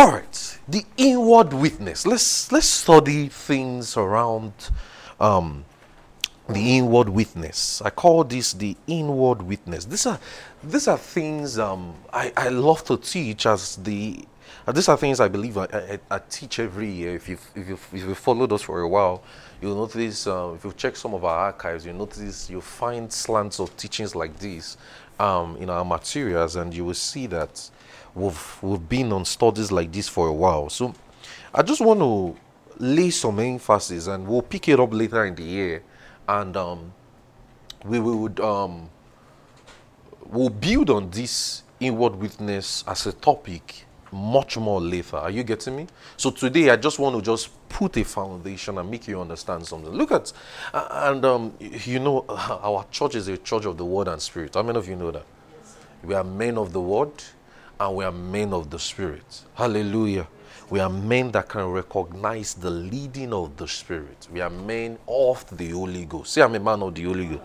All right, the inward witness. Let's let's study things around um, the inward witness. I call this the inward witness. These are these are things um, I, I love to teach as the uh, these are things I believe I, I, I teach every year. If you if you if you followed us for a while, you'll notice uh, if you check some of our archives, you'll notice you'll find slants of teachings like this um, in our materials, and you will see that we've we've been on studies like this for a while. So I just want to lay some emphasis, and we'll pick it up later in the year, and um, we, we would um, we'll build on this inward witness as a topic much more later. Are you getting me? So today I just want to just put a foundation and make you understand something. Look at, and um, you know, our church is a church of the word and spirit. How many of you know that? Yes. We are men of the word and we are men of the Spirit. Hallelujah. We are men that can recognize the leading of the Spirit. We are men of the Holy Ghost. Say, I'm a man of the Holy Ghost.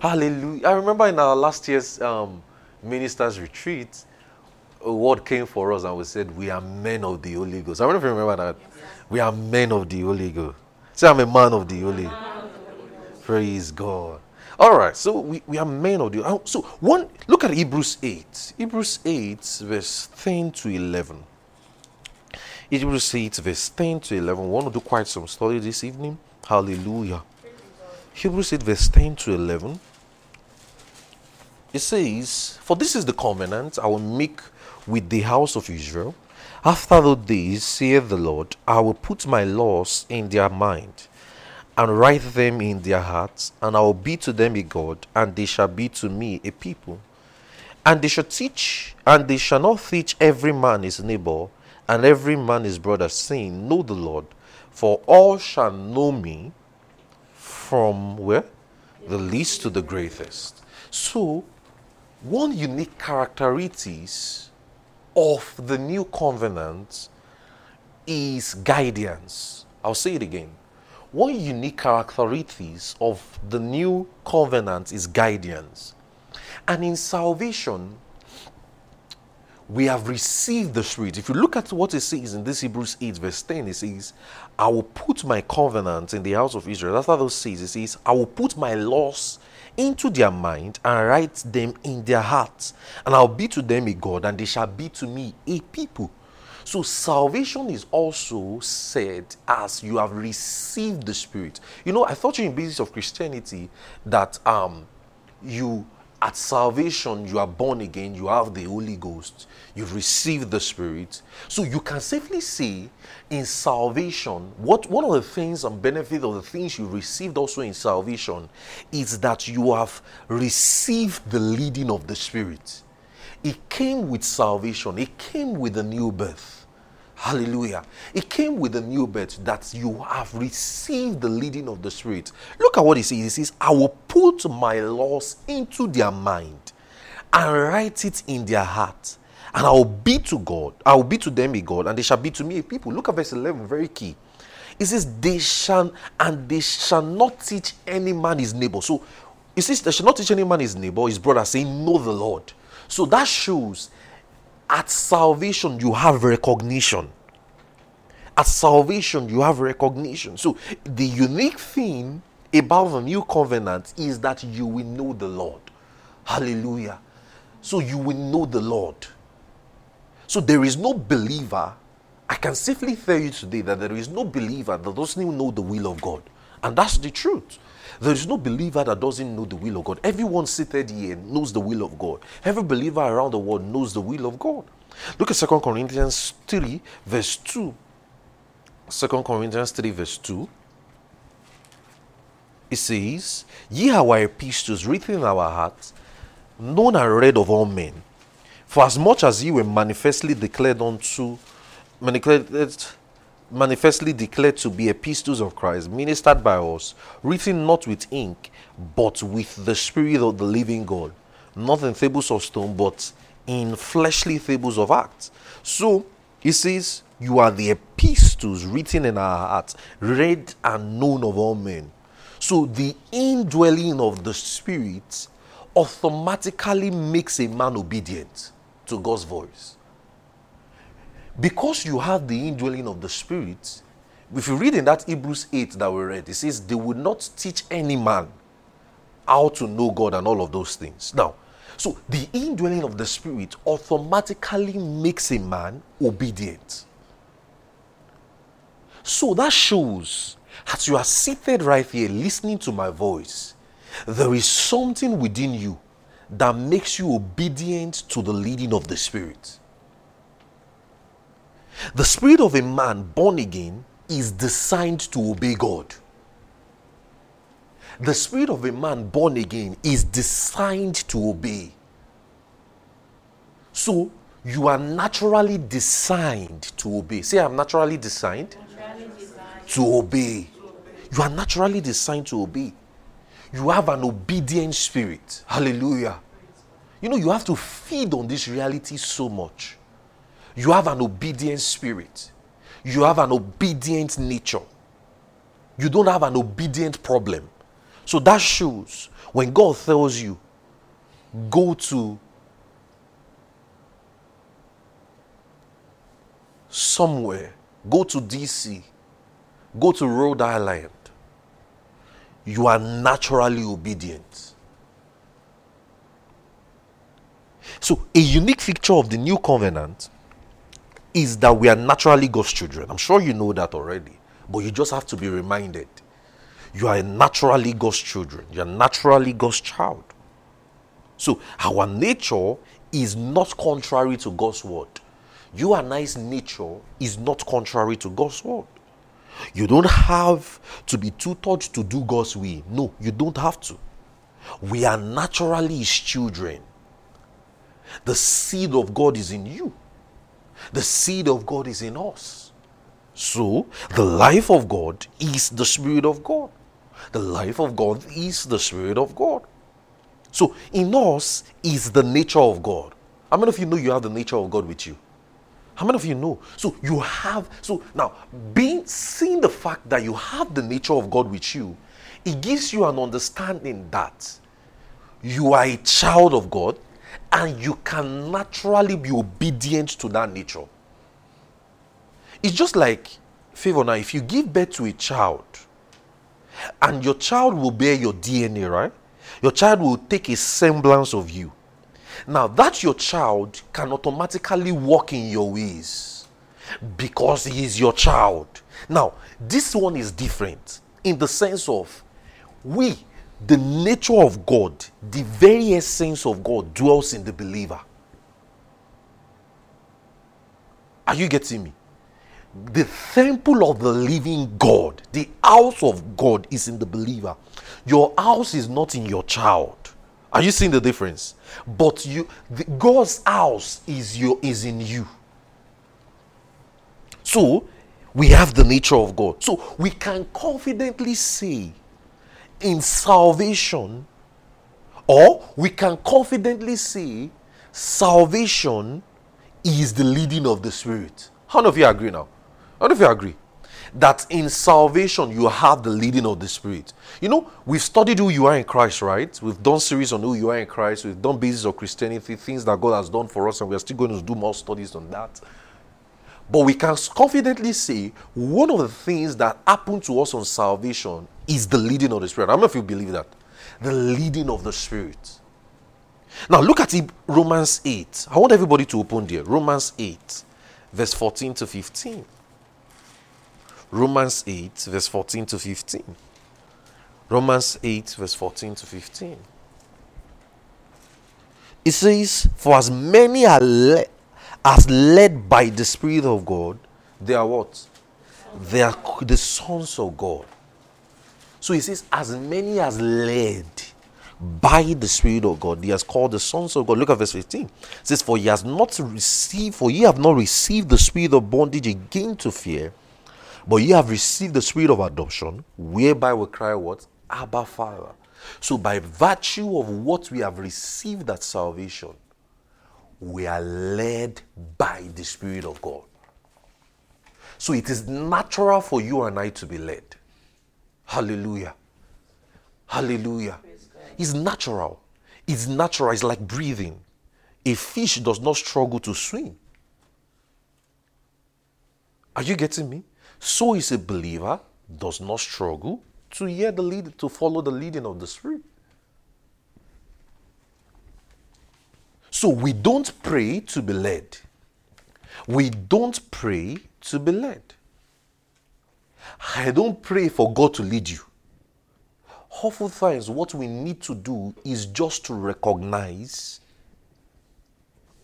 Hallelujah. I remember in our last year's um, ministers' retreat, a word came for us and we said, We are men of the Holy Ghost. I don't know if you remember that. We are men of the Holy Ghost. Say, I'm a man of the Holy. Praise God. All right, so we, we are men of the. Uh, so one, look at Hebrews 8. Hebrews 8, verse 10 to 11. Hebrews 8, verse 10 to 11. We want to do quite some study this evening. Hallelujah. Hebrews 8, verse 10 to 11. It says, For this is the covenant I will make with the house of Israel. After those days, saith the Lord, I will put my laws in their mind and write them in their hearts, and I will be to them a God, and they shall be to me a people. And they shall teach, and they shall not teach every man his neighbor, and every man his brother, saying, Know the Lord, for all shall know me from where? The least to the greatest. So, one unique characteristics of the new covenant is guidance. I'll say it again one unique characteristics of the new covenant is guidance. And in salvation, we have received the Spirit. If you look at what it says in this Hebrews 8, verse 10, it says, I will put my covenant in the house of Israel. That's what it says. It says, I will put my laws into their mind and write them in their hearts. And I'll be to them a God, and they shall be to me a people. So salvation is also said as you have received the Spirit. You know, I thought you in basis of Christianity that um you at salvation you are born again, you have the Holy Ghost, you've received the Spirit. So you can safely say in salvation, what one of the things and benefit of the things you received also in salvation is that you have received the leading of the Spirit. It came with salvation, it came with the new birth. Hallelujah. It came with a new birth that you have received the leading of the Spirit. Look at what he says. He says, I will put my laws into their mind and write it in their heart. And I will be to God, I will be to them a God, and they shall be to me a people. Look at verse 11, very key. It says, They shall, and they shall not teach any man his neighbor. So it says, They shall not teach any man his neighbor, his brother, saying, Know the Lord. So that shows at salvation, you have recognition. At salvation, you have recognition. So, the unique thing about the new covenant is that you will know the Lord. Hallelujah. So, you will know the Lord. So, there is no believer. I can safely tell you today that there is no believer that doesn't even know the will of God. And that's the truth. There is no believer that doesn't know the will of God. Everyone seated here knows the will of God. Every believer around the world knows the will of God. Look at 2 Corinthians 3, verse 2. 2 Corinthians 3, verse 2. It says, Ye are our epistles written in our hearts, known and read of all men. For as much as ye were manifestly declared unto, manifested manifestly declared to be epistles of Christ, ministered by us, written not with ink, but with the Spirit of the living God, not in tables of stone, but in fleshly tables of acts. So he says, You are the epistles written in our hearts, read and known of all men. So the indwelling of the Spirit automatically makes a man obedient to God's voice because you have the indwelling of the Spirit, if you read in that Hebrews 8 that we read, it says, They will not teach any man how to know God and all of those things. Now, so the indwelling of the Spirit automatically makes a man obedient. So that shows, as you are seated right here listening to my voice, there is something within you that makes you obedient to the leading of the Spirit. The spirit of a man born again is designed to obey God. The spirit of a man born again is designed to obey. So you are naturally designed to obey. Say, I'm naturally designed, naturally designed. To, obey. to obey. You are naturally designed to obey. You have an obedient spirit. Hallelujah. You know, you have to feed on this reality so much. You have an obedient spirit. You have an obedient nature. You don't have an obedient problem. So that shows when God tells you, go to somewhere, go to DC, go to Rhode Island, you are naturally obedient. So, a unique feature of the new covenant is that we are naturally God's children. I'm sure you know that already, but you just have to be reminded. You are naturally God's children. You are naturally God's child. So our nature is not contrary to God's word. You and I's nature is not contrary to God's word. You don't have to be taught to do God's will. No, you don't have to. We are naturally His children. The seed of God is in you. The seed of God is in us. So, the life of God is the Spirit of God. The life of God is the Spirit of God. So, in us is the nature of God. How many of you know you have the nature of God with you? How many of you know? So you have so now being seeing the fact that you have the nature of God with you, it gives you an understanding that you are a child of God and you can naturally be obedient to that nature. It's just like, favor now, if you give birth to a child and your child will bear your DNA, right? Your child will take a semblance of you. Now, that your child can automatically walk in your ways because he is your child. Now, this one is different in the sense of we the nature of God, the very essence of God dwells in the believer. Are you getting me? The temple of the living God, the house of God is in the believer. Your house is not in your child. Are you seeing the difference? But you the, God's house is your is in you. So we have the nature of God. So we can confidently say in salvation, or we can confidently say salvation is the leading of the Spirit. How many of you agree now? How many of you agree? That in salvation you have the leading of the Spirit. You know, we've studied who you are in Christ, right? We've done series on who you are in Christ. We've done basis of Christianity, things that God has done for us, and we're still going to do more studies on that. But we can confidently say one of the things that happened to us on salvation is the leading of the Spirit. I don't know if you believe that. The leading of the Spirit. Now look at it, Romans 8. I want everybody to open there. Romans 8, verse 14 to 15. Romans 8, verse 14 to 15. Romans 8, verse 14 to 15. It says, For as many are le- as led by the Spirit of God, they are what? They are the sons of God. So he says, as many as led by the Spirit of God, he has called the sons of God. Look at verse 15. It says, For he has not received, for ye have not received the spirit of bondage again to fear, but ye have received the spirit of adoption, whereby we cry, What? Abba Father. So by virtue of what we have received at salvation, we are led by the Spirit of God. So it is natural for you and I to be led. Hallelujah. Hallelujah. It's natural. It's natural. It's like breathing. A fish does not struggle to swim. Are you getting me? So is a believer does not struggle to hear the lead, to follow the leading of the Spirit. So we don't pray to be led. We don't pray to be led. I don't pray for God to lead you. Oftentimes, what we need to do is just to recognize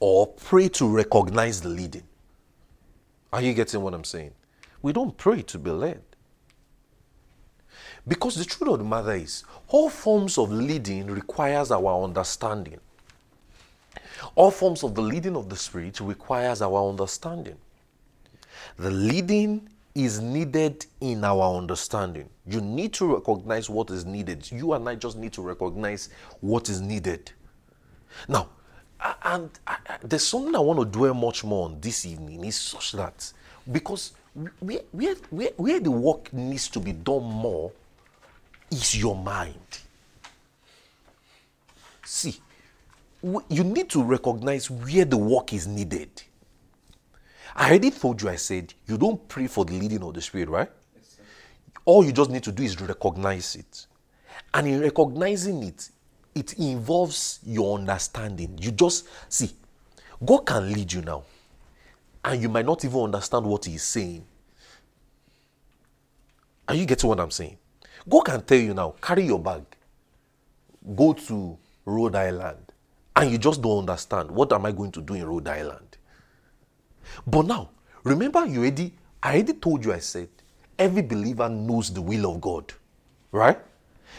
or pray to recognize the leading. Are you getting what I'm saying? We don't pray to be led. Because the truth of the matter is, all forms of leading requires our understanding. All forms of the leading of the Spirit requires our understanding. The leading is needed in our understanding. You need to recognize what is needed. You and I just need to recognize what is needed. Now, and there's something I want to dwell much more on this evening is such that because where, where, where, the work needs to be done more is your mind. See, you need to recognize where the work is needed. I already told you, I said, you don't pray for the leading of the Spirit, right? All you just need to do is recognize it. And in recognizing it, it involves your understanding. You just see, God can lead you now, and you might not even understand what He is saying. Are you getting what I'm saying? God can tell you now, carry your bag, go to Rhode Island, and you just don't understand what am I going to do in Rhode Island. But now, remember, you already, I already told you, I said, every believer knows the will of God, right?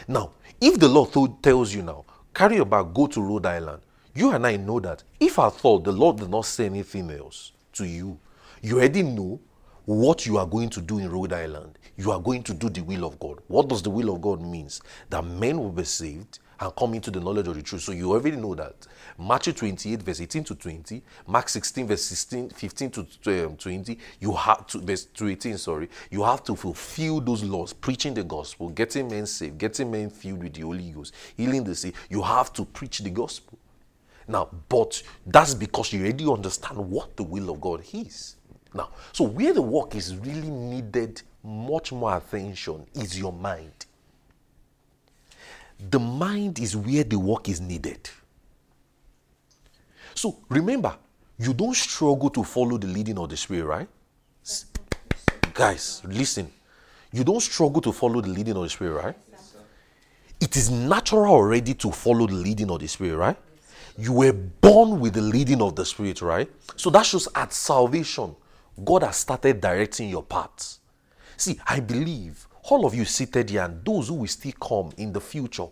Now, if the Lord told, tells you now, carry your bag, go to Rhode Island, you and I know that if I thought the Lord did not say anything else to you, you already know what you are going to do in Rhode Island. You are going to do the will of God. What does the will of God means? That men will be saved and come into the knowledge of the truth. So you already know that. Matthew 28, verse 18 to 20, Mark 16, verse 16, 15 to um, 20, you have to, verse 18, sorry, you have to fulfill those laws, preaching the gospel, getting men saved, getting men filled with the Holy Ghost, healing the sick. You have to preach the gospel. Now, but that's because you already understand what the will of God is. Now, so where the work is really needed much more attention is your mind. The mind is where the work is needed. So remember, you don't struggle to follow the leading of the Spirit, right? Guys, listen. You don't struggle to follow the leading of the Spirit, right? It is natural already to follow the leading of the Spirit, right? You were born with the leading of the Spirit, right? So that shows at salvation, God has started directing your paths. See, I believe all of you seated here and those who will still come in the future,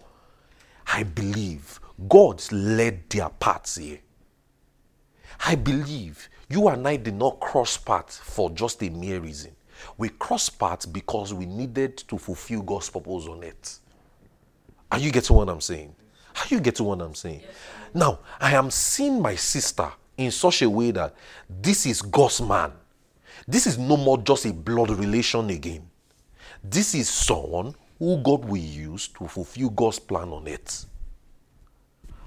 I believe God's led their paths here. I believe you and I did not cross paths for just a mere reason. We crossed paths because we needed to fulfill God's purpose on it. Are you getting what I'm saying? Are you getting what I'm saying? Yes. Now, I am seeing my sister in such a way that this is God's man. This is no more just a blood relation again. This is someone who God will use to fulfill God's plan on earth.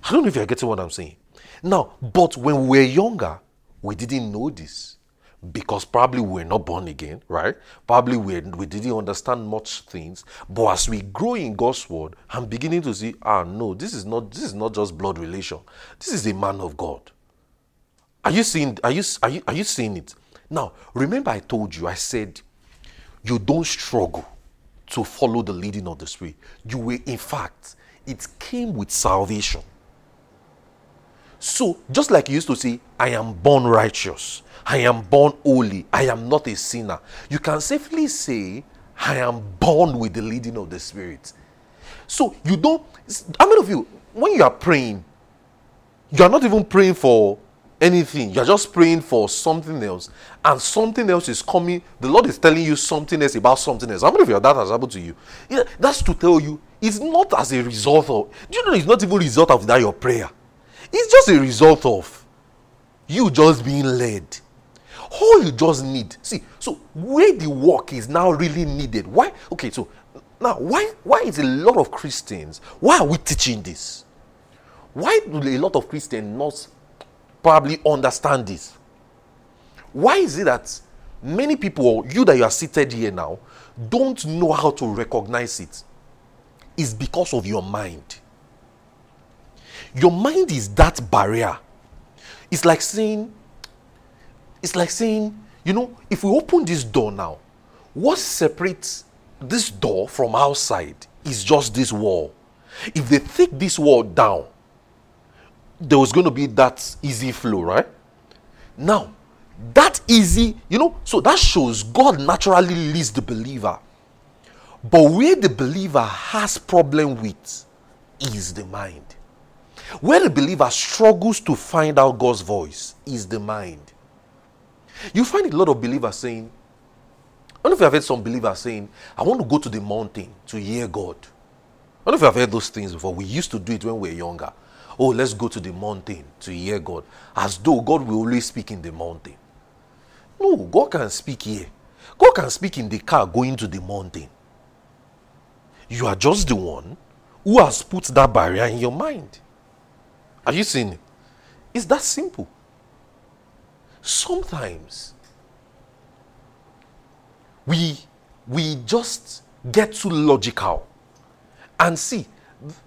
I don't know if you're getting what I'm saying. Now, but when we were younger, we didn't know this because probably we were not born again, right? Probably we, we didn't understand much things. But as we grow in God's word, I'm beginning to see, ah, no, this is not this is not just blood relation. This is a man of God. Are you seeing? Are you are you are you seeing it? Now, remember, I told you, I said, you don't struggle to follow the leading of the Spirit. You will, in fact, it came with salvation. So, just like you used to say, I am born righteous, I am born holy, I am not a sinner, you can safely say, I am born with the leading of the Spirit. So, you don't, how many of you, when you are praying, you are not even praying for anything. You're just praying for something else, and something else is coming. The Lord is telling you something else about something else. How many of you that has happened to you? Yeah, that's to tell you it's not as a result of. Do you know it's not even a result of that your prayer? It's just a result of you just being led. All you just need. See, so where the work is now really needed. Why? Okay, so now why why is a lot of Christians? Why are we teaching this? Why do a lot of Christians not probably understand this. Why is it that many people, you that you are seated here now, don't know how to recognize it. It's because of your mind. Your mind is that barrier. It's like saying, it's like saying, you know, if we open this door now, what separates this door from outside is just this wall. If they take this wall down, there was going to be that easy flow, right? Now, that easy, you know, so that shows God naturally leads the believer. But where the believer has problem with is the mind. Where the believer struggles to find out God's voice is the mind. You find a lot of believers saying, I don't know if you have heard some believers saying, I want to go to the mountain to hear God. I don't know if you have heard those things before. We used to do it when we were younger. Oh, let's go to the mountain to hear God. As though God will always speak in the mountain. No, God can speak here. God can speak in the car going to the mountain. You are just the one who has put that barrier in your mind. Have you seen it? It's that simple. Sometimes we we just get too logical and see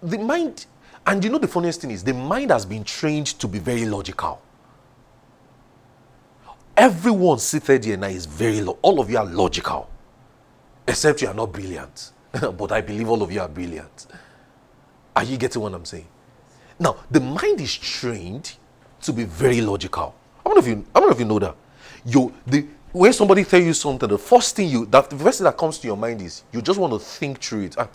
the mind and you know the funniest thing is the mind has been trained to be very logical everyone seated here now is very lo- all of you are logical except you are not brilliant but i believe all of you are brilliant are you getting what i'm saying now, the mind is trained to be very logical. How many of you, how many of you know that? You, the, when somebody tell you something, the first thing you, that the first thing that comes to your mind is you just want to think through it. Ah,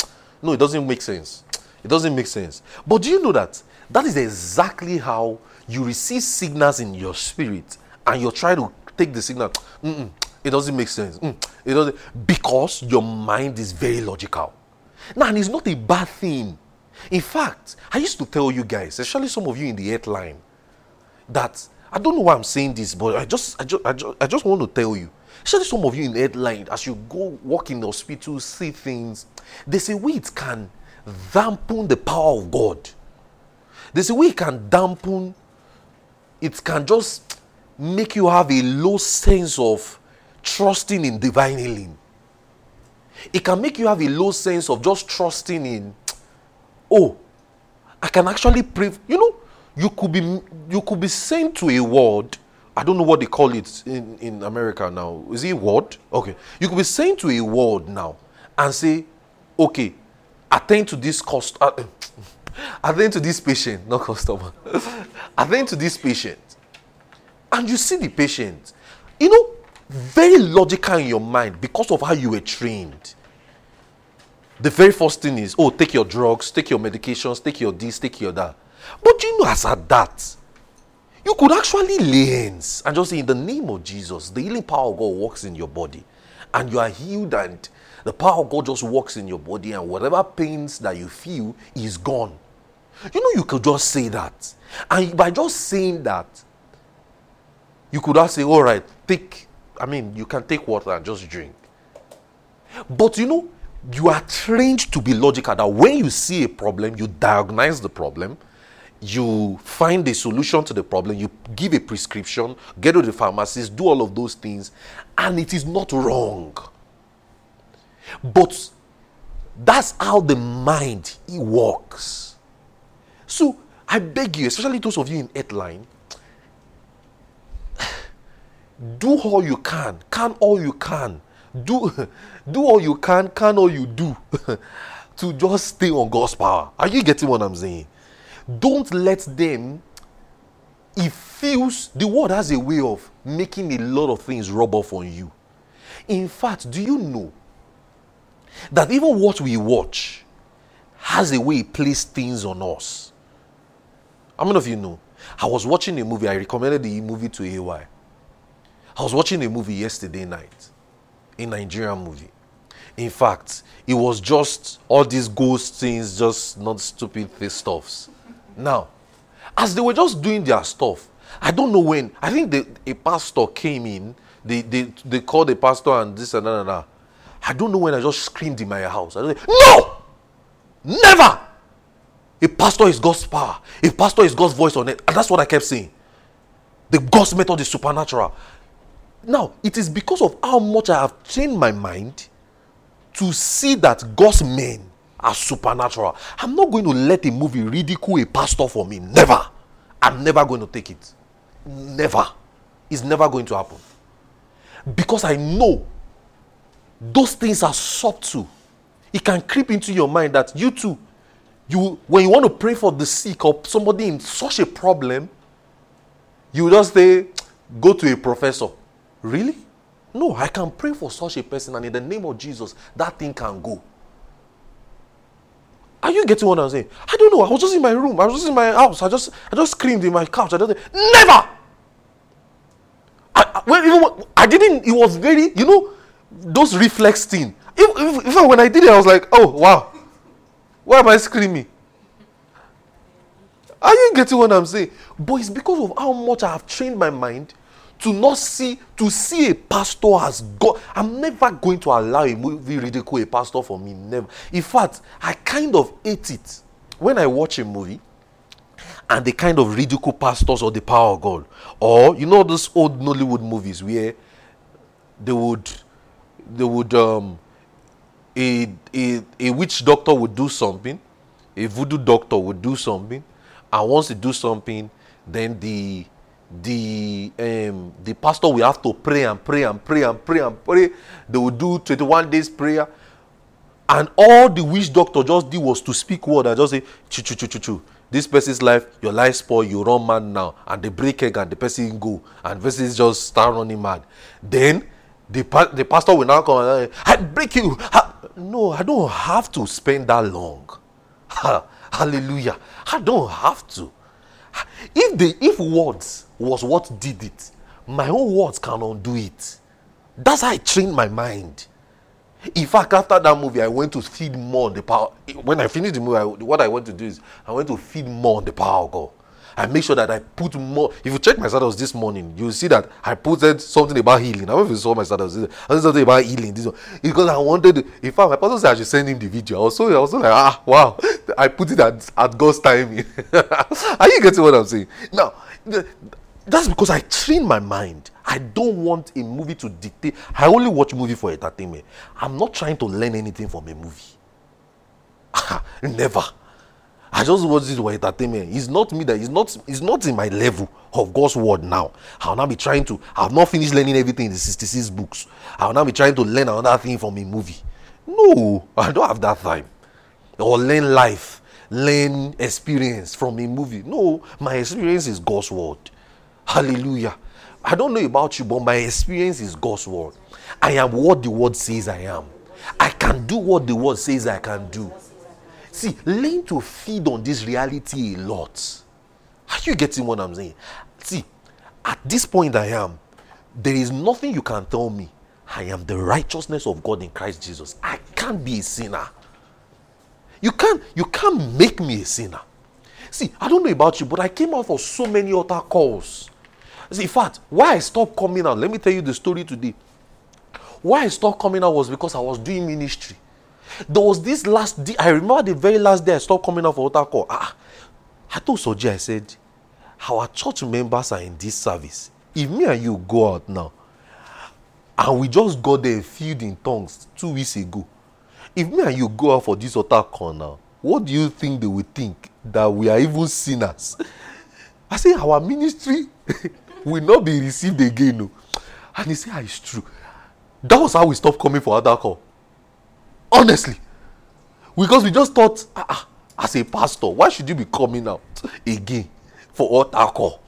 no, it doesn't make sense. It doesn't make sense. But do you know that that is exactly how you receive signals in your spirit, and you try to take the signal. Mm-mm, it doesn't make sense. Mm, it doesn't because your mind is very logical. Now, and it's not a bad thing in fact, I used to tell you guys, especially some of you in the eighth line, that I don't know why I'm saying this, but I just, I just, I just, I just want to tell you, especially some of you in the headline, as you go walk in the hospital, see things, there's a way it can dampen the power of God. They say it can dampen, it can just make you have a low sense of trusting in divine healing. It can make you have a low sense of just trusting in oh, I can actually pray. You know, you could be you could be sent to a ward. I don't know what they call it in, in America now. Is it ward? Okay. You could be sent to a ward now and say, okay, attend to this cost uh, attend to this patient, not customer. attend to this patient. And you see the patient, you know, very logical in your mind because of how you were trained the very first thing is, oh, take your drugs, take your medications, take your this, take your that. But you know, as at that, you could actually lay hands and just say, in the name of Jesus, the healing power of God works in your body, and you are healed, and the power of God just works in your body, and whatever pains that you feel is gone. You know, you could just say that. And by just saying that, you could just say, all right, take, I mean, you can take water and just drink. But you know, you are trained to be logical that when you see a problem, you diagnose the problem, you find a solution to the problem, you give a prescription, get to the pharmacist, do all of those things, and it is not wrong. But that's how the mind it works. So I beg you, especially those of you in Headline, do all you can, can all you can. Do do all you can can all you do to just stay on god's power. Are you getting what i'm saying? Don't let them it feels the world has a way of making a lot of things rub off on you. In fact do you know that even what we watch has a way it plays things on us how many of you know i was watching a movie i recommended the movie to ay i was watching a movie yesterday night a Nigerian movie. In fact, it was just all these ghost things, just not stupid stuffs. Now, as they were just doing their stuff, I don't know when. I think the, a pastor came in. They, they, they called the pastor and this and that and that. I don't know when I just screamed in my house. I say, no! Never! A pastor is God's power. A pastor is God's voice on it. And that's what I kept saying. The God's method is supernatural. now it is because of how much I have trained my mind to see that God's men are supernatural. I'm not going to let a movie ridicule a pastor for me. Never. I'm never going to take it. Never. It's never going to happen. Because I know those things are subtle. It can creep into your mind that you too, you when you want to pray for the sick or somebody in such a problem, you just say, go to a professor. Really? No, I can pray for such a person, and in the name of Jesus, that thing can go. Are you getting what I'm saying? I don't know. I was just in my room. I was just in my house. I just I just screamed in my couch. I just never. I, well, even I didn't. It was very, you know, those reflex thing. Even, when I did it, I was like, oh wow, why am I screaming? Are you getting what I'm saying? But it's because of how much I have trained my mind to not see to see a pastor as God. I'm never going to allow a movie ridicule a pastor for me. Never. In fact, I kind of hate it when I watch a movie and they kind of ridicule pastors or the power of God. Or you know those old Nollywood movies where they would they would um a, a a witch doctor would do something, a voodoo doctor would do something, and once they do something, then the the um, the pastor will have to pray and pray and pray and pray and pray. They will do 21 days prayer. And all the witch doctor just did was to speak word and just say, chu chu chu chu chu. This person's life, your life spoil, you run mad now. And they break egg and the person go. And the person just start running mad. Then the, the pastor will now come and say, I break you. no, I don't have to spend that long. Hallelujah. I don't have to. If the if words was what did it, my own words can undo it. That's how I trained my mind. In fact, after that movie, I went to feed more on the power. When I finished the movie, I, what I went to do is I went to feed more on the power of God. I make sure that I put more. If you check my status this morning, you'll see that I put something about healing. I don't know if you saw my status. I said something about healing. This one. Because I wanted. In fact, my pastor said I should send him the video. Was so, I was like, ah, wow. I put it at, at God's timing. Are you getting what I'm saying? Now, that's because I train my mind. I don't want a movie to dictate. I only watch movie for entertainment. I'm not trying to learn anything from a movie. Never. I just watch this for entertainment. It's not me that it's not it's not in my level of God's word now. I'll now be trying to I've not finished learning everything in the 66 books. I'll now be trying to learn another thing from a movie. No, I don't have that time. Or learn life, learn experience from a movie. No, my experience is God's word. Hallelujah. I don't know about you, but my experience is God's word. I am what the word says I am. I can do what the word says I can do. See, learn to feed on this reality a lot. Are you getting what I'm saying? See, at this point I am, there is nothing you can tell me. I am the righteousness of God in Christ Jesus. I can't be a sinner. You can't, you can't make me a sinner. See, I don't know about you, but I came out for so many other calls. See, in fact, why I stopped coming out, let me tell you the story today. Why I stopped coming out was because I was doing ministry. There was this last day, I remember the very last day I stopped coming out for altar call. Ah, I told Soji, I said, our church members are in this service. If me and you go out now, and we just got there filled in tongues two weeks ago, if me and you go out for this altar call now, what do you think they will think? That we are even sinners? I say, our ministry will not be received again. No. And he said, ah, it's true. That was how we stopped coming for altar call. Honestly. Because we just thought, ah, ah, as a pastor, why should you be coming out again for altar call?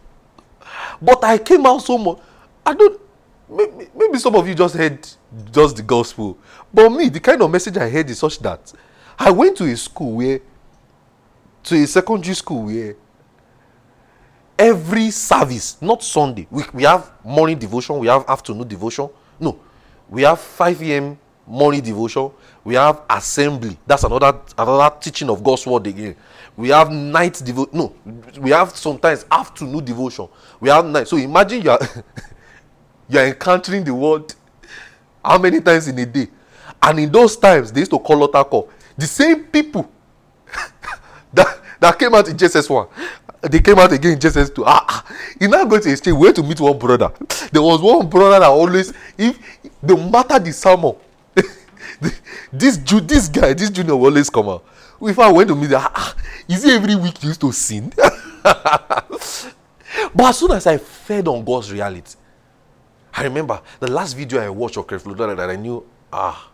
But I came out so much. I don't. Maybe, maybe some of you just heard just the gospel. But me, the kind of message I heard is such that I went to a school where, to a secondary school where every service, not Sunday, we, we have morning devotion, we have afternoon devotion. No, we have 5 a.m morning devotion we have assembly. That's another another teaching of god's word again. We have night devotion no we have sometimes afternoon devotion. We have night so imagine you are you are encountering the word how many times in a day? And in those times they used to call altar call. The same people that that came out in jesus one they came out again in as to ah, ah he now go to we went to meet one brother. There was one brother that always if no matter the sermon this this guy this junior will always come out if i went to meet ah, ah is he every week used to sin but as soon as i fed on god's reality i remember the last video i watched of Creflo that i knew ah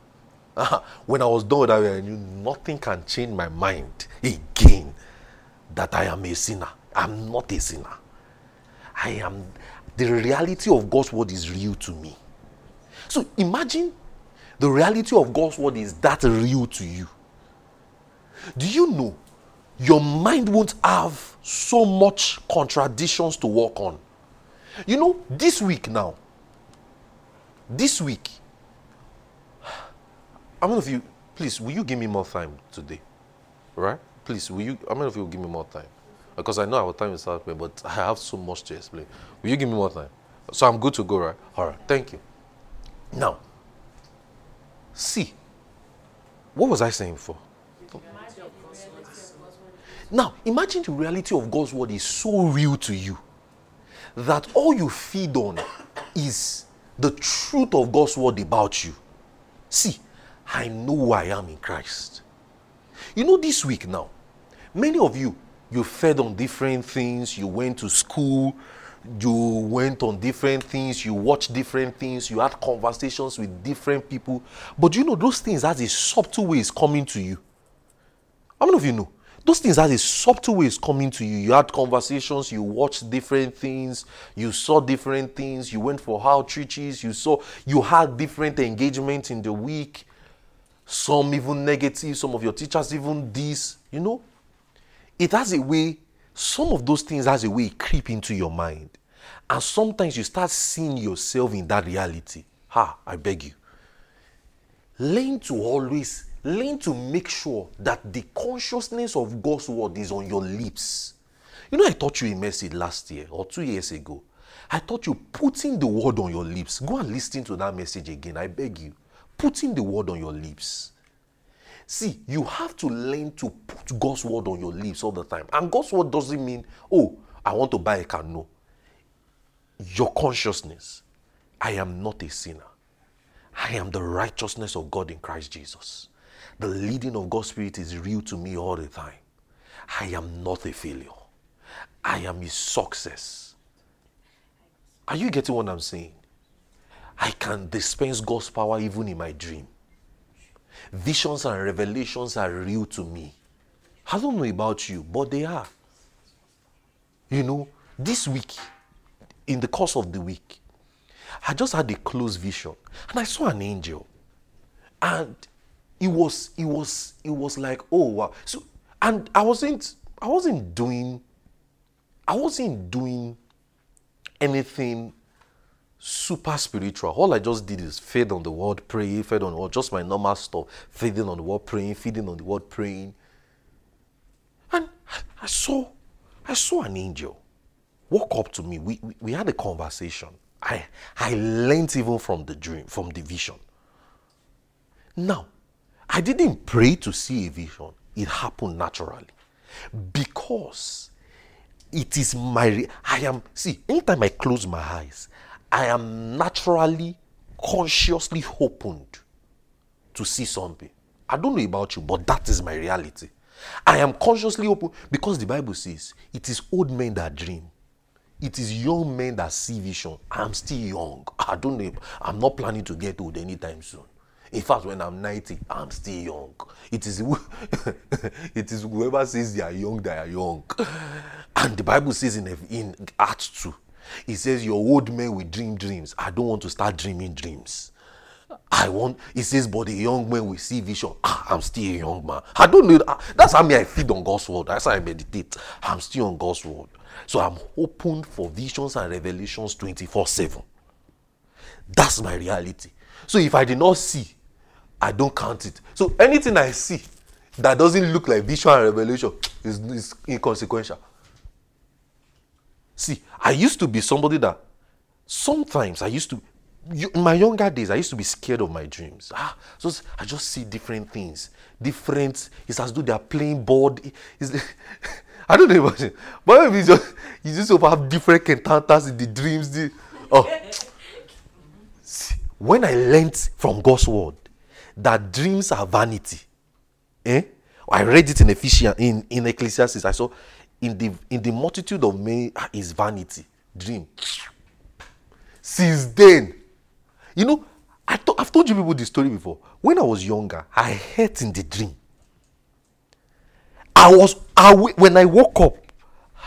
when I was done with that, I knew nothing can change my mind again that I am a sinner. I'm not a sinner. I am, the reality of God's word is real to me. So imagine the reality of God's word is that real to you. Do you know your mind won't have so much contradictions to work on? You know, this week now, this week, how many of you, please, will you give me more time today? Right? Please, will you, how many of you will give me more time? Because I know our time is up, but I have so much to explain. Will you give me more time? So I'm good to go, right? All right, thank you. Now, see, what was I saying for? Now, imagine the reality of God's word is so real to you that all you feed on is the truth of God's word about you. See, I know who I am in Christ. You know, this week now, many of you, you fed on different things, you went to school, you went on different things, you watched different things, you had conversations with different people. But you know, those things has a subtle ways coming to you. How many of you know? Those things has a subtle ways coming to you. You had conversations, you watched different things, you saw different things, you went for outreaches, you saw, you had different engagements in the week some even negative, some of your teachers even this, you know. It has a way, some of those things as a way creep into your mind. And sometimes you start seeing yourself in that reality. Ha, I beg you. Learn to always, learn to make sure that the consciousness of God's word is on your lips. You know, I taught you a message last year or two years ago. I taught you putting the word on your lips. Go and listen to that message again. I beg you putting the word on your lips. See, you have to learn to put God's word on your lips all the time. And God's word doesn't mean, oh, I want to buy a car. No. Your consciousness, I am not a sinner. I am the righteousness of God in Christ Jesus. The leading of God's Spirit is real to me all the time. I am not a failure. I am a success. Are you getting what I'm saying? I can dispense God's power even in my dream. Visions and revelations are real to me. I don't know about you, but they are. You know, this week, in the course of the week, I just had a close vision and I saw an angel. And it was, it was, it was like, oh wow. So and I wasn't I wasn't doing I wasn't doing anything super spiritual. All I just did is feed on the word, pray, fed on the word, just my normal stuff, feeding on the word, praying, feeding on the word, praying. And I saw, I saw an angel walk up to me. We, we, we had a conversation. I, I learned even from the dream, from the vision. Now, I didn't pray to see a vision. It happened naturally. Because it is my, I am, see, anytime I close my eyes, I am naturally, consciously opened to see something. I don't know about you, but that is my reality. I am consciously open because the Bible says it is old men that dream. It is young men that see vision. I'm still young. I don't know. I'm not planning to get old anytime soon. In fact, when I'm 90, I'm still young. It is, it is whoever says they are young, they are young. And the Bible says in, in Acts 2 he says, Your old men will dream dreams. I don't want to start dreaming dreams. I want, he says, but the young man will see vision. Ah, I'm still a young man. I don't know. Ah, that's how me I feed on God's word. That's how I meditate. I'm still on God's word. So I'm open for visions and revelations 24 7. That's my reality. So if I did not see, I don't count it. So anything I see that doesn't look like vision and revelation is, is inconsequential. See, I used to be somebody that sometimes I used to, in my younger days, I used to be scared of my dreams. Ah, so I just see different things, different. It's as though they are playing board. It's, I don't know imagine. But maybe just you just have different encounters in the dreams. The, oh. See, when I learned from God's word that dreams are vanity, eh? I read it in Ephesians in, in Ecclesiastes. I saw in the in the multitude of men ah, is vanity, dream. Since then, you know, I th- I've told you people this story before. When I was younger, I hurt in the dream. I was I, when I woke up,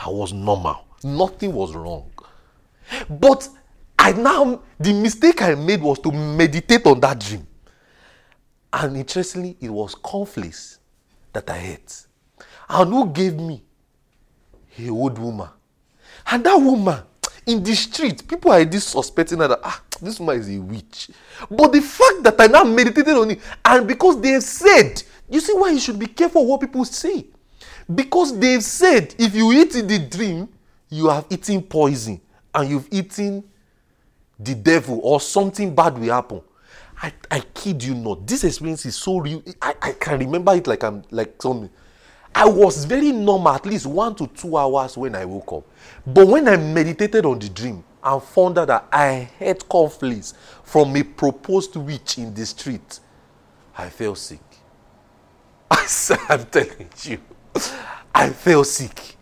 I was normal. Nothing was wrong. But I now the mistake I made was to meditate on that dream. And interestingly, it was conflicts that I ate. And who gave me? A old woman. And that woman in the street, people are just suspecting that ah, this woman is a witch. But the fact that I now meditated on it, and because they said, you see why you should be careful what people say. Because they've said if you eat in the dream, you have eaten poison and you've eaten the devil or something bad will happen. I, I kid you not. This experience is so real. I, I can remember it like I'm like something. I was very normal, at least one to two hours when I woke up. But when I meditated on the dream and found out that I had conflicts from a proposed witch in the street, I felt sick. I said, I'm telling you, I felt sick.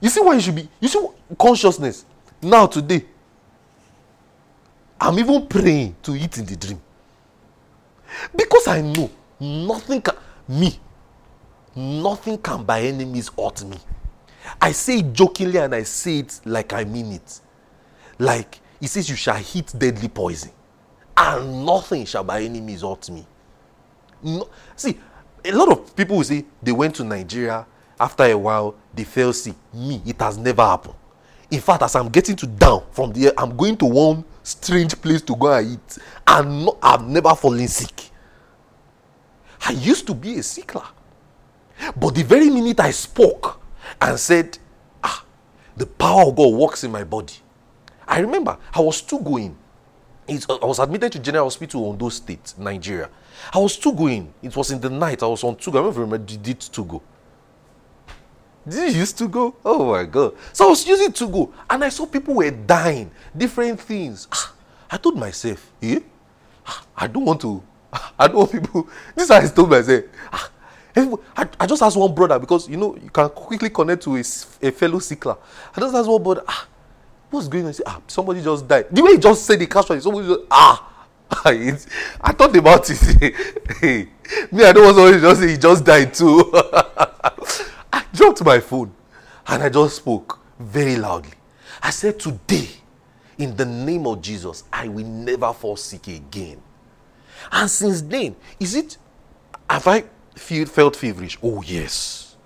You see why you should be, you see consciousness. Now, today, I'm even praying to eat in the dream. Because I know nothing can, me, nothing can by enemies hurt me. I say it jokingly and I say it like I mean it. Like, he says, You shall hit deadly poison, and nothing shall by enemies hurt me. No, see, a lot of people will say they went to Nigeria, after a while, they fell sick. Me, it has never happened. In fact, as I'm getting to down from there, I'm going to one strange place to go and eat. And no, I've never fallen sick. I used to be a sickler. But the very minute I spoke and said, Ah, the power of God works in my body. I remember I was still going. I was admitted to General Hospital Ondo State, Nigeria. I was still going. It was in the night. I was on Tugo. I don't remember did Tugo. Did you used to go? Oh my god. So I was using to go and I saw people were dying, different things. Ah, I told myself, eh? Ah, I don't want to, I don't want people. This I told myself. Ah, I, I just asked one brother because you know you can quickly connect to a, a fellow sickler. I just asked one brother, ah, what's going on? He said, ah, somebody just died. The way he just said the casualty, somebody just, ah. I thought about it. hey, me, I don't want somebody just say he just died too. I dropped my phone and I just spoke very loudly. I said, Today, in the name of Jesus, I will never fall sick again. And since then, is it, have I felt feverish? Oh, yes.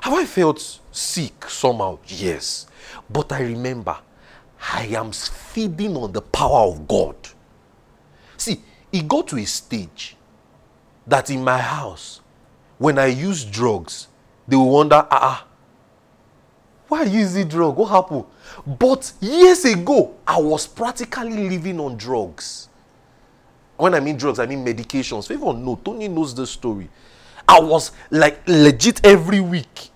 Have I felt sick somehow? Yes. But I remember, I am feeding on the power of God. See, it got to a stage that in my house, when I use drugs, they will wonder, ah, ah, why you using drug? What happened? But years ago, I was practically living on drugs. When I mean drugs, I mean medications. If anyone know, Tony knows the story. I was like legit every week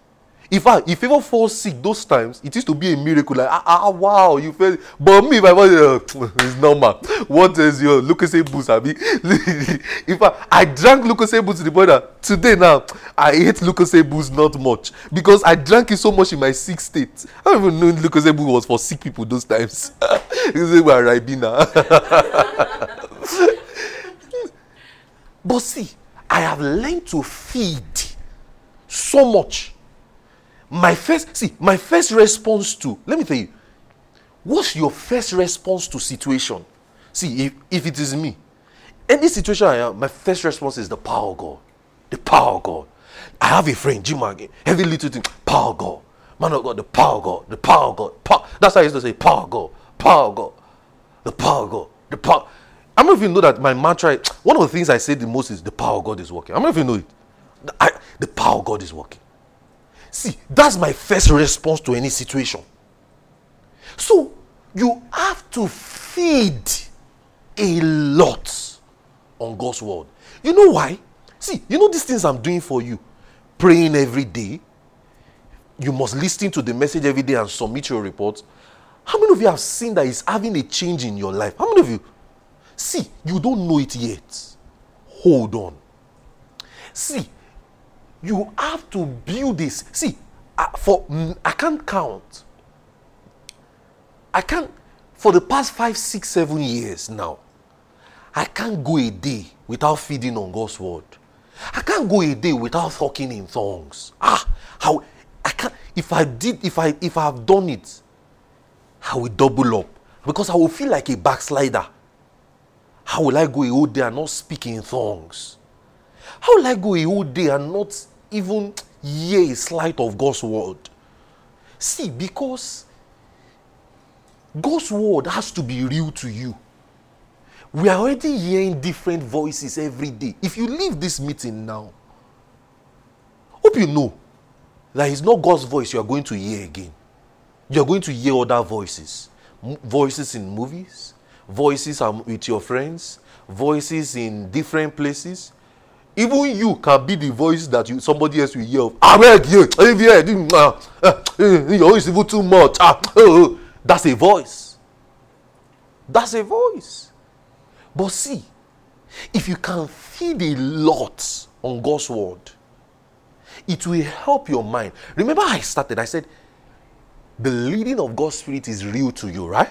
if I if ever fall sick those times, it used to be a miracle. Like ah, ah wow, you feel. But me, my body uh, is normal. What is your Lucozade boost? I mean, if I I drank Lucozade boost to the point that today now I hate Lucozade boost not much because I drank it so much in my sick state. I don't even know Lucozade boost was for sick people those times. this is where Ribena. but see, I have learned to feed so much. My first see my first response to let me tell you what's your first response to situation? See if, if it is me any situation i am my first response is the power of god the power of god. I have a friend jim again every little thing power of god. Man of god the power of god the power of god power. that's how i used to say power of god power of god the power of god the power i don't you know that my mantra one of the things i say the most is the power of god is working i don't you know it I, the power of god is working See, that's my first response to any situation. So you have to feed a lot on God's word. You know why? See, you know these things I'm doing for you, praying every day, you must listen to the message every day and submit your report. How many of you have seen that it's having a change in your life? How many of you? See, you don't know it yet. Hold on. See, you have to build this. See, uh, for mm, I can't count. I can't for the past five, six, seven years now. I can't go a day without feeding on God's word. I can't go a day without talking in tongues. Ah, how I can't. If I did, if I if I have done it, I will double up because I will feel like a backslider. How will I go a whole day and not speak in tongues? How will I go a whole day and not even hear a slight of God's word? See, because God's word has to be real to you. We are already hearing different voices every day. If you leave this meeting now, hope you know that it's not God's voice you are going to hear again. You are going to hear other voices. M- voices in movies, voices are with your friends, voices in different places. Even you can be the voice that you somebody else will hear of. I beg you, your voice is even too much. Ah, oh, oh. that's a voice. That's a voice. But see, if you can feed a lot on God's word, it will help your mind. Remember, I started, I said, the leading of God's Spirit is real to you, right?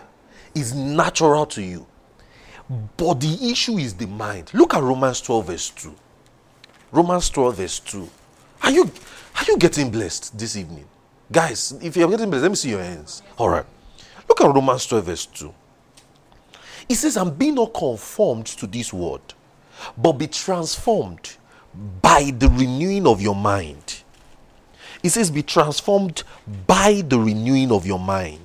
Is natural to you. But the issue is the mind. Look at Romans 12, verse 2. Romans 12, verse 2. Are you are you getting blessed this evening? Guys, if you're getting blessed, let me see your hands. All right. Look at Romans 12, verse 2. It says, And be not conformed to this world, but be transformed by the renewing of your mind. It says, Be transformed by the renewing of your mind.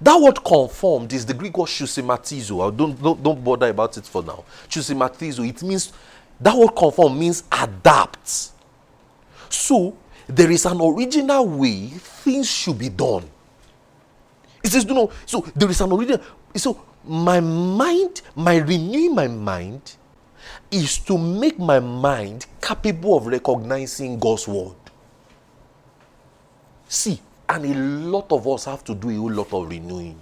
That word conformed is the Greek word chusimatizo. Don't, don't, don't bother about it for now. Chusimatizo, it means, that word conform means adapt. So, there is an original way things should be done. It says, you know, so there is an original. So, my mind, my renewing my mind is to make my mind capable of recognizing God's word. See, and a lot of us have to do a whole lot of renewing.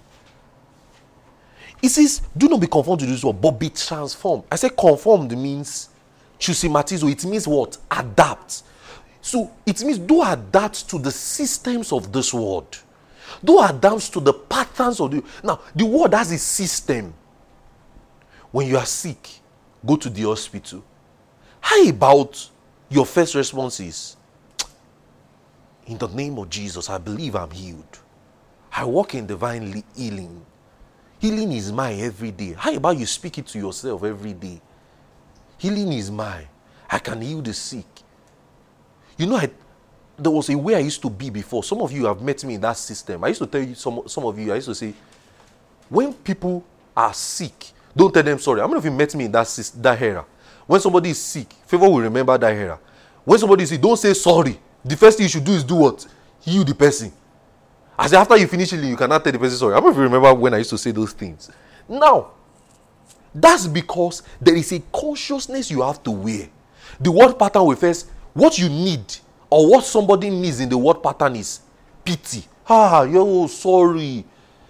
It says, do not be conformed to this world, but be transformed. I say conformed means chusimatizo. It means what? Adapt. So it means do adapt to the systems of this world. Do adapt to the patterns of the. Now, the world has a system. When you are sick, go to the hospital. How about your first response is, in the name of Jesus, I believe I'm healed. I walk in divine healing. Healing is mine every day. How about you speak it to yourself every day? Healing is mine. I can heal the sick. You know, I, there was a way I used to be before. Some of you have met me in that system. I used to tell you, some, some of you, I used to say, when people are sick, don't tell them sorry. How many of you met me in that, that era? When somebody is sick, favor will remember that era. When somebody is sick, don't say sorry. The first thing you should do is do what? Heal the person. Say after you finish healing, you cannot tell the person sorry. i of you remember when I used to say those things? Now, that's because there is a consciousness you have to wear. The word pattern refers what you need or what somebody needs in the word pattern is pity. Ah, you're sorry.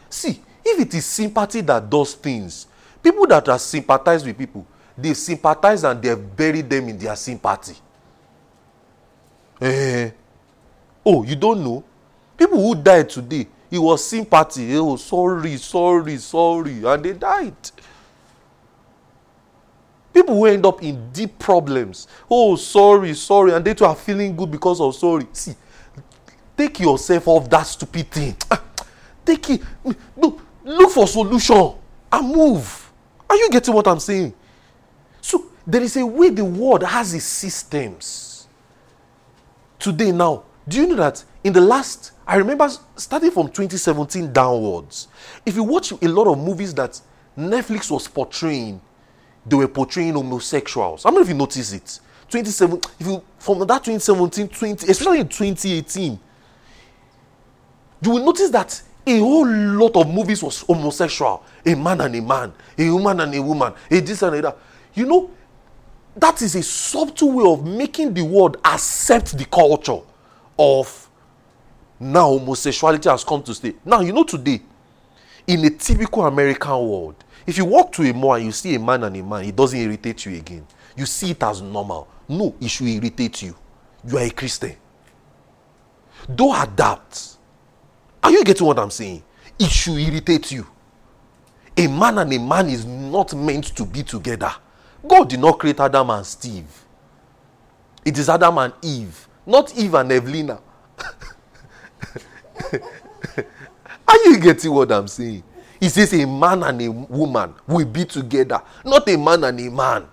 See, if it is sympathy that does things, people that are sympathized with people, they sympathize and they bury them in their sympathy. Eh. Oh, you don't know? People who died today, it was sympathy. Oh, sorry, sorry, sorry. And they died. People who end up in deep problems. Oh, sorry, sorry. And they too are feeling good because of sorry. See, take yourself off that stupid thing. Take it. Look, look for solution and move. Are you getting what I'm saying? So there is a way the world has its systems. Today now, do you know that in the last, I remember starting from 2017 downwards, if you watch a lot of movies that Netflix was portraying they were portraying homosexuals. How many of you noticed it? 27, if you from that 2017, 20, especially in 2018, you will notice that a whole lot of movies was homosexual. A man and a man, a woman and a woman, a this and a that. You know, that is a subtle way of making the world accept the culture of Now homosexuality has come to stay. Now you know today, in a typical American world, if you walk to a mall and you see a man and a man, it doesn't irritate you again. You see it as normal. No, it should irritate you. You are a Christian. Don't adapt. Are you getting what I'm saying? It should irritate you. A man and a man is not meant to be together. God did not create Adam and Steve. It is Adam and Eve, not Eve and Evelina. Are you getting what I'm saying? He says a man and a woman will be together, not a man and a man.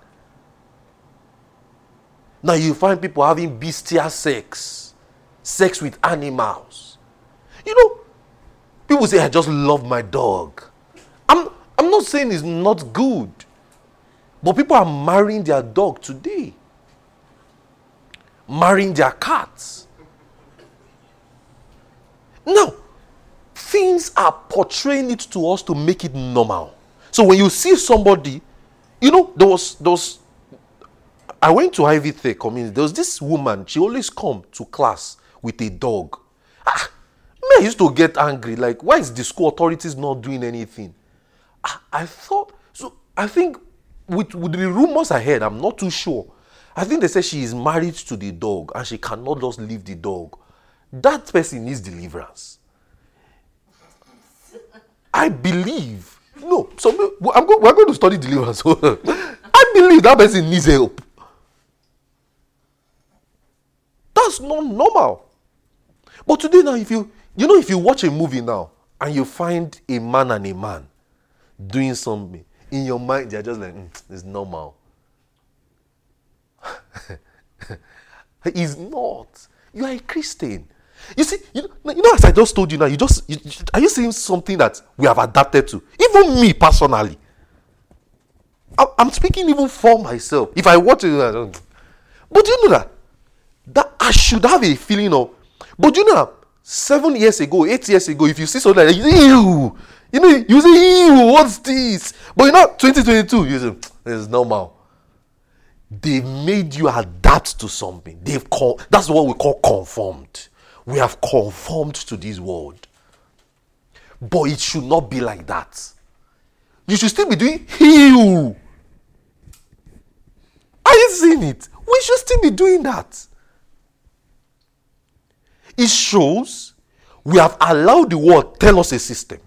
Now you find people having bestial sex, sex with animals. You know, people say, I just love my dog. I'm, I'm not saying it's not good, but people are marrying their dog today, marrying their cats. Now, things are portraying it to us to make it normal. So when you see somebody, you know, there was there was I went to Ivy Tech community. There was this woman, she always come to class with a dog. Ah, used to get angry. Like, why is the school authorities not doing anything? Ah, I thought so. I think with, with the rumors I heard, I'm not too sure. I think they say she is married to the dog and she cannot just leave the dog. That person needs deliverance. I believe. No, so I'm go, we're going to study deliverance. I believe that person needs help. That's not normal. But today now, if you you know, if you watch a movie now and you find a man and a man doing something, in your mind they're just like, mm, it's normal. it's not. You are a Christian. You see, you know, you know, as I just told you now, you just you, are you seeing something that we have adapted to? Even me personally, I, am speaking even for myself. If I watch it, I don't, but you know that that I should have a feeling of. But you know, seven years ago, eight years ago, if you see something like that, you you know, you say, ew, what's this? But you know, 2022, you say, it's normal. They made you adapt to something. They've called that's what we call conformed we have conformed to this world. But it should not be like that. You should still be doing heal. Are you seeing it? We should still be doing that. It shows we have allowed the world tell us a system.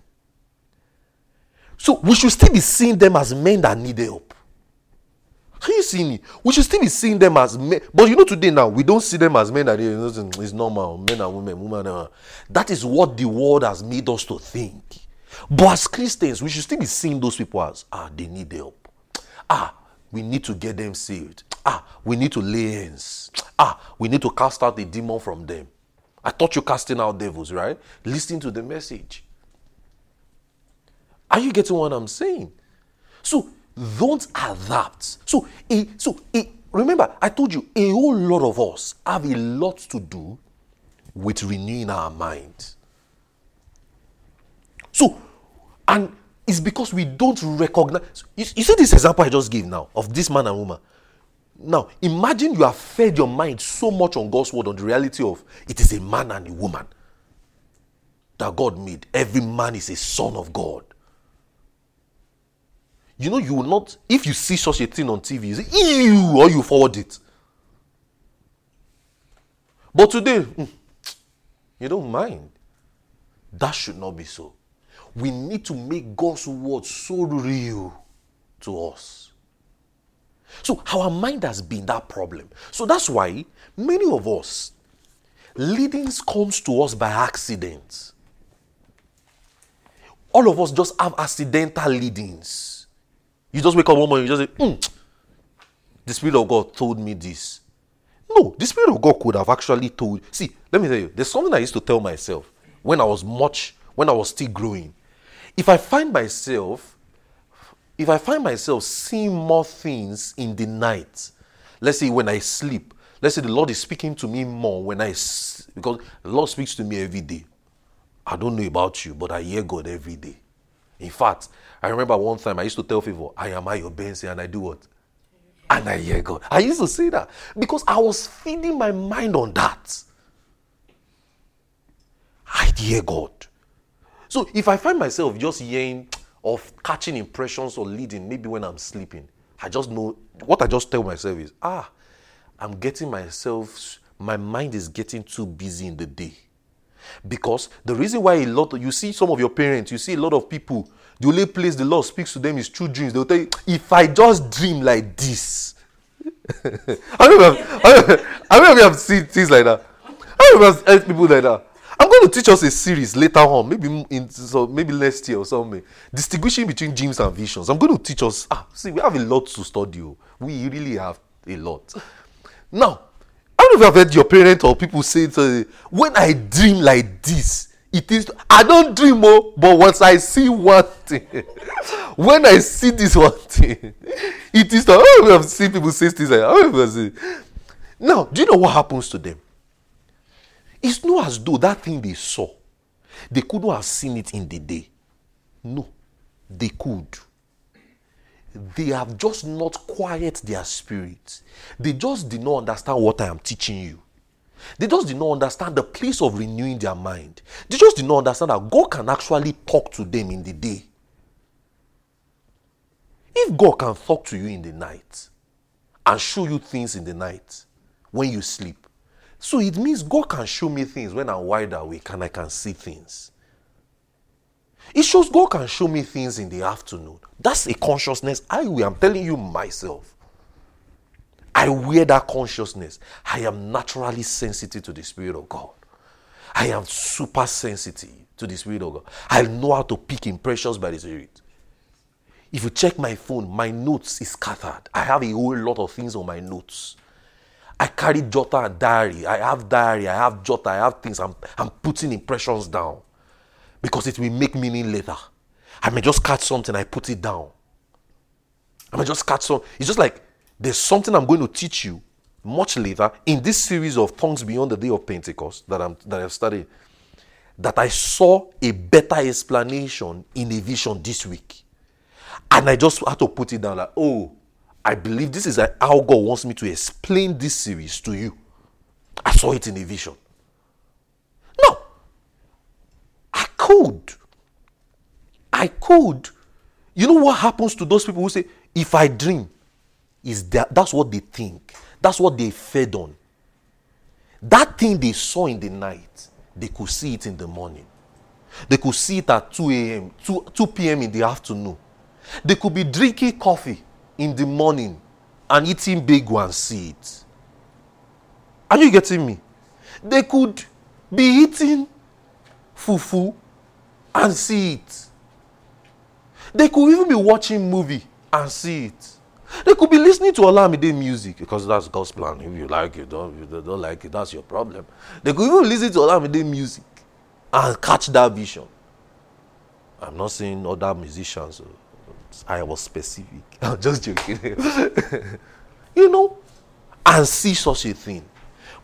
So we should still be seeing them as men that need help. Are you seeing it? We should still be seeing them as men. But you know, today now, we don't see them as men that it's normal. Men and women, women. Uh, that is what the world has made us to think. But as Christians, we should still be seeing those people as ah, they need help. Ah, we need to get them saved. Ah, we need to lay hands. Ah, we need to cast out the demon from them. I thought you casting out devils, right? Listen to the message. Are you getting what I'm saying? So don't adapt. So, a, so a, remember, I told you a whole lot of us have a lot to do with renewing our mind. So, and it's because we don't recognize. You, you see this example I just gave now of this man and woman. Now, imagine you have fed your mind so much on God's word, on the reality of it is a man and a woman that God made. Every man is a son of God you know you will not if you see such a thing on tv you say ew or you forward it. But today hmm, you don't mind. That should not be so. We need to make god's word so real to us. So our mind has been that problem. So that's why many of us leadings comes to us by accident. All of us just have accidental leadings you just wake up one morning, you just say, mm, the Spirit of God told me this. No, the Spirit of God could have actually told. See, let me tell you, there's something I used to tell myself when I was much, when I was still growing. If I find myself, if I find myself seeing more things in the night, let's say when I sleep, let's say the Lord is speaking to me more when I, because the Lord speaks to me every day. I don't know about you, but I hear God every day. In fact, I remember one time I used to tell people, I am I Benzi, and I do what? And I hear God. I used to say that because I was feeding my mind on that. I hear God. So if I find myself just hearing of catching impressions or leading, maybe when I'm sleeping, I just know what I just tell myself is, ah, I'm getting myself, my mind is getting too busy in the day. Because the reason why a lot of, you see some of your parents, you see a lot of people, the only place the Lord speaks to them is through dreams. They'll tell you, if I just dream like this. I know I you have seen things like that. I know if people like that. I'm going to teach us a series later on, maybe in so maybe next year or something. Distinguishing between dreams and visions. I'm going to teach us. Ah, see, we have a lot to study. Oh. We really have a lot. Now, I don't know if you have heard your parents or people say, uh, when I dream like this, it is. I don't dream oh, but once I see one thing, when I see this one thing, it is. If you have seen people say things like that. Now, do you know what happens to them? It's not as though that thing they saw, they could not have seen it in the day. No, they could. They have just not quiet their spirit. They just did not understand what I am teaching you. They just did not understand the place of renewing their mind. They just did not understand that God can actually talk to them in the day. If God can talk to you in the night and show you things in the night when you sleep, so it means God can show me things when I'm wide awake and I can see things. It shows God can show me things in the afternoon. That's a consciousness I am telling you myself. I wear that consciousness. I am naturally sensitive to the Spirit of God. I am super sensitive to the Spirit of God. I know how to pick impressions by the Spirit. If you check my phone, my notes is scattered. I have a whole lot of things on my notes. I carry jotter and diary. I have diary, I have jotter, I have things. I'm, I'm putting impressions down because it will make meaning later. I may just catch something, I put it down. I may just catch some. It's just like there's something I'm going to teach you much later in this series of tongues beyond the day of Pentecost that I'm that I've studied. That I saw a better explanation in a vision this week. And I just had to put it down like, oh, I believe this is how God wants me to explain this series to you. I saw it in a vision. No, I could. I could. You know what happens to those people who say, if I dream, is that that's what they think. That's what they fed on. That thing they saw in the night, they could see it in the morning. They could see it at 2 a.m., 2, 2 p.m. in the afternoon. They could be drinking coffee in the morning and eating big and see it. Are you getting me? They could be eating fufu and see it. They could even be watching movie and see it. They could be listening to Olamide music because that's God's plan. If you like it, don't, you don't like it, that's your problem. They could even listen to Olamide music and catch that vision. I'm not saying other musicians. I was specific. I'm just joking. you know, and see such a thing.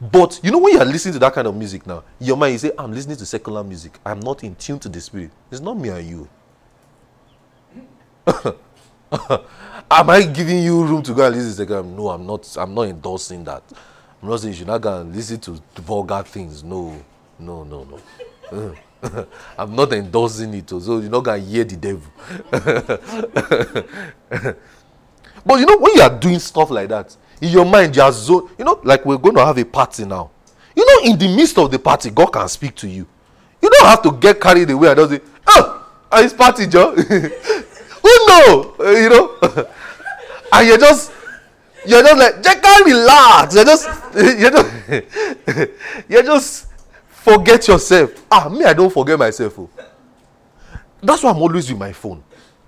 But you know, when you are listening to that kind of music now, your mind you say, I'm listening to secular music. I'm not in tune to the spirit. It's not me and you. Am I giving you room to go and listen to secular? No, I'm not. I'm not endorsing that. I'm not saying you should not go and listen to vulgar things. No, no, no, no. I'm not endorsing it, so you're not gonna hear the devil. but you know, when you are doing stuff like that, in your mind, you are so you know, like we're going to have a party now. You know, in the midst of the party, God can speak to you. You don't have to get carried away and just say, Oh, it's party, Joe. Who know? You know? and you're just you're just like just can't relax. You're just you're just you're just forget yourself. Ah, me, I don't forget myself. Oh. That's why I'm always with my phone.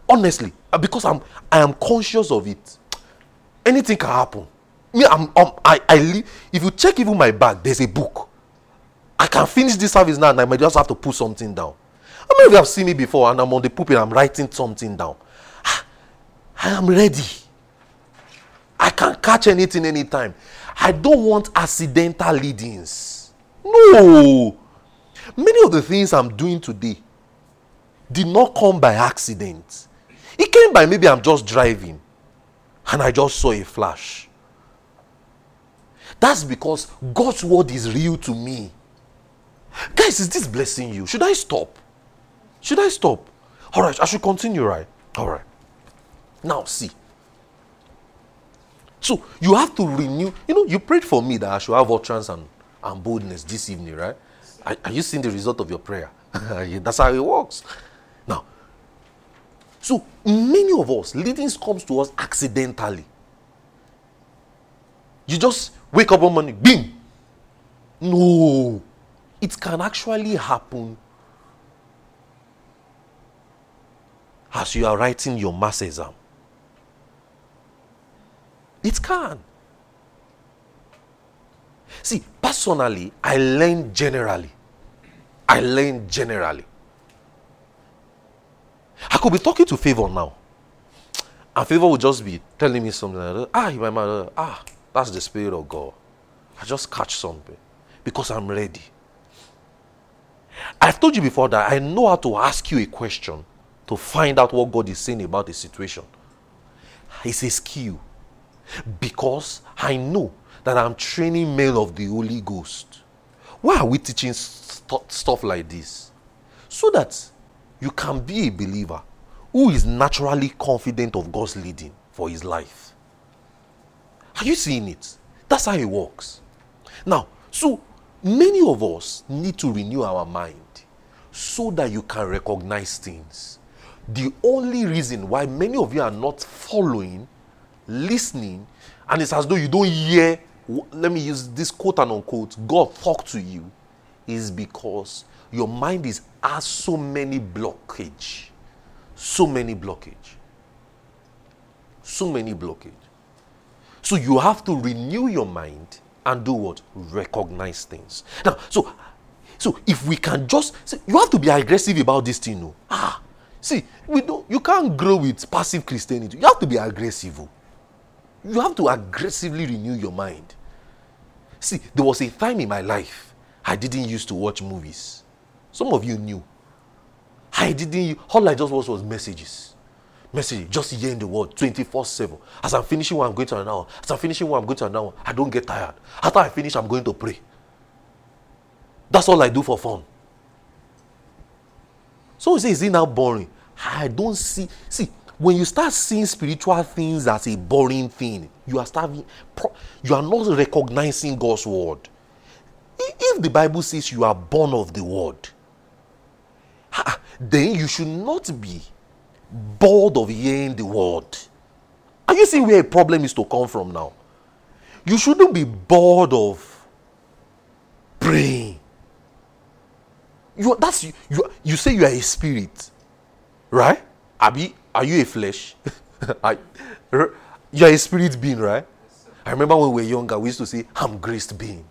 Honestly, uh, because I'm I am conscious of it. Anything can happen. Me, I'm um, I I leave. If you check even my bag, there's a book. I can finish this service now, and I might just have to put something down. How many of you have seen me before, and I'm on the pulpit, I'm writing something down. Ah, I am ready. I can catch anything anytime. I don't want accidental leadings. No. Many of the things I'm doing today did not come by accident. It came by maybe I'm just driving and I just saw a flash. That's because God's word is real to me. Guys, is this blessing you? Should I stop? Should I stop? All right, I should continue, right? All right. Now, see. So you have to renew. You know, you prayed for me that I should have utterance and, and boldness this evening, right? Are, are you seeing the result of your prayer? That's how it works. Now, so many of us, leadings comes to us accidentally. You just wake up one morning, bing. No, it can actually happen as you are writing your mass exam. It can. See, personally, I learn generally. I learn generally. I could be talking to Favor now. And Favor would just be telling me something like. Ah, my mother, ah, that's the Spirit of God. I just catch something because I'm ready. I've told you before that I know how to ask you a question to find out what God is saying about the situation. It's a skill because I know that I'm training men of the Holy Ghost. Why are we teaching st- stuff like this? So that you can be a believer who is naturally confident of God's leading for his life. Are you seeing it? That's how it works. Now, so many of us need to renew our mind so that you can recognize things. The only reason why many of you are not following, listening, and it's as though you don't hear, let me use this quote and unquote, God talk to you, is because your mind is has so many blockage. So many blockage. So many blockage. So you have to renew your mind and do what? Recognize things. Now, so so if we can just see, you have to be aggressive about this thing. No? Ah, see, we don't you can't grow with passive Christianity. You have to be aggressive. Oh. You have to aggressively renew your mind. See, there was a time in my life I didn't used to watch movies. Some of you knew. I didn't, all I just was was messages. Messages, just hearing the word 24 7. As I'm finishing one, I'm going to another. As I'm finishing one, I'm going to another. I don't get tired. After I finish, I'm going to pray. That's all I do for fun. So you say, is it now boring? I don't see. See, when you start seeing spiritual things as a boring thing, you are starting, you are not recognizing God's word. If the Bible says you are born of the word, then you should not be bored of hearing the word. Are you seeing where a problem is to come from now? You shouldn't be bored of praying. You that's you, you, you say you are a spirit, right? Abi, are you a flesh? you are a spirit being, right? I remember when we were younger, we used to say, I'm graced being.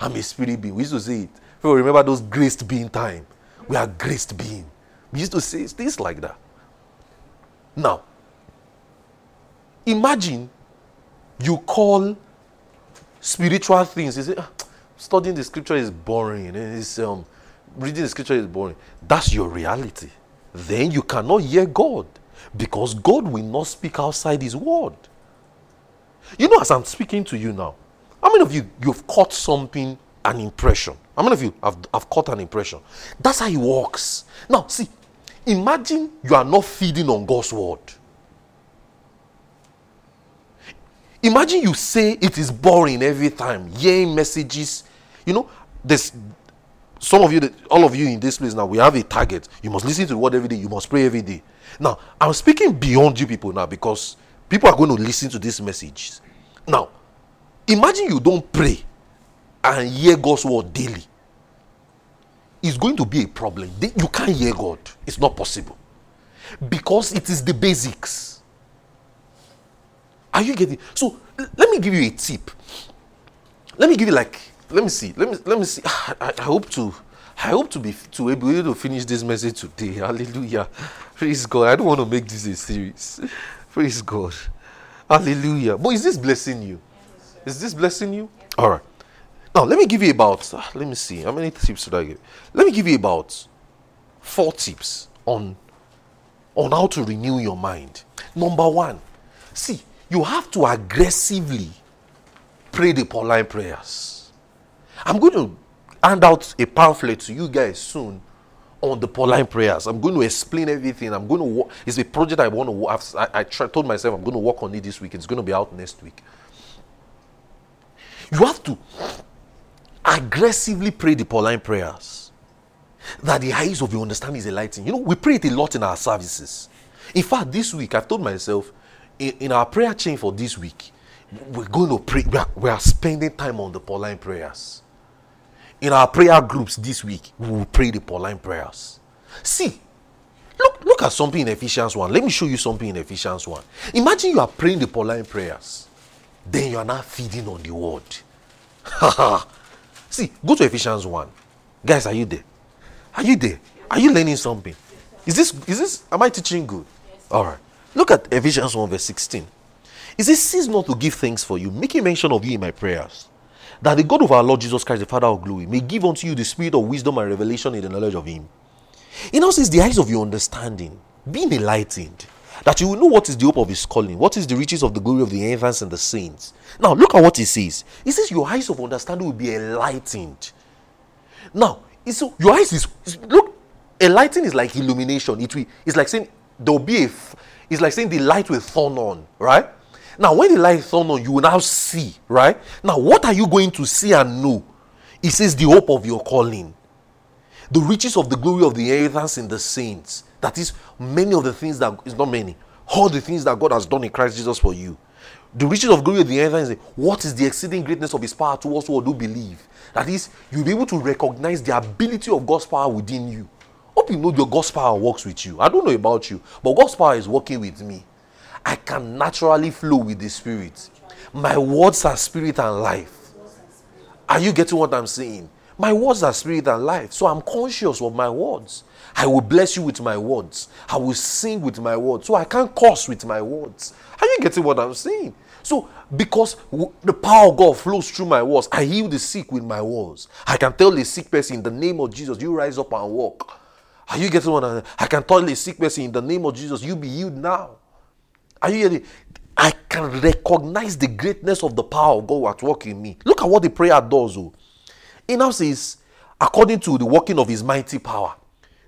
I'm a spirit being. We used to say it. People remember those graced being time. We are graced being. We used to say things like that. Now, imagine you call spiritual things. You say, ah, studying the scripture is boring. It's, um, reading the scripture is boring. That's your reality. Then you cannot hear God because God will not speak outside His word. You know, as I'm speaking to you now, how many of you you've caught something, an impression? How many of you have, have caught an impression? That's how he works. Now, see, imagine you are not feeding on God's word. Imagine you say it is boring every time, hearing messages. You know, there's some of you, all of you in this place now, we have a target. You must listen to the word every day. You must pray every day. Now, I'm speaking beyond you people now because people are going to listen to this message. Now, imagine you don't pray and hear God's word daily. It's going to be a problem. You can't hear God. It's not possible. Because it is the basics. Are you getting? So, let me give you a tip. Let me give you like let me see. Let me let me see. Ah, I, I hope to I hope to be to be able to finish this message today. Hallelujah. Praise God. I don't want to make this a series. Praise God. Hallelujah. But is this blessing you? Is this blessing you? All right. Now let me give you about. Let me see. How many tips should I give? Let me give you about four tips on on how to renew your mind. Number one, see, you have to aggressively pray the Pauline prayers. I'm going to hand out a pamphlet to you guys soon on the Pauline prayers. I'm going to explain everything. I'm going to. It's a project I want to. I, I told myself I'm going to work on it this week. It's going to be out next week. You have to aggressively pray the Pauline prayers that the eyes of your understanding is enlightened. You know, we pray it a lot in our services. In fact, this week I've told myself in, in our prayer chain for this week, we're going to pray. We are, we are spending time on the Pauline prayers in our prayer groups this week, we will pray the Pauline prayers. See, look, look at something in Ephesians 1. Let me show you something in Ephesians 1. Imagine you are praying the Pauline prayers, then you are not feeding on the word. See, go to Ephesians 1. Guys, are you there? Are you there? Are you learning something? Is this is this am I teaching good? Alright. Look at Ephesians 1, verse 16. It says, Cease not to give thanks for you, making mention of you in my prayers that the God of our Lord Jesus Christ, the Father of glory, may give unto you the spirit of wisdom and revelation in the knowledge of Him. He now says, The eyes of your understanding being enlightened, that you will know what is the hope of His calling, what is the riches of the glory of the heavens and the saints. Now, look at what He says. He says, Your eyes of understanding will be enlightened. Now, so your eyes is, look, enlightened is like illumination. It will, it's like saying, There'll be a, it's like saying the light will turn on, right? Now, when the light is on, you will now see, right? Now, what are you going to see and know? It says the hope of your calling, the riches of the glory of the inheritance in the saints. That is, many of the things that is not many, all the things that God has done in Christ Jesus for you. The riches of glory of the is What is the exceeding greatness of His power towards who do believe? That is, you'll be able to recognize the ability of God's power within you. Hope you know your God's power works with you. I don't know about you, but God's power is working with me. I can naturally flow with the Spirit. My words are spirit and life. Are you getting what I'm saying? My words are spirit and life. So I'm conscious of my words. I will bless you with my words. I will sing with my words. So I can't curse with my words. Are you getting what I'm saying? So, because the power of God flows through my words, I heal the sick with my words. I can tell the sick person in the name of Jesus, you rise up and walk. Are you getting what I'm saying? I can tell the sick person in the name of Jesus, you be healed now. Are you hearing? I can recognize the greatness of the power of God at work in me. Look at what the prayer does. Oh. It now says, according to the working of his mighty power.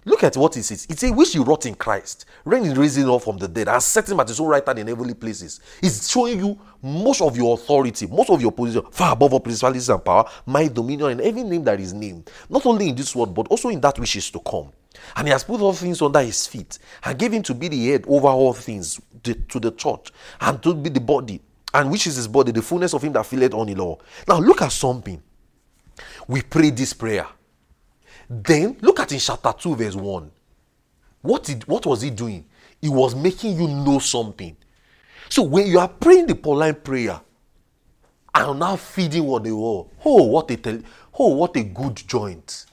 Look at what it says. It says, which he wrought in Christ, reigning raising up from the dead, and setting him at his own right hand in heavenly places. It's showing you most of your authority, most of your position, far above all principalities and power, my dominion, and every name that is named, not only in this world, but also in that which is to come. And he has put all things under his feet and gave him to be the head over all things to the church and to be the body, and which is his body, the fullness of him that filleth on it all. Now look at something. We pray this prayer. Then look at in chapter 2, verse 1. What did what was he doing? He was making you know something. So when you are praying the Pauline prayer, and now feeding what they were. Oh, what a tell, oh, what a good joint.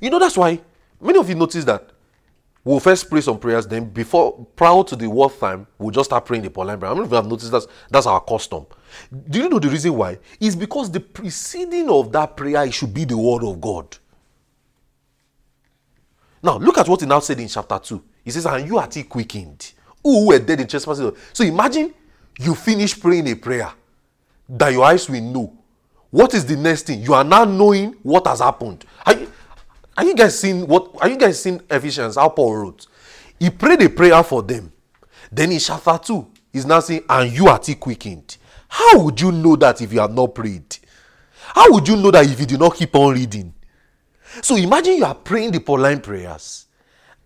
You know that's why Many of you notice that we'll first pray some prayers, then before prior to the word time, we'll just start praying the Pauline prayer. I don't know if you have noticed that that's our custom. Do you know the reason why? It's because the preceding of that prayer it should be the word of God. Now look at what he now said in chapter 2. He says, And you are still quickened. Who were dead in trespasses. So imagine you finish praying a prayer that your eyes will know. What is the next thing? You are now knowing what has happened. Are you, are you guys seeing what? Are you guys seeing Ephesians? How Paul wrote. He prayed a prayer for them. Then in chapter two, he's now saying, "And you are still quickened." How would you know that if you have not prayed? How would you know that if you do not keep on reading? So imagine you are praying the Pauline prayers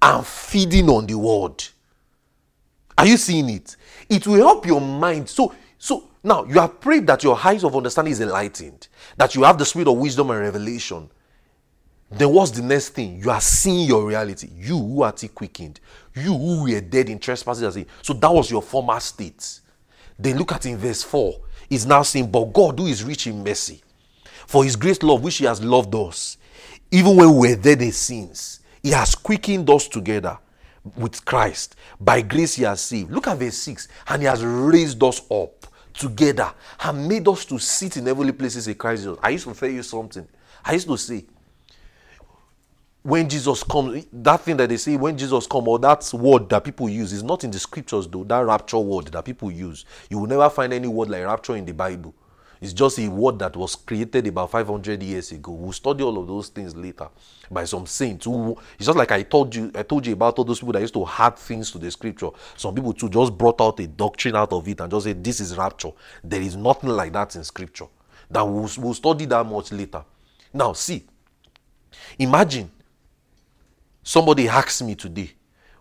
and feeding on the word. Are you seeing it? It will help your mind. So, so now you have prayed that your eyes of understanding is enlightened, that you have the spirit of wisdom and revelation, then what's the next thing? You are seeing your reality. You who are quickened. You who were dead in trespasses. So that was your former state. Then look at in verse 4. He's now saying, But God who is rich in mercy, for his great love which he has loved us, even when we were dead in sins, he has quickened us together with Christ. By grace he has saved. Look at verse 6. And he has raised us up together and made us to sit in heavenly places in Christ Jesus. I used to tell you something. I used to say, when Jesus comes, that thing that they say when Jesus comes, or that word that people use is not in the scriptures though, that rapture word that people use. You will never find any word like rapture in the Bible. It's just a word that was created about 500 years ago. We'll study all of those things later by some saints. Who, it's just like I told you, I told you about all those people that used to add things to the scripture. Some people too just brought out a doctrine out of it and just said, "This is rapture." There is nothing like that in scripture. That we'll, we'll study that much later. Now, see, imagine somebody asks me today,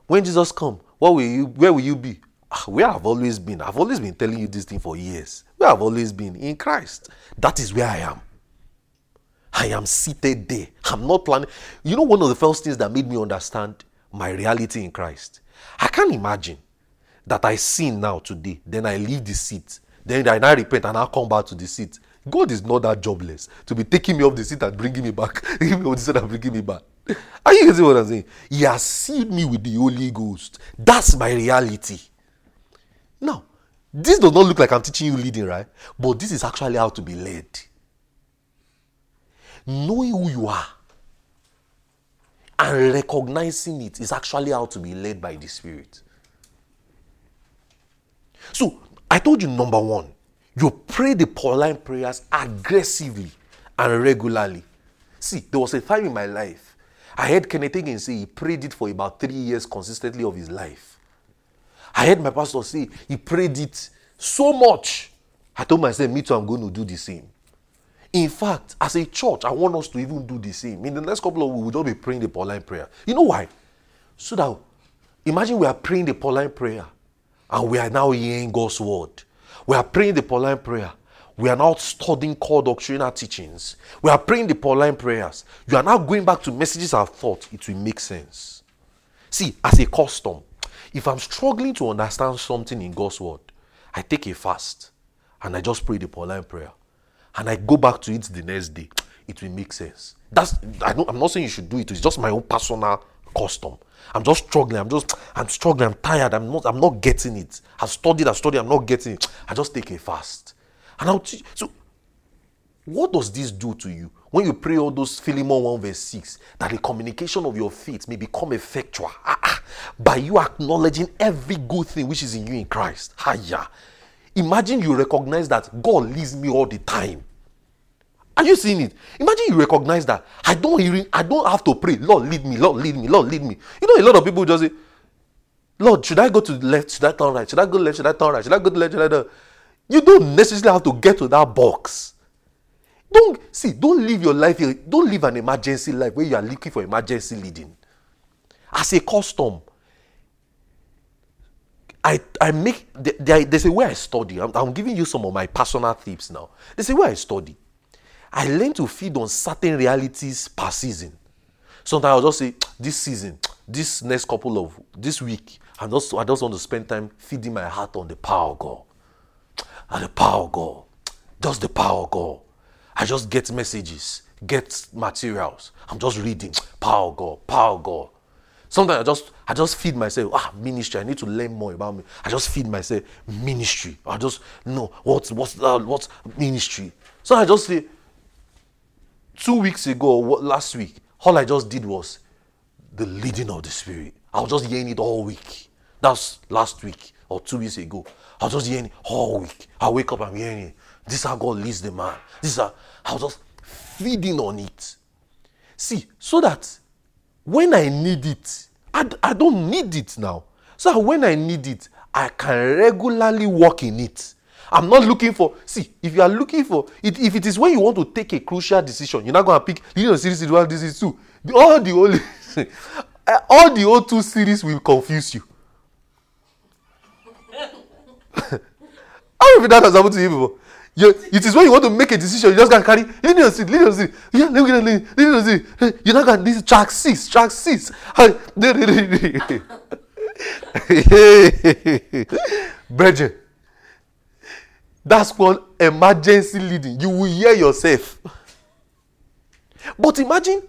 when Jesus come, what will you, where will you be? Ah, where I've always been. I've always been telling you this thing for years. Where I've always been in Christ. That is where I am. I am seated there. I'm not planning. You know, one of the first things that made me understand my reality in Christ. I can't imagine that I sin now today, then I leave the seat, then I now repent and I come back to the seat. God is not that jobless to be taking me off the seat and bringing me back, taking me off the seat and bringing me back. Are you getting what I'm saying? He has sealed me with the Holy Ghost. That's my reality. Now, this does not look like I'm teaching you leading, right? But this is actually how to be led. Knowing who you are and recognizing it is actually how to be led by the Spirit. So, I told you number one, you pray the Pauline prayers aggressively and regularly. See, there was a time in my life, I heard Kenneth Hagin say he prayed it for about three years consistently of his life. I heard my pastor say he prayed it so much. I told myself, me too, I'm going to do the same. In fact, as a church, I want us to even do the same. In the next couple of weeks, we'll just be praying the Pauline prayer. You know why? So that, imagine we are praying the Pauline prayer and we are now hearing God's word. We are praying the Pauline prayer. We are now studying core doctrinal teachings. We are praying the Pauline prayers. You are now going back to messages I've thought. It will make sense. See, as a custom, if I'm struggling to understand something in God's word, I take a fast and I just pray the Pauline prayer. And I go back to it the next day. It will make sense. That's I'm not saying you should do it. It's just my own personal custom. I'm just struggling. I'm just I'm struggling. I'm tired. I'm not I'm not getting it. I've studied, I've studied, I'm not getting it. I just take a fast. And I'll teach. So what does this do to you? When you pray all those Philemon 1 verse 6, that the communication of your faith may become effectual ah, ah, by you acknowledging every good thing which is in you in Christ. Hiya. Imagine you recognize that God leads me all the time. Are you seeing it? Imagine you recognize that I don't even I don't have to pray. Lord lead me, Lord lead me, Lord lead me. You know, a lot of people just say, Lord, should I go to the left? Should I turn right? Should I go left? Should I turn right? Should I go to the left? Should I do? You don't necessarily have to get to that box. Don't see, don't live your life here. Don't live an emergency life where you are looking for emergency leading. As a custom, I, I make there, there's a way I study. I'm, I'm giving you some of my personal tips now. There's a way I study. I learn to feed on certain realities per season. Sometimes I'll just say, this season, this next couple of this week, I just I just want to spend time feeding my heart on the power of God. And the power of God. Just the power of God. I just get messages, get materials. I'm just reading. Power God, power God. Sometimes I just I just feed myself. Ah, ministry. I need to learn more about me. I just feed myself ministry. I just know what's what's uh, what's ministry. So I just say two weeks ago last week, all I just did was the leading of the spirit. I was just hearing it all week. That's last week or two weeks ago. I was just hearing it all week. I wake up, I'm hearing it. This is how God leads the man. This is how I was just feeding on it. See, so that when I need it, I, I don't need it now. So when I need it, I can regularly work in it. I'm not looking for. See, if you are looking for it, if it is when you want to take a crucial decision, you're not gonna pick. You know, series one, this is two. All the only, uh, all the old two series will confuse you. How if that has happened to you before? You, it is when you want to make a decision, you just can carry, seat, lean on seat. Yeah, on seat, lean on seat. You're not going to, this track six, track six. Brethren, that's called emergency leading. You will hear yourself. But imagine,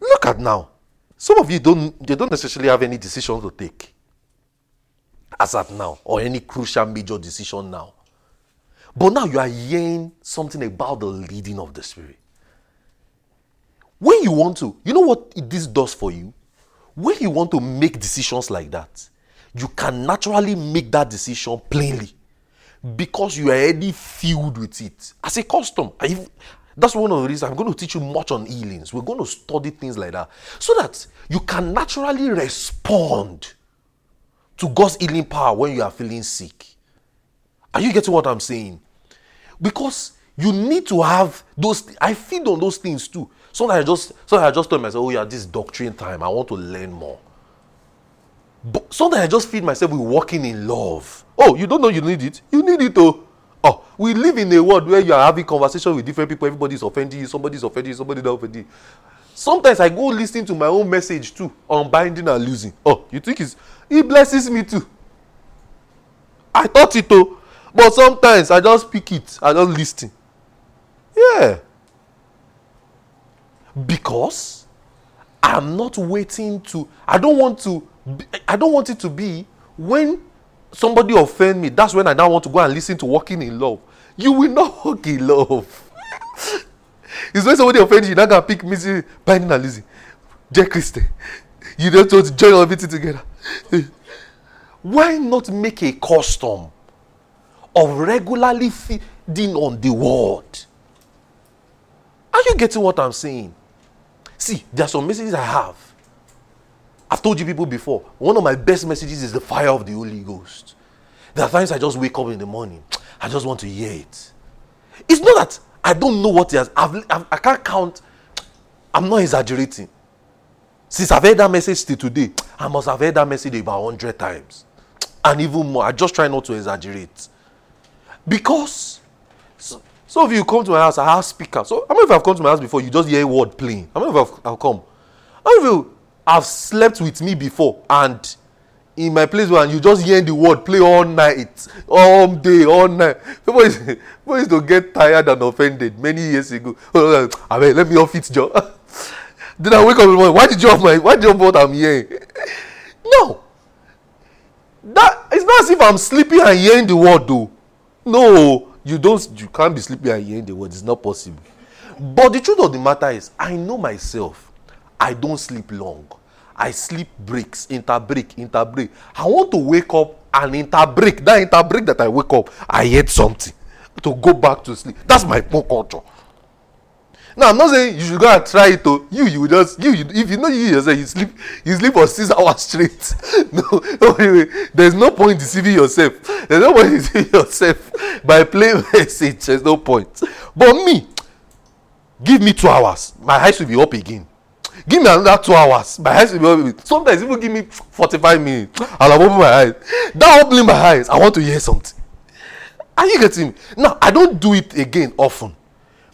look at now. Some of you don't, they don't necessarily have any decision to take as at now, or any crucial major decision now. But now you are hearing something about the leading of the Spirit. When you want to, you know what this does for you? When you want to make decisions like that, you can naturally make that decision plainly because you are already filled with it as a custom. I, that's one of the reasons I'm going to teach you much on healings. We're going to study things like that so that you can naturally respond to God's healing power when you are feeling sick. Are you getting what I'm saying? Because you need to have those. I feed on those things too. So I just, so I just told myself, oh yeah, this doctrine time. I want to learn more. But sometimes I just feed myself with walking in love. Oh, you don't know you need it? You need it oh. Oh, we live in a world where you are having conversation with different people. Everybody is offending you. Somebody is offending you. Somebody is offending you. Sometimes I go listen to my own message too on binding and loosing. Oh, you think it's he blesses me too. I thought it oh, but sometimes I just pick it. I just listen. Yeah. Because I'm not waiting to. I don't want to. be, I don't want it to be when somebody offend me that's when i now want to go and listen to walking in love you will not walk in love it's when somebody offend you now gonna pick me say binding and lizzie dear christian you don't want to join everything together why not make a custom of regularly feeding on the word are you getting what i'm saying see there are some messages i have I've told you people before, one of my best messages is the fire of the Holy Ghost. There are times I just wake up in the morning, I just want to hear it. It's not that I don't know what it has, I've, I've, I can't count, I'm not exaggerating. Since I've heard that message till today, I must have heard that message about 100 times. And even more. I just try not to exaggerate. Because so, some of you come to my house, I have speakers. So, how many of you have come to my house before? You just hear a word playing. How many of you have, have come? How many of you have slept with me before and in my place where you just hear the word play all night all day all night people used, people used to get tired and offended many years ago oh, oh, oh abeg let me off it job then i wake up in the morning why did you off my why did you off what i'm hearing no that it's not as if i'm sleeping and hearing the word though no you don't you can't be sleeping and hearing the word it's not possible but the truth of the matter is i know myself I don't sleep long. I sleep breaks, interbreak, interbreak. I want to wake up and interbreak. That interbreak that I wake up, I ate something to go back to sleep. That's my poor culture. Now I'm not saying you should go and try it. To you, you just you, you if you know you yourself, you sleep, you sleep for six hours straight. no, no, there's no point deceiving yourself. There's no point deceiving yourself by playing message. There's no point. But me, give me two hours, my eyes will be up again give me another two hours my eyes will be open sometimes even give me forty-five minutes and i open my eyes that opening my eyes i want to hear something are you getting me now i don't do it again often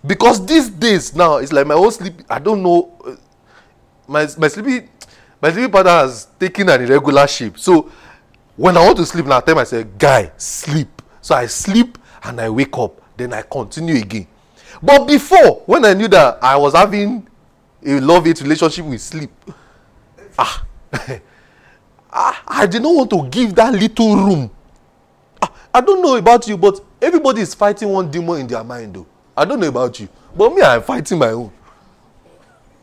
because these days now it's like my own sleep i don't know uh, my my sleeping my sleeping pattern has taken an irregular shape. So when i want to sleep now i tell myself guy sleep. So i sleep and i wake up. Then i continue again. But before when i knew that i was having a love hate relationship with sleep ah ah i did not want to give that little room. Ah i don't know about you but everybody is fighting one demon in their mind though i don't know about you but me i am fighting my own.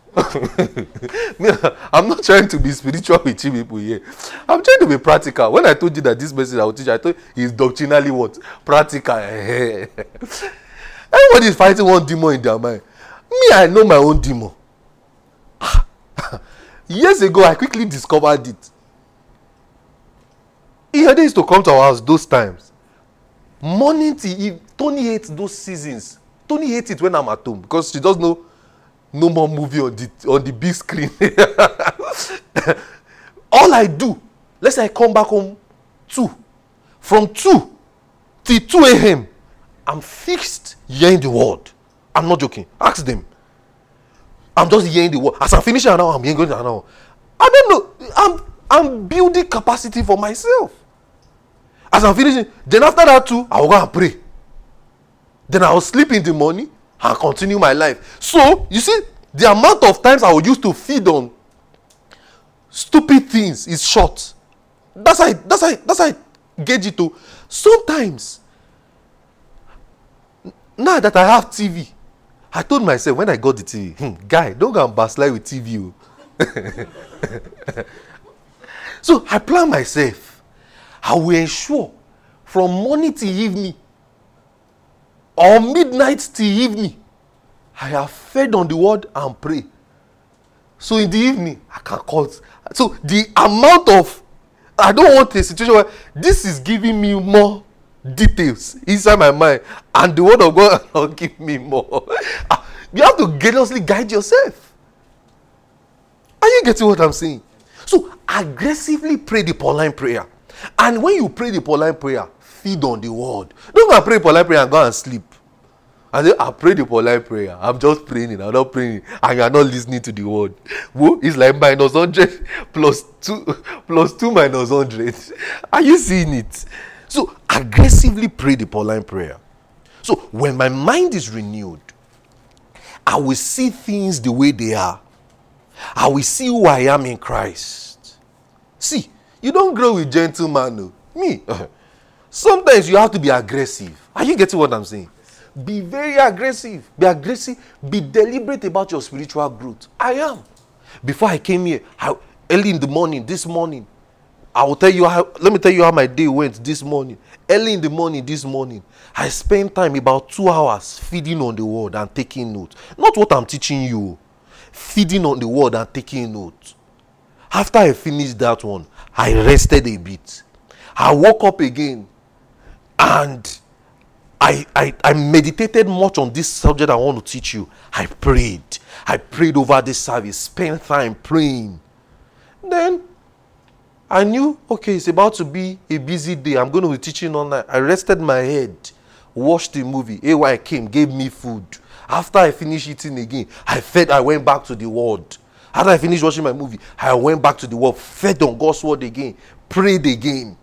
Me i'm not trying to be spiritual with you people here. I'm trying to be practical. When i told you that this message i will teach you i thought is doctrinally what? Practical. Everybody is fighting one demon in their mind. Me i know my own demon. Years ago i quickly discovered it. Iyede used to come to our house those times. Morning till eve tony hates those seasons tony hates it when i'm at home because she doesn't know no more movie on the on the big screen all i do let's say i come back home two from two till two a.m i'm fixed hearing the word i'm not joking ask them I'm just hearing the word. As I'm finishing now, I'm hearing now. I don't know. I'm I'm building capacity for myself. As I'm finishing, then after that too, I will go and pray. Then I will sleep in the morning and continue my life. So you see, the amount of times I will use to feed on stupid things is short. That's how that's how that's how I gauge it to. Sometimes now that I have TV, I told myself when I got the TV, hmm, guy, don't go and backslide with TV. Oh. so I plan myself. I will ensure from morning till evening or midnight till evening i have fed on the word and pray. So in the evening i can call. So the amount of i don't want a situation where this is giving me more details inside my mind and the word of god will give me more. Ah, you have to generously guide yourself. Are you getting what i'm saying? So aggressively pray the Pauline prayer. And when you pray the Pauline prayer feed on the word. Don't go and pray Pauline prayer and go and sleep and say i pray the Pauline prayer i'm just praying i'm not praying and you are not listening to the word wo it's like minus hundred plus two plus two minus hundred are you seeing it so aggressively pray the Pauline prayer. So when my mind is renewed, I will see things the way they are. I will see who I am in Christ. See, you don't grow with gentleman. No. Me. Sometimes you have to be aggressive. Are you getting what I'm saying? Be very aggressive. Be aggressive. Be deliberate about your spiritual growth. I am. Before I came here, early in the morning, this morning, I will tell you how, let me tell you how my day went this morning. Early in the morning, this morning, I spent time about two hours feeding on the word and taking notes. Not what I'm teaching you, feeding on the word and taking notes. After I finished that one, I rested a bit. I woke up again and I, I, I meditated much on this subject I want to teach you. I prayed. I prayed over this service, spent time praying. Then I knew, okay, it's about to be a busy day. I'm going to be teaching all night. I rested my head, watched the movie. AY came, gave me food. After I finished eating again, I fed, I went back to the word. After I finished watching my movie, I went back to the word, fed on God's word again, prayed again.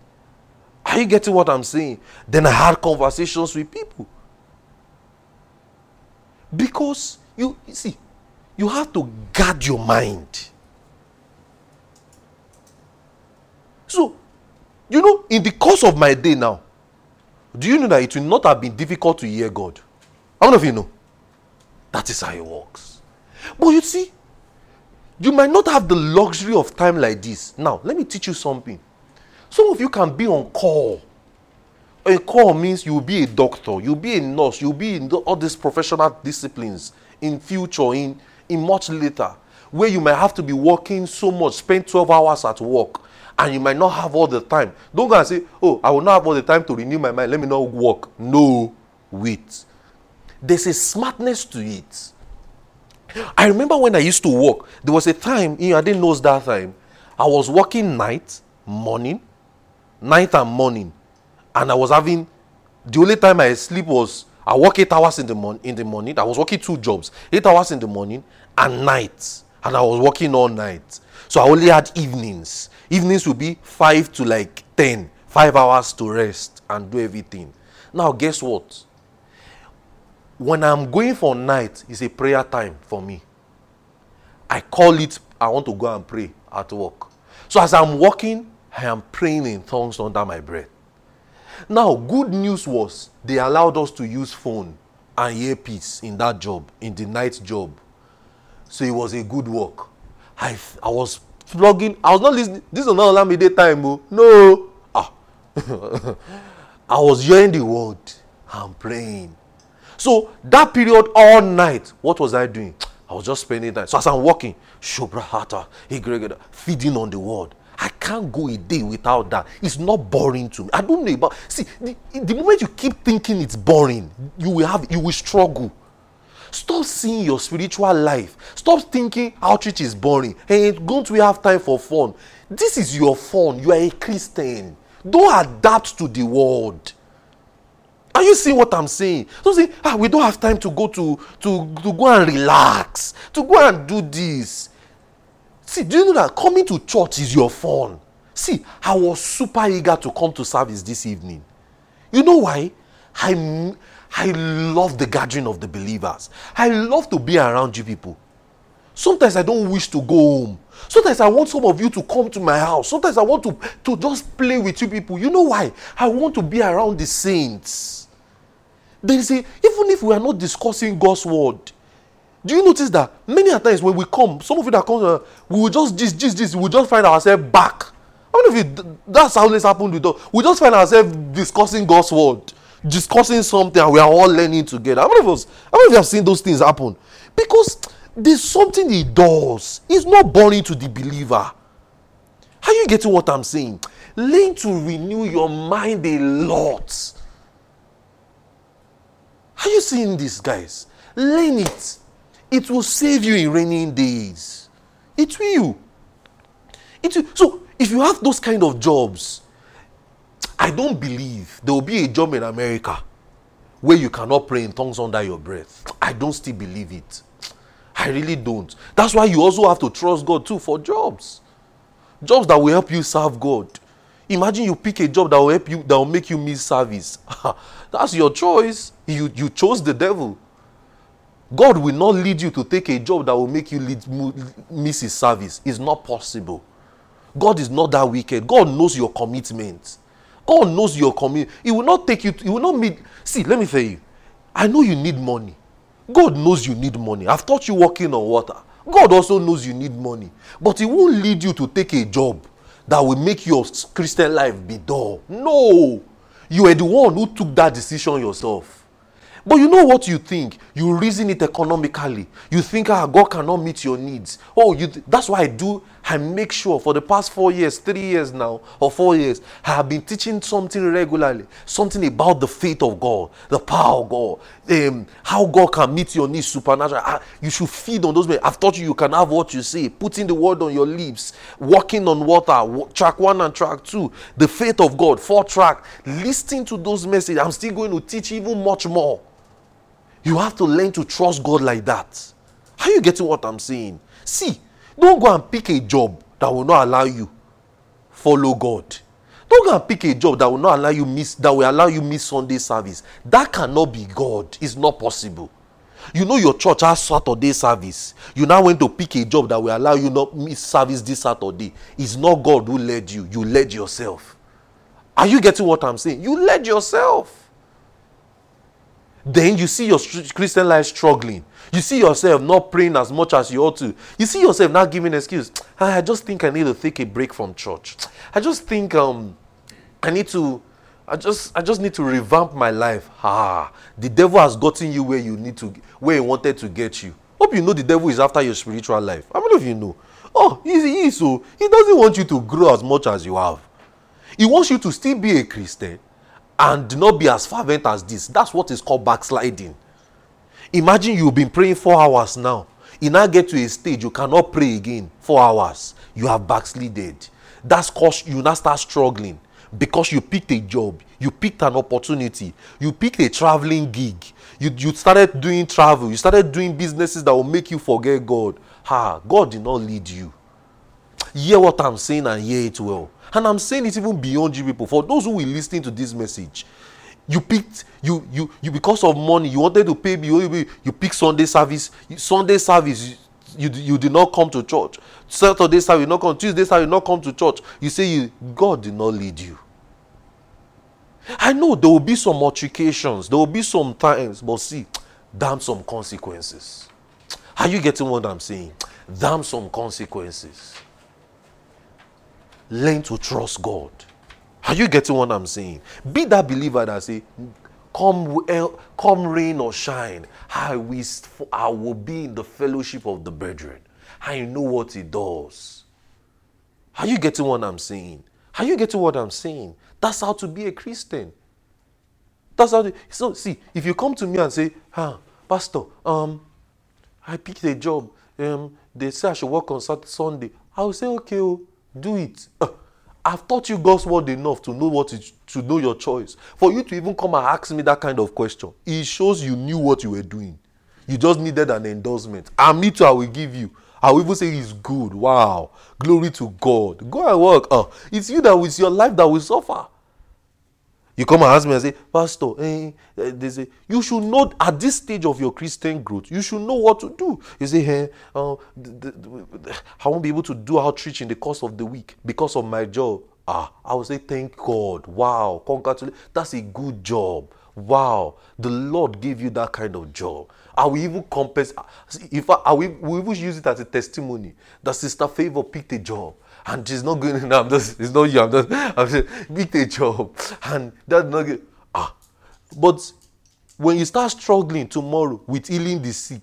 Are you getting what I'm saying? Then I had conversations with people. Because you, you see, you have to guard your mind. So, you know, in the course of my day now, do you know that it will not have been difficult to hear God? How many of you know? That is how it works. But you see, you might not have the luxury of time like this. Now, let me teach you something. Some of you can be on call. A call means you'll be a doctor, you'll be a nurse, you'll be in all these professional disciplines in future, in, in much later, where you might have to be working so much, spend 12 hours at work and you might not have all the time. Don't go and say, Oh, I will not have all the time to renew my mind. Let me not work. No, wait. There's a smartness to it. I remember when I used to work, there was a time, you know, I didn't know that time. I was working night, morning, night and morning. And I was having, the only time I sleep was, I work eight hours in the, mon- in the morning. I was working two jobs, eight hours in the morning and night. And I was working all night. So I only had evenings. Evenings would be 5 to like ten, five hours to rest and do everything. Now, guess what? When I'm going for night, it's a prayer time for me. I call it, I want to go and pray at work. So as I'm walking, I am praying in tongues under my breath. Now, good news was they allowed us to use phone and earpiece in that job, in the night job. So it was a good work. I, I was flogging. I was not listening. This was not Olamide time. Oh. No. Ah. I was hearing the word and praying. So that period all night, what was I doing? I was just spending time. So as I'm walking, Shobrahata, feeding on the word. I can't go a day without that. It's not boring to me. I don't know about. See, the, the moment you keep thinking it's boring, you will have, you will struggle. Stop seeing your spiritual life. Stop thinking outreach is boring. Hey, don't we have time for fun? This is your fun. You are a Christian. Don't adapt to the world. Are you seeing what I'm saying? Don't say, ah, we don't have time to go to, to, to go and relax, to go and do this. See, do you know that coming to church is your fun? See, I was super eager to come to service this evening. You know why? I, I love the gathering of the believers. I love to be around you people. Sometimes I don't wish to go home. Sometimes I want some of you to come to my house. Sometimes I want to, to just play with you people. You know why? I want to be around the saints. There is a, even if we are not discussing God's word, do you notice that many times when we come, some of you that come, uh, we will just this, this, this, we will just find ourselves back How many of you, that's how this happened with us. We just find ourselves discussing God's word, discussing something, and we are all learning together. How many of us, how many of you have seen those things happen? Because there's something he does. He's not born into the believer. Are you getting what I'm saying? Learn to renew your mind a lot. Are you seeing this, guys? Learn it. It will save you in raining days. It will. It will. So, if you have those kind of jobs, I don't believe there will be a job in America where you cannot pray in tongues under your breath. I don't still believe it. I really don't. That's why you also have to trust God too for jobs. Jobs that will help you serve God. Imagine you pick a job that will help you, that will make you miss service. That's your choice. You, you chose the devil. God will not lead you to take a job that will make you lead, miss his service. It's not possible. God is not that wicked. God knows your commitment. God knows your commitment. He will not take you, to, he will not meet. See, let me tell you. I know you need money. God knows you need money. I've taught you walking on water. God also knows you need money. But He won't lead you to take a job that will make your Christian life be dull. No. You are the one who took that decision yourself. But you know what you think? You reason it economically. You think, ah, God cannot meet your needs. Oh, you th- that's why I do. I make sure for the past four years, three years now, or four years, I have been teaching something regularly, something about the faith of God, the power of God, um, how God can meet your needs supernatural. Ah, you should feed on those. I've taught you you can have what you say, putting the word on your lips, walking on water, track one and track two, the faith of God, four track. Listening to those messages, I'm still going to teach even much more. You have to learn to trust God like that. Are you getting what I'm saying? See, don't go and pick a job that will not allow you follow God. Don't go and pick a job that will not allow you miss that will allow you miss Sunday service. That cannot be God. It's not possible. You know your church has Saturday service. You now went to pick a job that will allow you not miss service this Saturday. It's not God who led you. You led yourself. Are you getting what I'm saying? You led yourself then you see your Christian life struggling. You see yourself not praying as much as you ought to. You see yourself not giving excuse. I just think I need to take a break from church. I just think um, I need to. I just I just need to revamp my life. Ah, the devil has gotten you where you need to, where he wanted to get you. Hope you know the devil is after your spiritual life. How many of you know? Oh, he is so. He doesn't want you to grow as much as you have. He wants you to still be a Christian and do not be as fervent as this. That's what is called backsliding. Imagine you've been praying four hours now. You now get to a stage you cannot pray again four hours. You have backslided. That's cause you now start struggling because you picked a job, you picked an opportunity, you picked a traveling gig, you, you started doing travel, you started doing businesses that will make you forget God. Ha, God did not lead you. Hear what I'm saying and hear it well. And I'm saying it even beyond you people. For those who will listen to this message, you picked you you you because of money you wanted to pay me you, you pick Sunday service Sunday service you, you did not come to church Saturday service you not come Tuesday service you not come to church you say you God did not lead you. I know there will be some altercations there will be some times but see damn some consequences. Are you getting what I'm saying? Damn some consequences learn to trust God. Are you getting what I'm saying? Be that believer that say, come, come rain or shine, I will, I will be in the fellowship of the brethren. I know what he does. Are you getting what I'm saying? Are you getting what I'm saying? That's how to be a Christian. That's how. To, so see, if you come to me and say, "Ah, Pastor, um, I picked a job. Um, they say I should work on Saturday, Sunday," I will say, "Okay, oh, do it. Uh, I've taught you God's word enough to know what is, to know your choice. For you to even come and ask me that kind of question, it shows you knew what you were doing. You just needed an endorsement. And me too, I will give you. I will even say it's good. Wow. Glory to God. Go and work. Uh, it's you that with your life that will suffer. You come and ask me and say, Pastor, eh, eh, they say, you should know at this stage of your Christian growth, you should know what to do. You say, hey, uh, I won't be able to do outreach in the course of the week because of my job. Ah, I will say, thank God. Wow, congratulations. That's a good job. wow, the Lord gave you that kind of job. I will even compensate. If I, I will, we even use it as a testimony that Sister Favor picked a job and she's not going. No, I'm just. It's not you. I'm just. I'm just picked a job and that's not good. Ah, but when you start struggling tomorrow with healing the sick,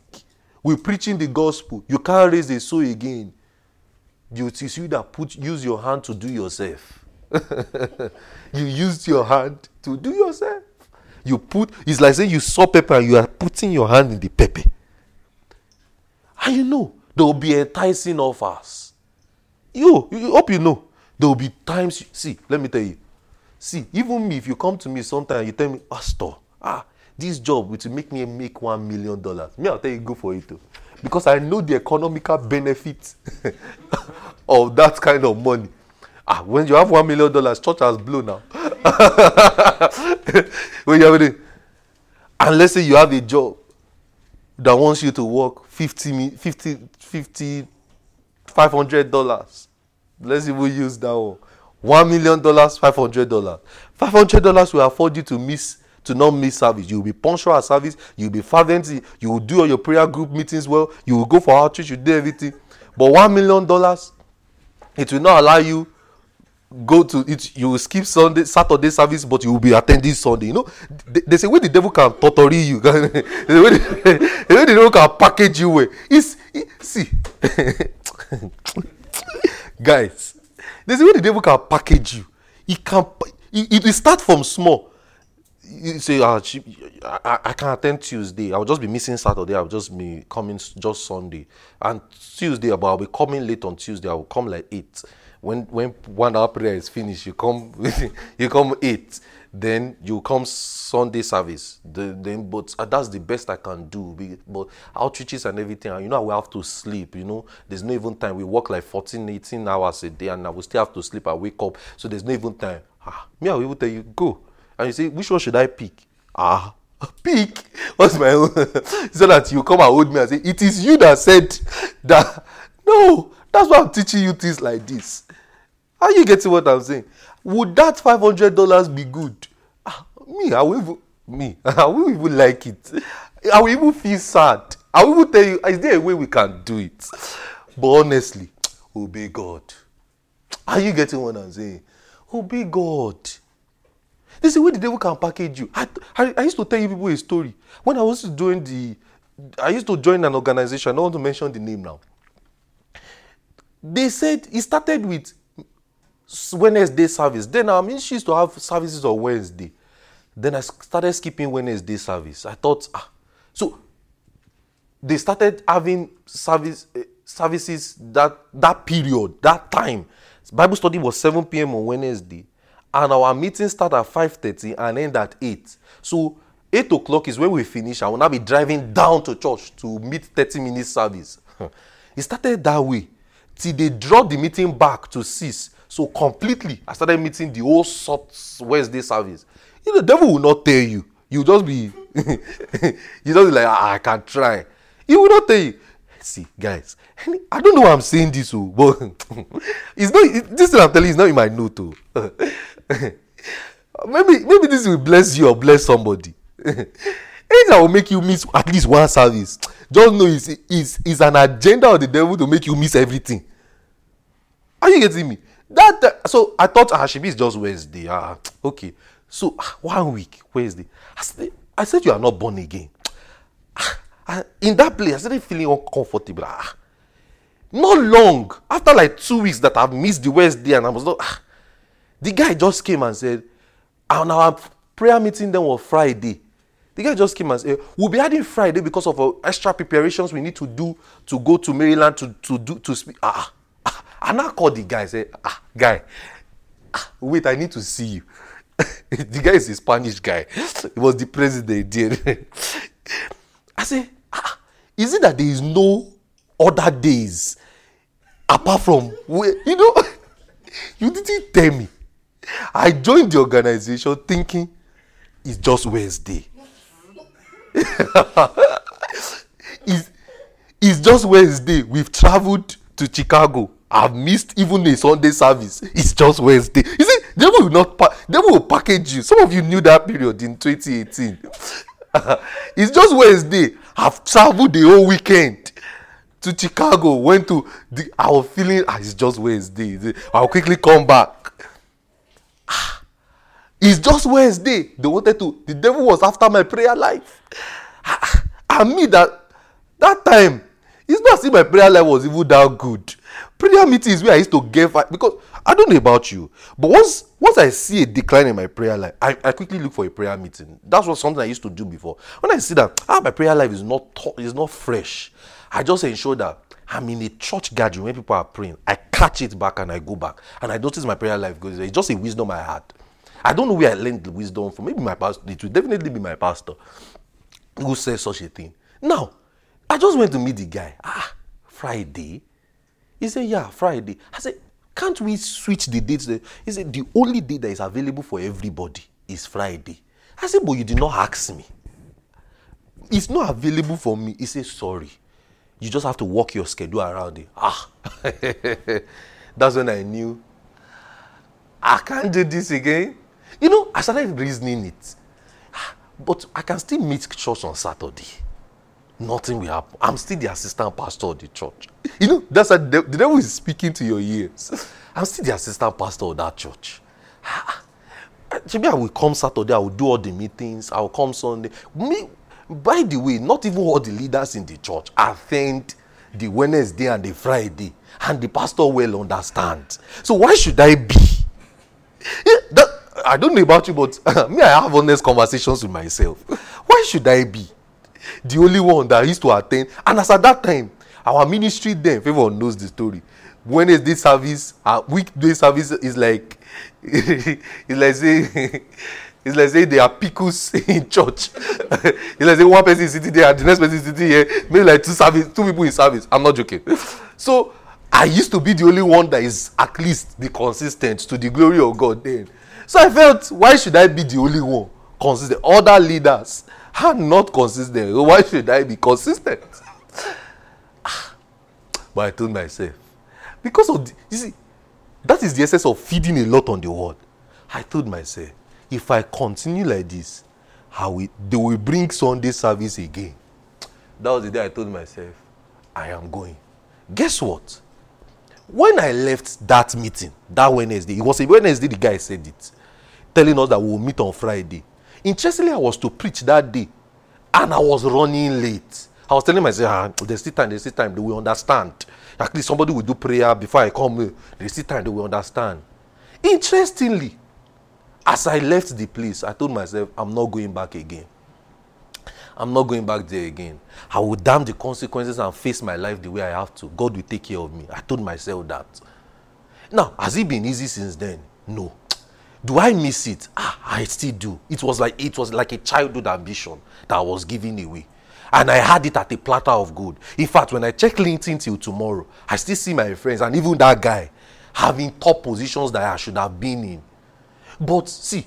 with preaching the gospel, you can't raise the soul again. It is you that put use your hand to do yourself. you used your hand to do yourself. You put it's like saying you saw pepper and you are putting your hand in the pepper. And you know there will be enticing offers. You, you hope you know there will be times. You, see, let me tell you. See, even me, if you come to me sometime, you tell me, Pastor, ah, this job will make me make one million dollars. Me, I'll tell you, go for it too. Because I know the economical benefits of that kind of money. Ah, when you have one million dollars, church has blown now. when you have it, and let's say you have a job that wants you to work 50, 50, 50 500 dollars. Let's even use that one. One million dollars, five hundred dollars. Five hundred dollars will afford you to miss to not miss service. You will be punctual at service. You will be fervent. You will do all your prayer group meetings well. You will go for outreach. You do everything. But one million dollars, it will not allow you go to it you will skip sunday saturday service but you will be attending sunday you know they, they say when the devil can torture you the the, devil can package you well it's it, see guys they say when the devil can package you. He can it, start from small. You say ah I, I can attend tuesday. I will just be missing saturday. I will just be coming just sunday. And tuesday but i will be coming late on tuesday. I will come like eight when when one hour prayer is finished you come you come eight then you come sunday service. The, then but uh, that's the best i can do but outreaches and everything you know will have to sleep you know? There's no even time. We work like 14 18 hours a day and i will still have to sleep i wake up. So there's no even time. Ah me i will tell you go. And you say which one should i pick? Ah pick. What's my own? So that you come and hold me and say it is you that said that. No that's why i'm teaching you things like this are you getting what i'm saying? Would that five hundred dollars be good? Ah me i will me i will even like it. I will even feel sad. I will even tell you is there a way we can do it? But honestly obey god. Are you getting what i'm saying? Obey god. This is where the devil can package you I, I i used to tell you people a story. When i was doing the i used to join an organization. I don't want to mention the name now. They said it started with Wednesday service. Then I mean, she used to have services on Wednesday. Then I started skipping Wednesday service. I thought, ah, so they started having service uh, services that that period, that time. Bible study was 7 p.m. on Wednesday, and our meeting start at 5:30 and end at 8. So 8 o'clock is when we finish. I will now be driving down to church to meet 30 minutes service. it started that way till they dropped the meeting back to 6 so completely, I started meeting the whole sort Wednesday service. You know, the devil will not tell you. You just be, you just be like, ah, I can try. He will not tell you. See, guys, I don't know why I'm saying this, oh, but it's not. This thing I'm telling you is not in my note, oh. maybe, maybe this will bless you or bless somebody. Anything will make you miss at least one service. Just know it's, it's, it's an agenda of the devil to make you miss everything. Are you getting me? That so i thought ah shebi is just wednesday. Ah okay. So ah, one week wednesday. I said i said you are not born again. Ah, in that place i started feeling uncomfortable. Ah not long after like two weeks that i've missed the wednesday and i was not ah the guy just came and said and our prayer meeting then was friday. The guy just came and said we'll be adding friday because of extra preparations we need to do to go to maryland to to do to speak. Ah I now call the guy say, ah, guy, ah, wait, I need to see you. the guy is a Spanish guy. He was the president there. I say, ah, is it that there is no other days apart from where, you know, you didn't tell me. I joined the organization thinking it's just Wednesday. it's, it's just Wednesday. We've traveled to Chicago. I've missed even a Sunday service. It's just Wednesday. You see, devil will not pa- devil will package you. Some of you knew that period in 2018. it's just Wednesday. I've traveled the whole weekend to Chicago. Went to the. I was feeling. Ah, it's just Wednesday. I'll quickly come back. Ah, it's just Wednesday. They wanted to. The devil was after my prayer life. Ah, and me that that time. It's not as if my prayer life was even that good. Prayer meetings where I used to fight because I don't know about you, but once once I see a decline in my prayer life, I, I quickly look for a prayer meeting. That's what something I used to do before. When I see that ah my prayer life is not is not fresh, I just ensure that I'm in a church gathering when people are praying. I catch it back and I go back, and I notice my prayer life goes. It's just a wisdom I had. I don't know where I learned the wisdom from. Maybe my pastor. It will definitely be my pastor who says such a thing. Now, I just went to meet the guy. Ah, Friday. He said, Yeah, Friday. I said, Can't we switch the dates? He said, The only day that is available for everybody is Friday. I said, But you did not ask me. It's not available for me. He said, Sorry. You just have to work your schedule around it. Ah, that's when I knew I can't do this again. You know, I started reasoning it. Ah, but I can still meet church on Saturday nothing will happen. I'm still the assistant pastor of the church. You know, that's a, the, the devil is speaking to your ears. I'm still the assistant pastor of that church. Ah, ah. Maybe I will come Saturday, I will do all the meetings, I will come Sunday. Me, by the way, not even all the leaders in the church attend the Wednesday and the Friday, and the pastor will understand. So why should I be? Yeah, that, I don't know about you, but me, I have honest conversations with myself. Why should I be? The only one that used to attend. And as at that time our ministry then favour knows the story. Wednesday service our weekday service is like it's like say it's like say they are pickles in church. It's like say one person is sitting there and the next person is sitting here. Maybe like two service two people in service. I'm not joking. So i used to be the only one that is at least be consistent to the glory of god then. So i felt why should i be the only one consistent? Other leaders I'm not consistent. Why should I be consistent? but I told myself, because of, the, you see, that is the essence of feeding a lot on the word. I told myself, if I continue like this, how will, they will bring Sunday service again. That was the day I told myself, I am going. Guess what? When I left that meeting, that Wednesday, it was a Wednesday the guy said it, telling us that we will meet on Friday. Interestingly, I was to preach that day, and I was running late. I was telling myself, ah, there's still time, there's still time, they will understand. At least somebody will do prayer before I come. here. There's still time, they will understand. Interestingly, as I left the place, I told myself, I'm not going back again. I'm not going back there again. I will damn the consequences and face my life the way I have to. God will take care of me. I told myself that. Now, has it been easy since then? No do I miss it? Ah, I still do. It was like it was like a childhood ambition that was giving away. And I had it at a platter of gold. In fact, when I check LinkedIn till tomorrow, I still see my friends and even that guy having top positions that I should have been in. But see,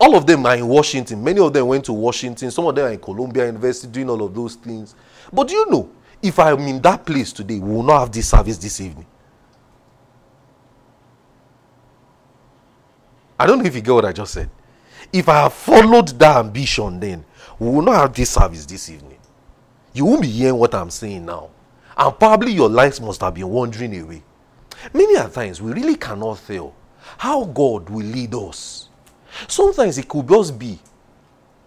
all of them are in Washington. Many of them went to Washington. Some of them are in Columbia University doing all of those things. But do you know, if I'm in that place today, we will not have this service this evening. I don't know if you get what I just said. If I have followed that ambition, then we will not have this service this evening. You won't be hearing what I'm saying now. And probably your lives must have been wandering away. Many a times we really cannot tell how God will lead us. Sometimes it could just be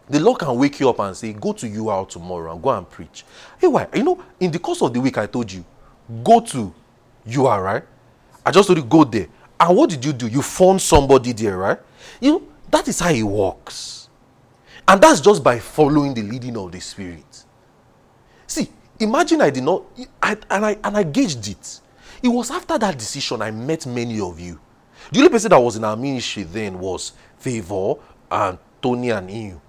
the Lord can wake you up and say, Go to you out tomorrow and go and preach. Hey, why? You know, in the course of the week, I told you, go to you are right. I just told you, go there. And what did you do? You found somebody there, right? You know, that is how it works. And that's just by following the leading of the Spirit. See, imagine I did not, I, and, I, and I gauged it. It was after that decision I met many of you. The only person that was in our ministry then was Favor and Tony and you.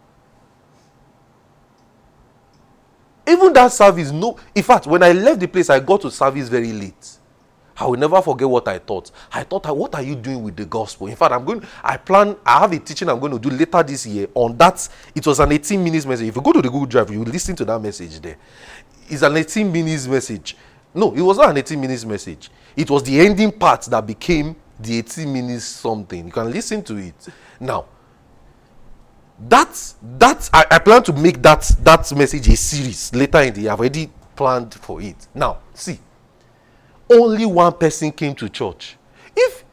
Even that service, no. In fact, when I left the place, I got to service very late. I will never forget what I thought. I thought, ah, what are you doing with the gospel? In fact, I'm going. I plan. I have a teaching I'm going to do later this year on that. It was an 18 minutes message. If you go to the Google Drive, you listen to that message there. It's an 18 minutes message. No, it was not an 18 minutes message. It was the ending part that became the 18 minutes something. You can listen to it. Now, that's that I, I plan to make that that message a series later in the year. I've already planned for it. Now, see, only one person came to church. If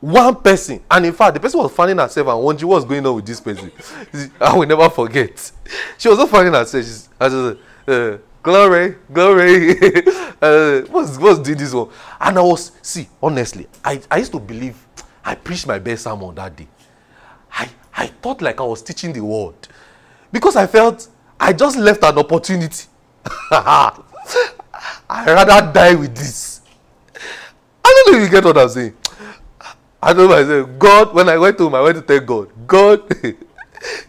one person, and in fact, the person was finding herself and wondering what's going on with this person. I will never forget. She was not finding herself. She's, I just, uh, glory, glory. uh, what's what's doing this one? And I was see honestly, I, I used to believe I preached my best sermon that day. I I thought like I was teaching the word because I felt I just left an opportunity. I rather die with this. I don't know if you get what I'm saying. I know myself. God, when I went home, I went to thank God, God, it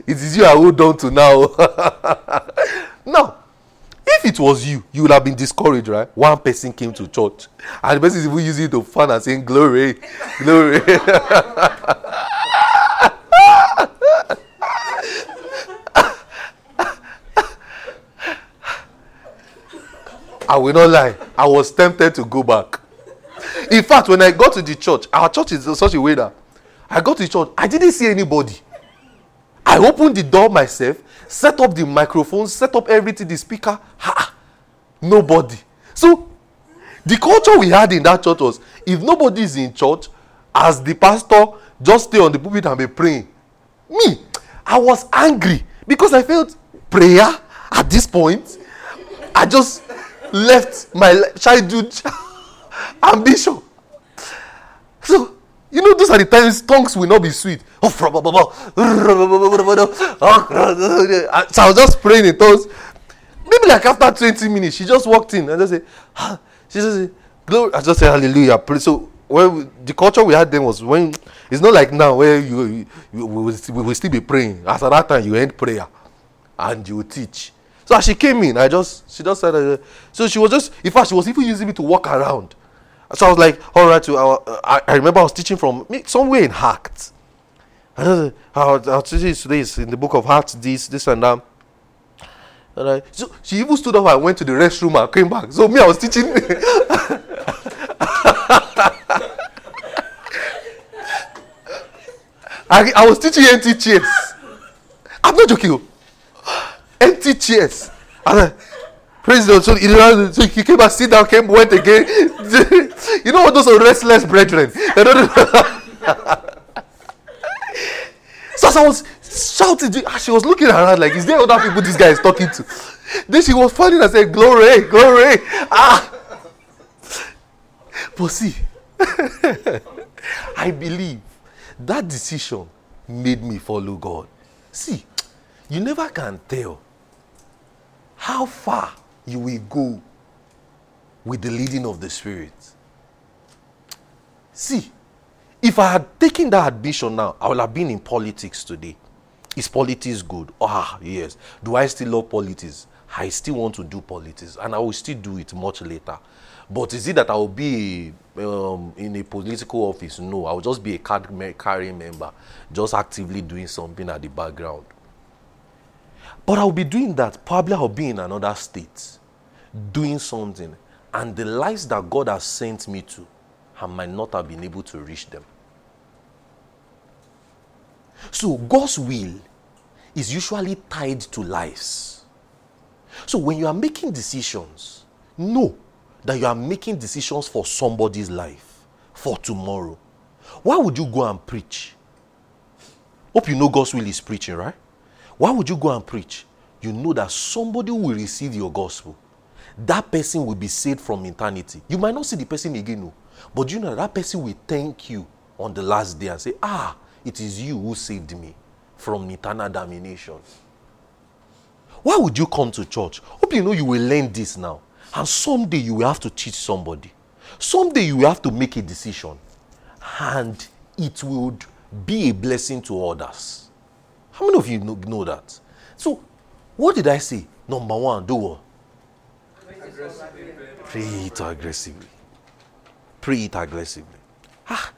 is you I hold on to now. now, if it was you, you would have been discouraged, right? One person came to church, and the person is even using it to fun and saying, Glory, glory. I will not lie. I was tempted to go back. In fact, when I got to the church, our church is such a way that I got to the church, I didn't see anybody. I opened the door myself, set up the microphone, set up everything, the speaker. Ha! Nobody. So, the culture we had in that church was if nobody is in church, as the pastor, just stay on the pulpit and be praying. Me, I was angry because I felt prayer at this point. I just left my childhood ambition. So, you know, those are the times tongues will not be sweet. So I was just praying in tongues. Maybe like after 20 minutes, she just walked in and just said, ah, she just said, glory. I just said hallelujah. So when the culture we had then was when it's not like now where you, you, you we, will, we will still be praying. As at that time, you end prayer and you teach. So as she came in, I just she just said, uh, so she was just in fact she was even using me to walk around. So I was like, all right, to I, I remember I was teaching from somewhere in Acts. I our teaching today is in the book of Acts, this, this and that. And I, so she even stood up and went to the restroom and came back. So me, I was teaching. I, I was teaching chairs. I'm not joking. Oh. Empty chairs. And I, praise the Lord. So, he came and sit down, came, went again. you know what those are restless brethren. so as I was shouting, she was looking around like, is there other people this guy is talking to? Then she was finding and said, Glory, glory. Ah. But see, I believe that decision made me follow God. See, you never can tell how far you will go with the leading of the Spirit. See, if I had taken that admission now, I would have been in politics today. Is politics good? Ah, yes. Do I still love politics? I still want to do politics, and I will still do it much later. But is it that I will be um, in a political office? No, I will just be a card carrying member, just actively doing something at the background. But I'll be doing that. Probably I'll be in another state, doing something, and the lives that God has sent me to, I might not have been able to reach them. So God's will is usually tied to lives. So when you are making decisions, know that you are making decisions for somebody's life, for tomorrow. Why would you go and preach? Hope you know God's will is preaching, right? Why would you go and preach? You know that somebody will receive your gospel. That person will be saved from eternity. You might not see the person again, no, but you know that, person will thank you on the last day and say, Ah, it is you who saved me from eternal damnation. Why would you come to church? Hope you know you will learn this now. And someday you will have to teach somebody. Someday you will have to make a decision. And it will be a blessing to others. How many of you know, know that? So, what did I say? Number one, do what? Pray aggressively. Pray aggressively. Ah.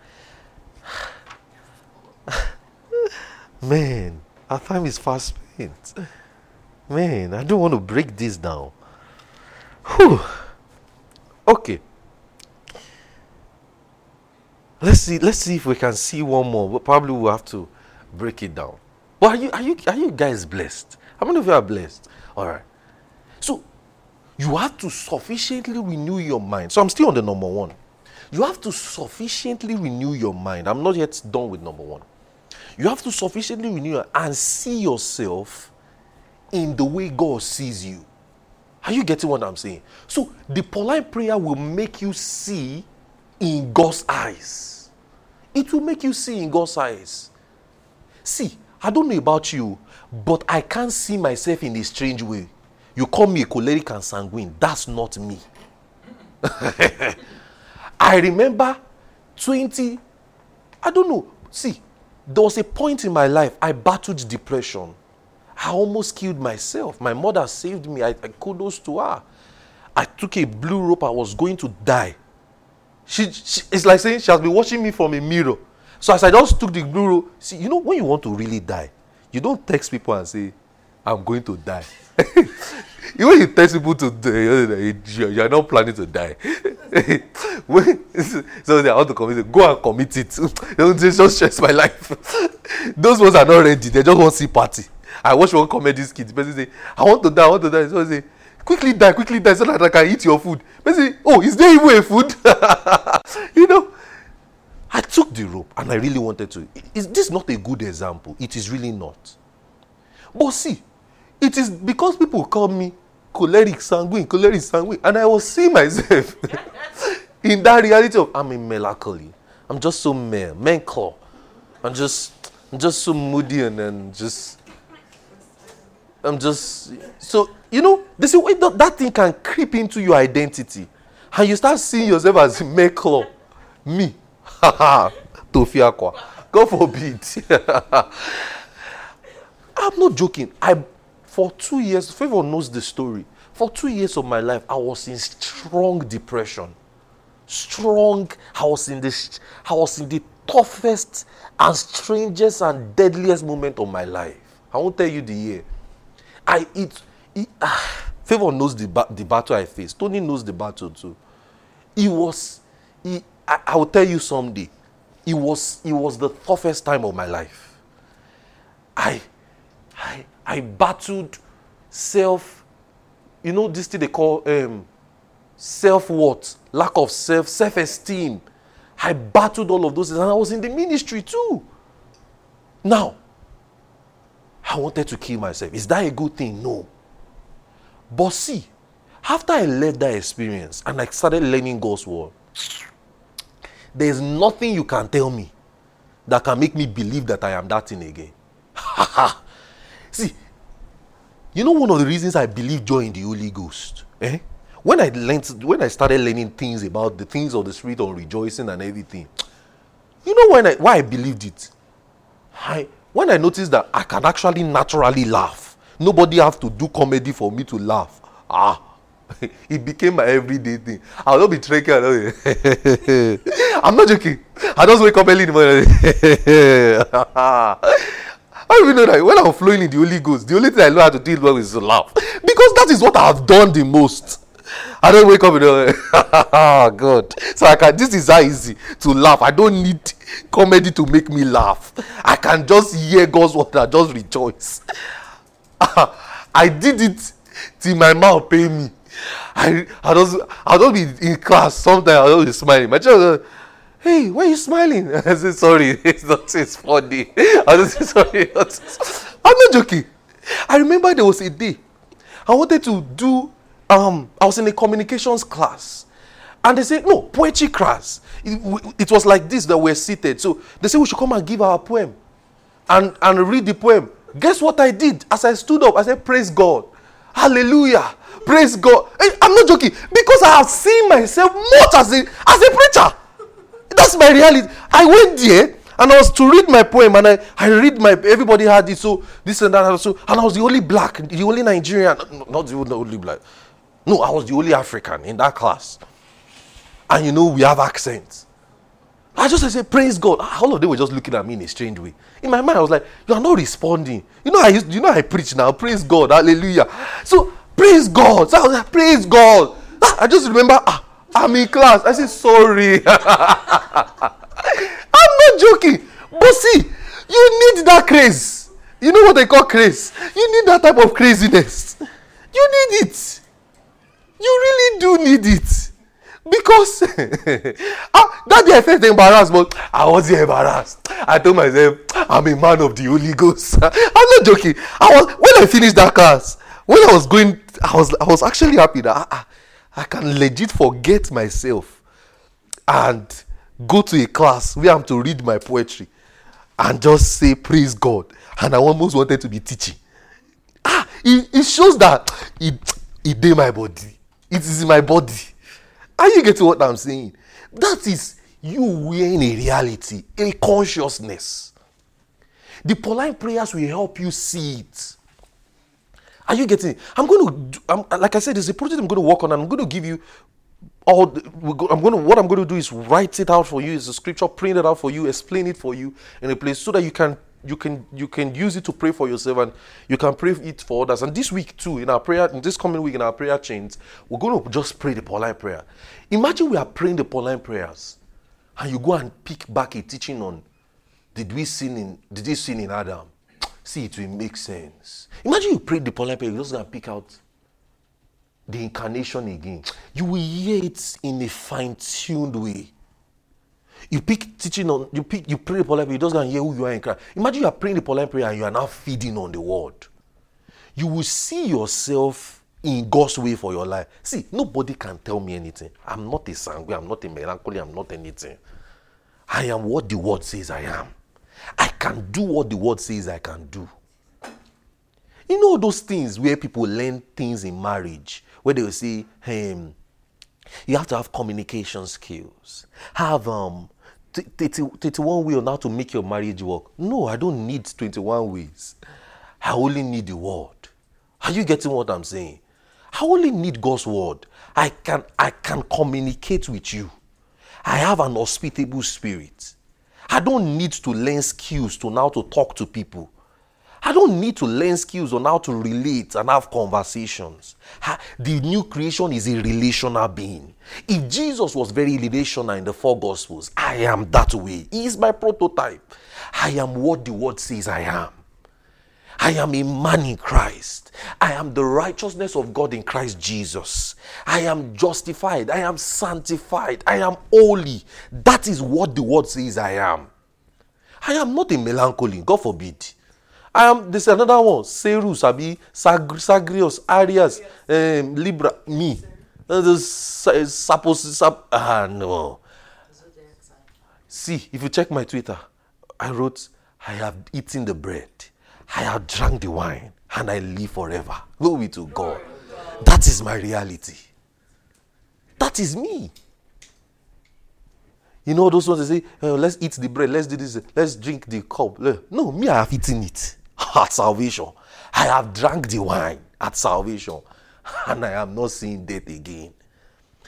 Man, our time is fast spent. Man, I don't want to break this down. Whew. Okay. let's see. Let's see if we can see one more. But probably we'll have to break it down. But are you are you are you guys blessed? How many of you are blessed? All right. You have to sufficiently renew your mind. So I'm still on the number one. You have to sufficiently renew your mind. I'm not yet done with number one. You have to sufficiently renew and see yourself in the way God sees you. Are you getting what I'm saying? So the Pauline prayer will make you see in God's eyes. It will make you see in God's eyes. See, I don't know about you, but I can't see myself in a strange way. You call me a choleric and sanguine. That's not me. I remember 20, I don't know. See, there was a point in my life I battled depression. I almost killed myself. My mother saved me. I, I kudos to her. I took a blue rope. I was going to die. She, she, it's like saying she has been watching me from a mirror. So as I just took the blue rope, see, you know, when you want to really die, you don't text people and say, I'm going to die. Even you text people to die, you are not planning to die. when, so they want to commit it, go and commit it. don't just stress my life. Those ones are not ready. They just want to see party. I watch one comedy skit. The person say, I want to die, I want to die. So I say, quickly die, quickly die so that I can eat your food. Person say, oh, is there even a food? you know, I took the rope and I really wanted to. Is this not a good example? It is really not. But see, it is because people call me choleric sanguine, choleric sanguine, and I was seeing myself in that reality of I'm in melancholy. I'm just so male, mental. I'm just, I'm just so moody and then just, I'm just so you know. This is wait, that thing can creep into your identity, and you start seeing yourself as mental, me, Tofiakwa. God forbid. I'm not joking. I for two years, Favor knows the story. For two years of my life, I was in strong depression. Strong. I was in this. I was in the toughest and strangest and deadliest moment of my life. I won't tell you the year. I it, it ah, Favor knows the the battle I faced. Tony knows the battle too. It was. I, I will tell you someday. It was. It was the toughest time of my life. I, I I battled self, you know, this thing they call um, self what? Lack of self, self esteem. I battled all of those things and I was in the ministry too. Now, I wanted to kill myself. Is that a good thing? No. But see, after I left that experience and I started learning God's word, there's nothing you can tell me that can make me believe that I am that thing again. See, you know one of the reasons I believe joy in the Holy Ghost? Eh? When I learned, when I started learning things about the things of the Spirit on rejoicing and everything, you know when I, why I believed it? I, when I noticed that I can actually naturally laugh, nobody have to do comedy for me to laugh. Ah, it became my everyday thing. I'll not be drinking. I'm not joking. I just wake up early in the morning. I even know that when I'm flowing in the Holy Ghost, the only thing I know how to do well is to laugh. Because that is what I've done the most. I don't wake up go, oh God. So I can this is how easy to laugh. I don't need comedy to make me laugh. I can just hear God's word and just rejoice. I did it till my mouth pay me. I I just I don't be in class sometimes I don't be smiling. My child hey, why are you smiling? I said, sorry, it's not, it's funny. I said, sorry. I'm not joking. I remember there was a day I wanted to do, um, I was in a communications class. And they said, no, poetry class. It, it was like this that we're seated. So they said we should come and give our poem and, and read the poem. Guess what I did? As I stood up, I said, Praise God. Hallelujah. Praise God. I'm not joking. Because I have seen myself much as a, as a preacher. That's my reality. I went there and I was to read my poem and I, I read my everybody had it so this and that and so and I was the only black, the only Nigerian, not the only black. No, I was the only African in that class. And you know we have accents. I just I said, praise God. All of them were just looking at me in a strange way. In my mind, I was like, you are not responding. You know, I used, you know I preach now. Praise God. Hallelujah. So praise God. So I was like, praise God. I just remember ah, I'm in class. I said, sorry. I'm not joking. But see, you need that craze. You know what they call craze? You need that type of craziness. You need it. You really do need it. Because ah, that day I felt embarrassed, but I wasn't embarrassed. I told myself, I'm a man of the Holy Ghost. I'm not joking. I was when I finished that class, when I was going, I was I was actually happy that I, I, I can legit forget myself and go to a class where I'm to read my poetry and just say praise God. And I almost wanted to be teaching. Ah, it, it shows that it it did my body. It is in my body. Are you getting what I'm saying? That is you wearing a reality, a consciousness. The Pauline prayers will help you see it. Are you getting it? I'm going to, I'm, like I said, there's a project I'm going to work on, I'm going to give you all. The, I'm going to, what I'm going to do is write it out for you. It's a scripture, print it out for you, explain it for you in a place so that you can you can you can use it to pray for yourself and you can pray it for others. And this week too, in our prayer, in this coming week in our prayer chains, we're going to just pray the Pauline prayer. Imagine we are praying the Pauline prayers, and you go and pick back a teaching on did we sin in did we sin in Adam? See, it will make sense. Imagine you pray the Pauline prayer, you're just gonna pick out the incarnation again. You will hear it in a fine-tuned way. You pick teaching on, you pick, you pray the Pauline prayer, you just gonna hear who you are in Christ. Imagine you are praying the Pauline prayer and you are now feeding on the word. You will see yourself in God's way for your life. See, nobody can tell me anything. I'm not a sanguine, I'm not a melancholy, I'm not anything. I am what the word says I am. I can do what the word says I can do. You know those things where people learn things in marriage, where they will say, hey, you have to have communication skills. Have um 31 ways on how to make your marriage work. No, I don't need 21 ways. I only need the word. Are you getting what I'm saying? I only need God's word. I can I can communicate with you. I have an hospitable spirit. I don't need to learn skills to now to talk to people. I don't need to learn skills on how to relate and have conversations. The new creation is a relational being. If Jesus was very relational in the four gospels, I am that way. He is my prototype. I am what the word says I am. I am a man in Christ. I am the righteousness of God in Christ Jesus. I am justified. I am sanctified. I am holy. That is what the word says I am. I am not a melancholy, God forbid. I am this is another one. Serus, Abi, Sagrios, Aries, um, Libra, me. Uh, suppose, sap, ah, no. See, if you check my Twitter, I wrote, I have eaten the bread I have drunk the wine and I live forever. Glory to God. That is my reality. That is me. You know those ones they say, oh, let's eat the bread, let's do this, let's drink the cup. No, me, I have eaten it at salvation. I have drank the wine at salvation. And I am not seeing death again.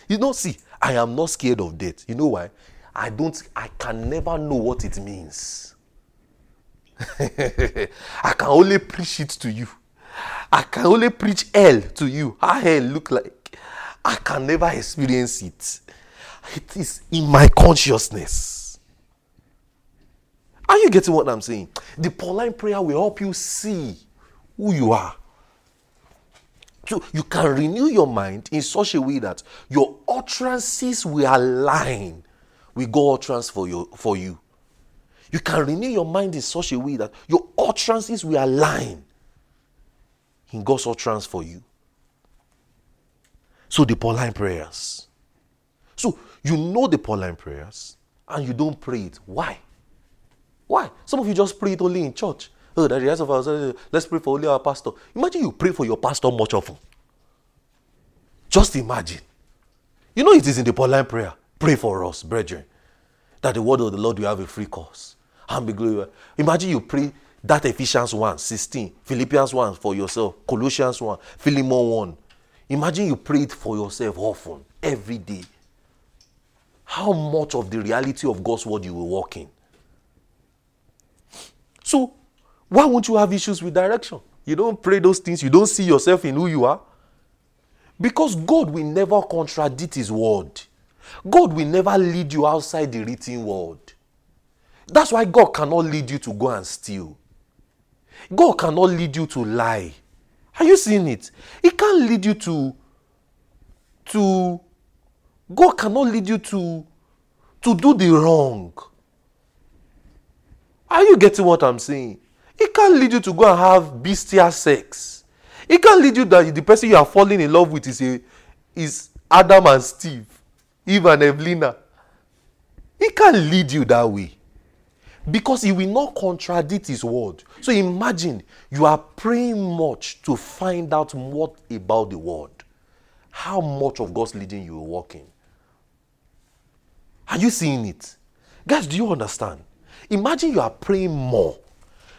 You know, see, I am not scared of death. You know why? I don't, I can never know what it means. I can only preach it to you. I can only preach hell to you. How hell look like. I can never experience it. It is in my consciousness. Are you getting what I'm saying? The Pauline prayer will help you see who you are. So you can renew your mind in such a way that your utterances will align with God's utterance for, your, for you. You can renew your mind in such a way that your utterances will align in God's utterance for you. So the Pauline prayers. So you know the Pauline prayers and you don't pray it. Why? Why? Some of you just pray it only in church. Oh, the rest of us, let's pray for only our pastor. Imagine you pray for your pastor much often. Just imagine. You know it is in the Pauline prayer. Pray for us, brethren, that the word of the Lord will have a free course and be glorified. Imagine you pray that Ephesians 1 16, Philippians 1 for yourself, Colossians 1, Philemon 1. Imagine you pray it for yourself often, every day. How much of the reality of God's word you will walk in? So, why won't you have issues with direction? You don't pray those things, you don't see yourself in who you are. Because God will never contradict His word. God will never lead you outside the written word. That's why God cannot lead you to go and steal. God cannot lead you to lie. Are you seeing it? He can't lead you to to God cannot lead you to to do the wrong. Are you getting what I'm saying? He can't lead you to go and have bestial sex. He can't lead you that the person you are falling in love with is a is Adam and Steve, Eve and Evelina. He can't lead you that way because he will not contradict his word. So imagine you are praying much to find out what about the word. How much of God's leading you are walking? Are you seeing it? Guys, do you understand? Imagine you are praying more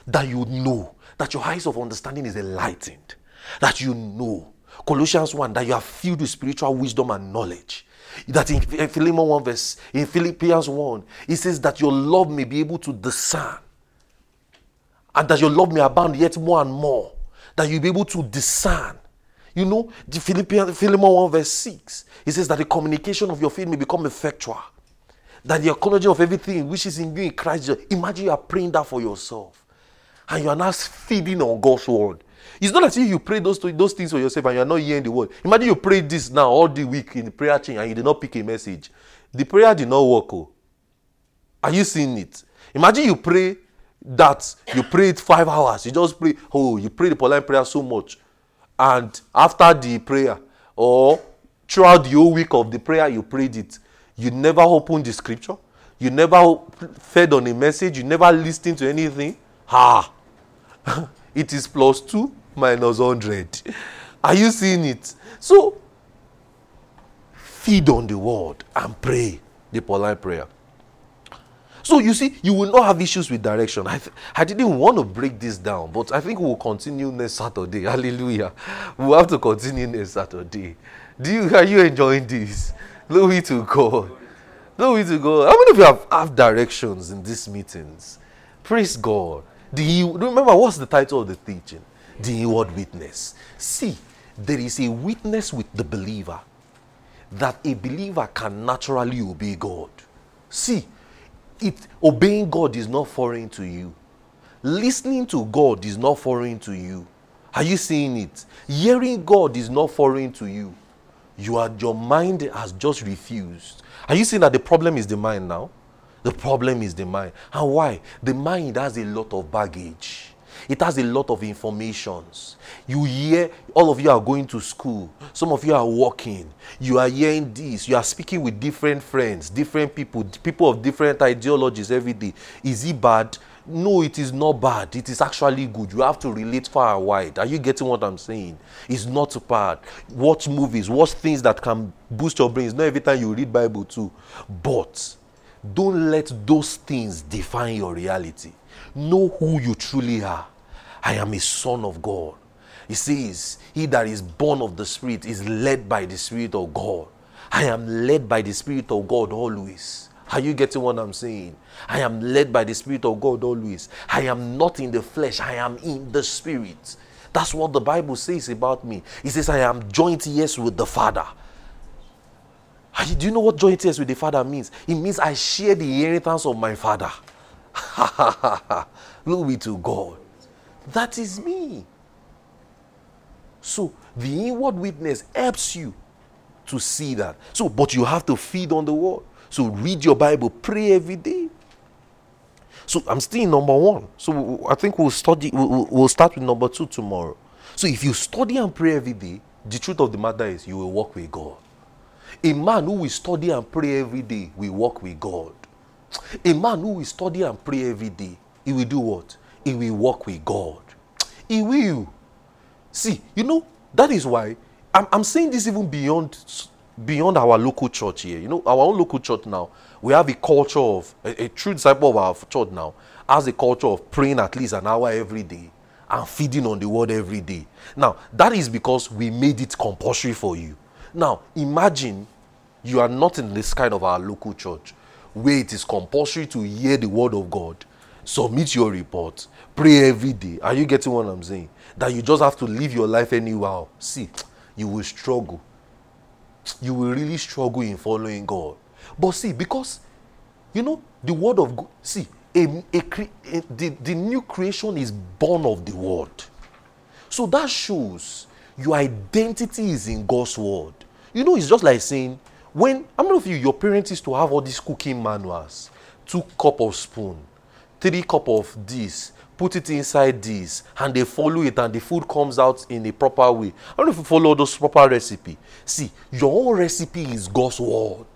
that you know that your eyes of understanding is enlightened, that you know. Colossians 1 that you are filled with spiritual wisdom and knowledge. That in Philemon 1 verse, in Philippians 1, it says that your love may be able to discern. And that your love may abound yet more and more. That you'll be able to discern. You know, the Philippians, Philemon 1 verse 6, it says that the communication of your faith may become effectual that the acknowledging of everything which is in you in Christ Imagine you are praying that for yourself. And you are now feeding on God's word. It's not as if you pray those, those things for yourself and you are not hearing the word. Imagine you pray this now all the week in the prayer chain and you did not pick a message. The prayer did not work. Oh. Are you seeing it? Imagine you pray that you prayed five hours. You just pray, oh, you pray the Pauline prayer so much. And after the prayer, or throughout the whole week of the prayer, you prayed it you never opened the scripture. You never fed on a message. You never listened to anything. Ha! it is plus 2 minus 100. Are you seeing it? So, feed on the word and pray the Pauline prayer. So you see, you will not have issues with direction. I, th- I didn't want to break this down, but I think we'll continue next Saturday. Hallelujah. We'll have to continue next Saturday. Do you are you enjoying this? Glory to God. Glory to God. How many of you have, have directions in these meetings? Praise God. The remember what's the title of the teaching? The inward witness. See, there is a witness with the believer that a believer can naturally obey God. See, it obeying God is not foreign to you. Listening to God is not foreign to you. Are you seeing it? Hearing God is not foreign to you you are your mind has just refused. Are you seeing that the problem is the mind now? The problem is the mind. And why? The mind has a lot of baggage. It has a lot of informations. You hear, all of you are going to school. Some of you are working. You are hearing this. You are speaking with different friends, different people, people of different ideologies every day. Is it bad? no, it is not bad. It is actually good. You have to relate far and wide. Are you getting what I'm saying? It's not bad. Watch movies, watch things that can boost your brains. Not every time you read Bible too. But don't let those things define your reality. Know who you truly are. I am a son of God. He says, He that is born of the Spirit is led by the Spirit of God. I am led by the Spirit of God always. Are you getting what I'm saying? I am led by the Spirit of God always. I am not in the flesh, I am in the Spirit. That's what the Bible says about me. It says, I am joint heirs with the Father. Do you know what joint heirs with the Father means? It means I share the inheritance of my Father. Glory to God. That is me. So the inward witness helps you to see that. So, but you have to feed on the word. So read your Bible, pray every day. So I'm still number one. So I think we'll study. We'll, we'll start with number two tomorrow. So if you study and pray every day, the truth of the matter is you will walk with God. A man who will study and pray every day will walk with God. A man who will study and pray every day, he will do what? He will walk with God. He will. See, you know, that is why I'm, I'm saying this even beyond beyond our local church here. You know, our own local church now, we have a culture of a, a true disciple of our church now has a culture of praying at least an hour every day and feeding on the word every day. Now, that is because we made it compulsory for you. Now, imagine you are not in this kind of our local church where it is compulsory to hear the word of God, submit your report, pray every day. Are you getting what I'm saying? That you just have to live your life anyhow. See, you will struggle you will really struggle in following God. But see, because you know the word of God, see, a, a, a, the, the new creation is born of the word. So that shows your identity is in God's word. You know, it's just like saying, when how many of you your parents used to have all these cooking manuals, two cup of spoon, three cup of this, put it inside this, and they follow it, and the food comes out in a proper way. I don't know if you follow those proper recipe. See, your own recipe is God's word.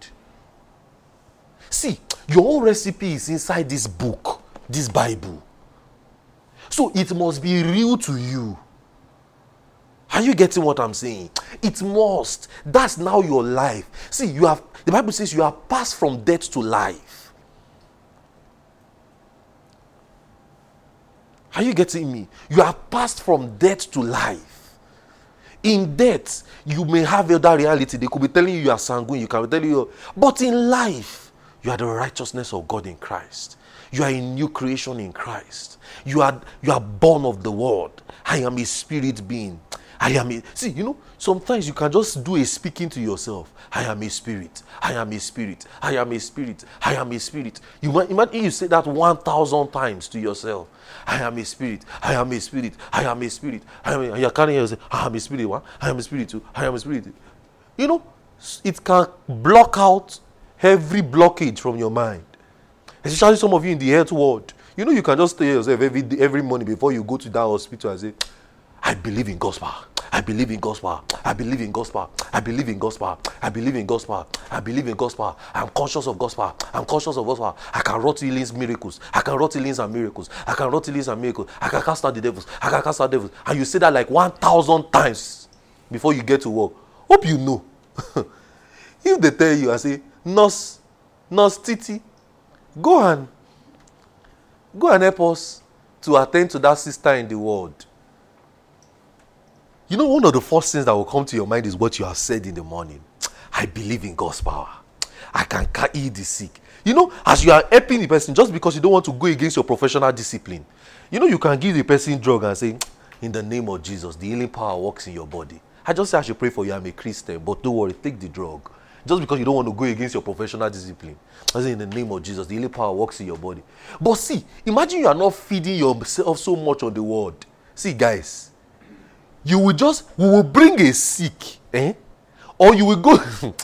See, your own recipe is inside this book, this Bible. So it must be real to you. Are you getting what I'm saying? It must. That's now your life. See, you have the Bible says you are passed from death to life. Are you getting me? You are passed from death to life. In death, you may have other reality. They could be telling you you are sanguine, you can be telling you, but in life, you are the righteousness of God in Christ. You are a new creation in Christ. You are you are born of the word. I am a spirit being. I am a see, you know, sometimes you can just do a speaking to yourself. I am a spirit. I am a spirit. I am a spirit. I am a spirit. You might imagine you say that one thousand times to yourself. I am a spirit. I am a spirit. I am a spirit. I am a, you're carrying yourself. I am a spirit. What? I am a spirit too. I am a spirit. You know, it can block out every blockage from your mind. Especially some of you in the health world. You know, you can just tell yourself every every morning before you go to that hospital and say, I believe in God's power. I believe in God's power. I believe in God's power. I believe in God's power. I believe in God's power. I believe in God's power. I'm conscious of God's power. I'm conscious of God's power. I can wrought healings, miracles. I can wrought healings and miracles. I can wrought healings and miracles. I can cast out the devils. I can cast out devils. And you say that like 1,000 times before you get to work. Hope you know. if they tell you, I say, Nurse, Nurse Titi, go and go and help us to attend to that sister in the world. You know, one of the first things that will come to your mind is what you have said in the morning. I believe in God's power. I can heal the sick. You know, as you are helping the person, just because you don't want to go against your professional discipline, you know, you can give the person drug and say, In the name of Jesus, the healing power works in your body. I just say I should pray for you. I'm a Christian, but don't worry, take the drug. Just because you don't want to go against your professional discipline. I say, In the name of Jesus, the healing power works in your body. But see, imagine you are not feeding yourself so much on the word. See, guys, you will just we will bring a sick eh? or you will go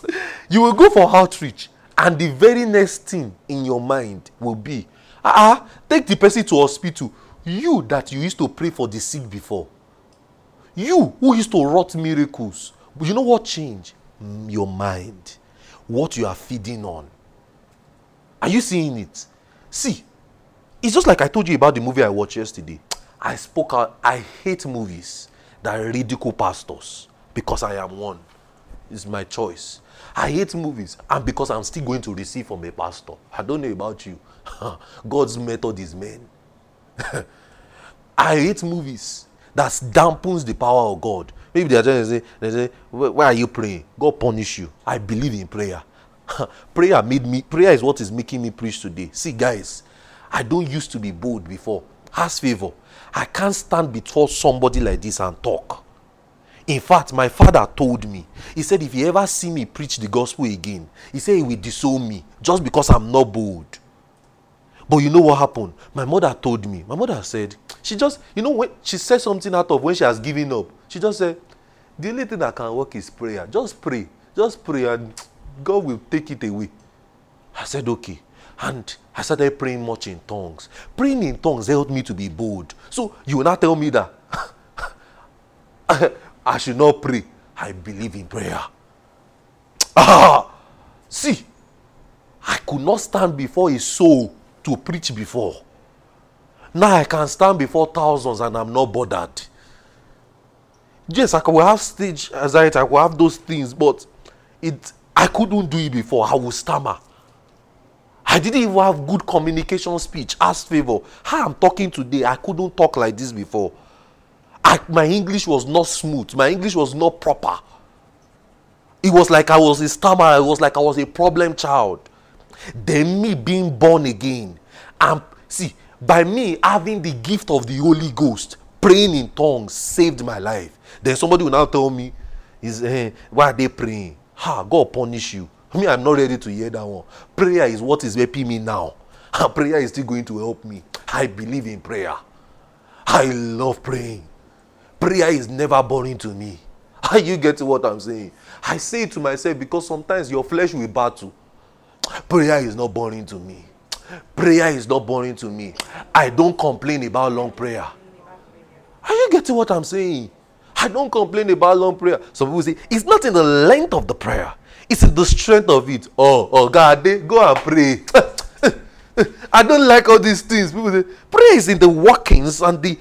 you will go for outreach and the very next thing in your mind will be ah take the person to hospital. You that you used to pray for the sick before. You who used to wrought miracles. But you know what change? Mm, your mind. What you are feeding on. Are you seeing it? See it's just like i told you about the movie i watched yesterday. I spoke out i hate movies that ridicule pastors because I am one. It's my choice. I hate movies and because I'm still going to receive from a pastor. I don't know about you. God's method is men. I hate movies that dampens the power of God. Maybe they are trying to say, they say, why are you praying? God punish you. I believe in prayer. prayer made me prayer is what is making me preach today. See, guys, I don't used to be bold before. Ask favor. I can't stand before somebody like this and talk. In fact, my father told me, he said, if you ever see me preach the gospel again, he said he will disown me just because I'm not bold. But you know what happened? My mother told me, my mother said, she just, you know, when she said something out of when she has given up, she just said, the only thing that can work is prayer. Just pray. Just pray and God will take it away. I said, okay. And I started praying much in tongues. Praying in tongues helped me to be bold. So you will not tell me that I should not pray. I believe in prayer. Ah, see, I could not stand before a soul to preach before. Now I can stand before thousands and I'm not bothered. Yes, I will have stage anxiety, I will have those things, but it I couldn't do it before. I will stammer. I didn't even have good communication speech. Ask favor. How I'm talking today, I couldn't talk like this before. I, my English was not smooth. My English was not proper. It was like I was a stammerer. It was like I was a problem child. Then me being born again. And see, by me having the gift of the Holy Ghost, praying in tongues saved my life. Then somebody will now tell me, is eh, why are they praying? Ha, God punish you. Me, I'm not ready to hear that one. Prayer is what is helping me now. and prayer is still going to help me. I believe in prayer. I love praying. Prayer is never boring to me. Are you getting what I'm saying? I say it to myself because sometimes your flesh will battle. Prayer is not boring to me. Prayer is not boring to me. I don't complain about long prayer. Are you getting what I'm saying? I don't complain about long prayer. Some people say it's not in the length of the prayer, it's the strength of it. Oh, oh God, they go and pray. I don't like all these things. People say prayer is in the workings and the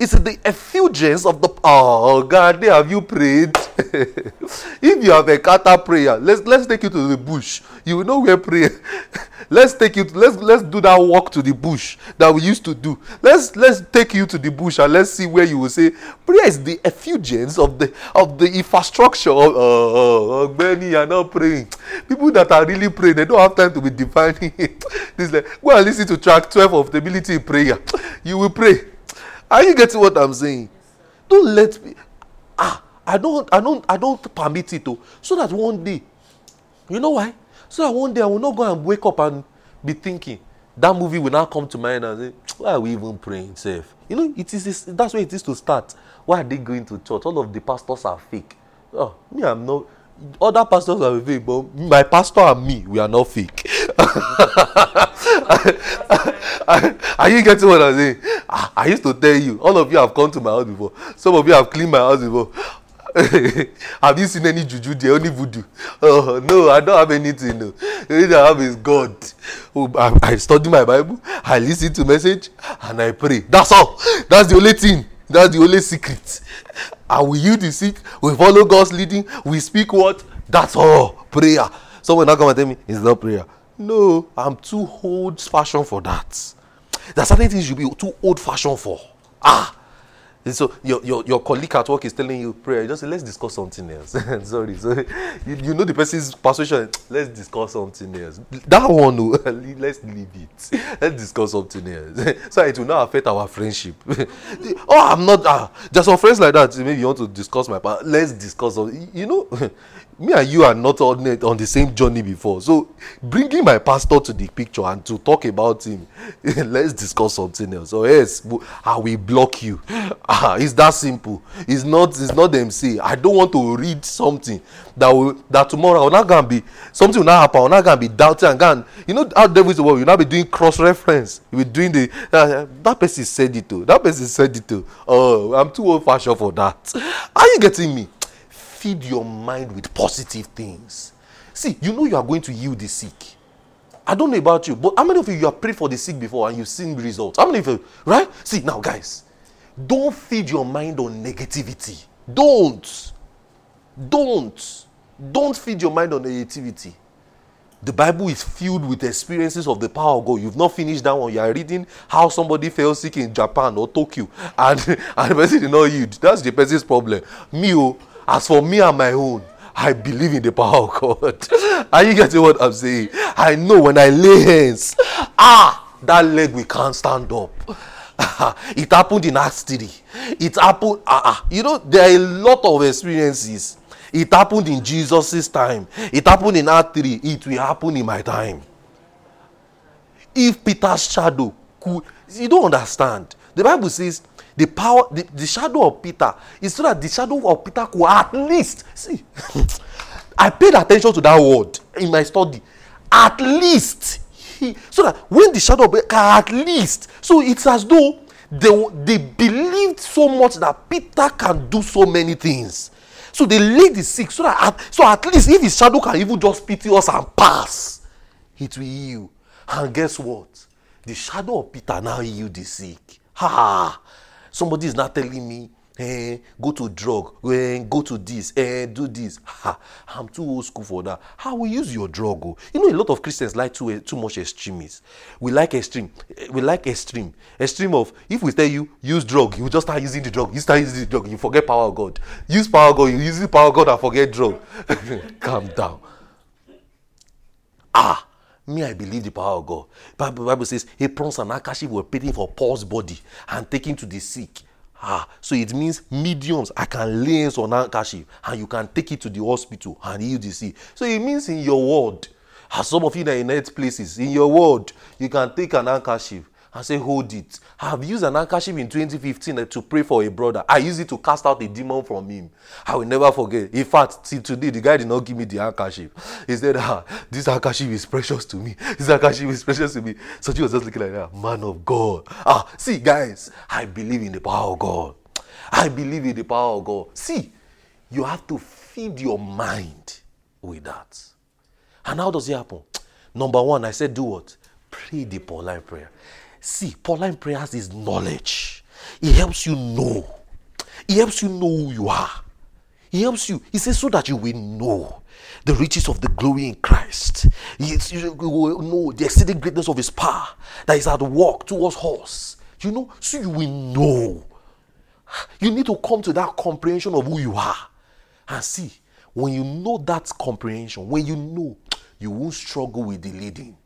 it's the effulgence of the. Oh God, have you prayed? if you have a kata prayer, let's let's take you to the bush. You know where prayer. let's take you. To, let's let's do that walk to the bush that we used to do. Let's let's take you to the bush and let's see where you will say prayer is the effulgence of the of the infrastructure. Of, uh, uh, many are not praying. People that are really praying, they don't have time to be defining it. this like go and listen to track twelve of the ability prayer. You will pray. Are you getting what I'm saying? Don't let me. Ah, I don't, I don't, I don't permit it to. So that one day, you know why? So that one day I will not go and wake up and be thinking that movie will now come to mind and say, why are we even praying safe? You know, it is that's where it is to start. Why are they going to church? All of the pastors are fake. Oh, me, I'm not other pastors are fake, but my pastor and me, we are not fake. are you getting what I'm saying? I used to tell you, all of you have come to my house before. Some of you have cleaned my house before. have you seen any juju there? Only voodoo. Oh, no, I don't have anything. No. The only thing I have is God. Oh, I, I study my Bible, I listen to message, and I pray. That's all. That's the only thing. That's the only secret. And we heal the sick. We follow God's leading. We speak what? That's all. Prayer. Someone now come and tell me it's not prayer. No, I'm too old fashioned for that. There are certain things you'll be too old fashioned for. Ah, and so your, your, your colleague at work is telling you prayer. You just say, let's discuss something else. Sorry. So you, you know the person's persuasion. Let's discuss something else. That one, no, let's leave it. Let's discuss something else. so it will not affect our friendship. oh, I'm not. Ah, there's some friends like that. Maybe you want to discuss my part. Let's discuss. You know, me and you are not on, on the same journey before. So bringing my pastor to the picture and to talk about him, let's discuss something else. So yes, I will block you. Ah, it's that simple. It's not. It's not them say. I don't want to read something that will that tomorrow I'm not gonna be something will not happen. I'm not gonna be doubting and gonna. You know how devil is the world. You'll not be doing cross reference. You will be doing the uh, that person said it too. That person said it too. Oh, I'm too old fashioned for that. Are you getting me? Feed your mind with positive things. See, you know you are going to heal the sick. I don't know about you, but how many of you, you have prayed for the sick before and you've seen results? How many of you, right? See, now, guys, don't feed your mind on negativity. Don't. Don't. Don't feed your mind on negativity. The Bible is filled with experiences of the power of God. You've not finished that one. You are reading how somebody fell sick in Japan or Tokyo and, and the person did not healed. That's the person's problem. Me, oh, as for me and my own, I believe in the power of God. Are you getting what I'm saying? I know when I lay hands, ah, that leg we can't stand up. it happened in Acts 3. It happened, ah, ah, you know, there are a lot of experiences. It happened in Jesus' time. It happened in Acts 3. It will happen in my time. If Peter's shadow could, you don't understand. The Bible says the power, the, the shadow of Peter is so that the shadow of Peter could at least see. I paid attention to that word in my study. At least he, so that when the shadow of Peter, at least, so it's as though they, they believed so much that Peter can do so many things. So they laid the sick so that at, so at least if his shadow can even just pity us and pass, it will heal. And guess what? The shadow of Peter now healed the sick. Ha! Somebody is not telling me, eh, go to drug, eh, go to this, eh, do this. Ha, I'm too old school for that. How will use your drug? Oh? You know, a lot of Christians like too, uh, too much extremism. We like extreme. Eh, we like extreme. Extreme of, if we tell you, use drug, you just start using the drug. You start using the drug, you forget power of God. Use power of God, you use the power of God and forget drug. Calm down. Ah, me, I believe the power of God. Bible, Bible says, aprons and handkerchief were paid for Paul's body and taken to the sick. Ah, so it means mediums. I can lay hands on handkerchief and you can take it to the hospital and heal the sick. So it means in your word, As some of you in net places, in your world, you can take an handkerchief and say, Hold it. I have used an handkerchief in 2015 to pray for a brother. I used it to cast out a demon from him. I will never forget. In fact, till today, the guy did not give me the handkerchief. He said, ah, This handkerchief is precious to me. This handkerchief is precious to me. So he was just looking like that. Man of God. Ah, see, guys, I believe in the power of God. I believe in the power of God. See, you have to feed your mind with that. And how does it happen? Number one, I said, do what? Pray the Pauline prayer. See, Pauline prayers is knowledge. It helps you know. It helps you know who you are. It helps you. He says so that you will know the riches of the glory in Christ. You will know the exceeding greatness of his power that is at work towards us. You know, so you will know. You need to come to that comprehension of who you are. And see, when you know that comprehension, when you know, you won't struggle with the leading.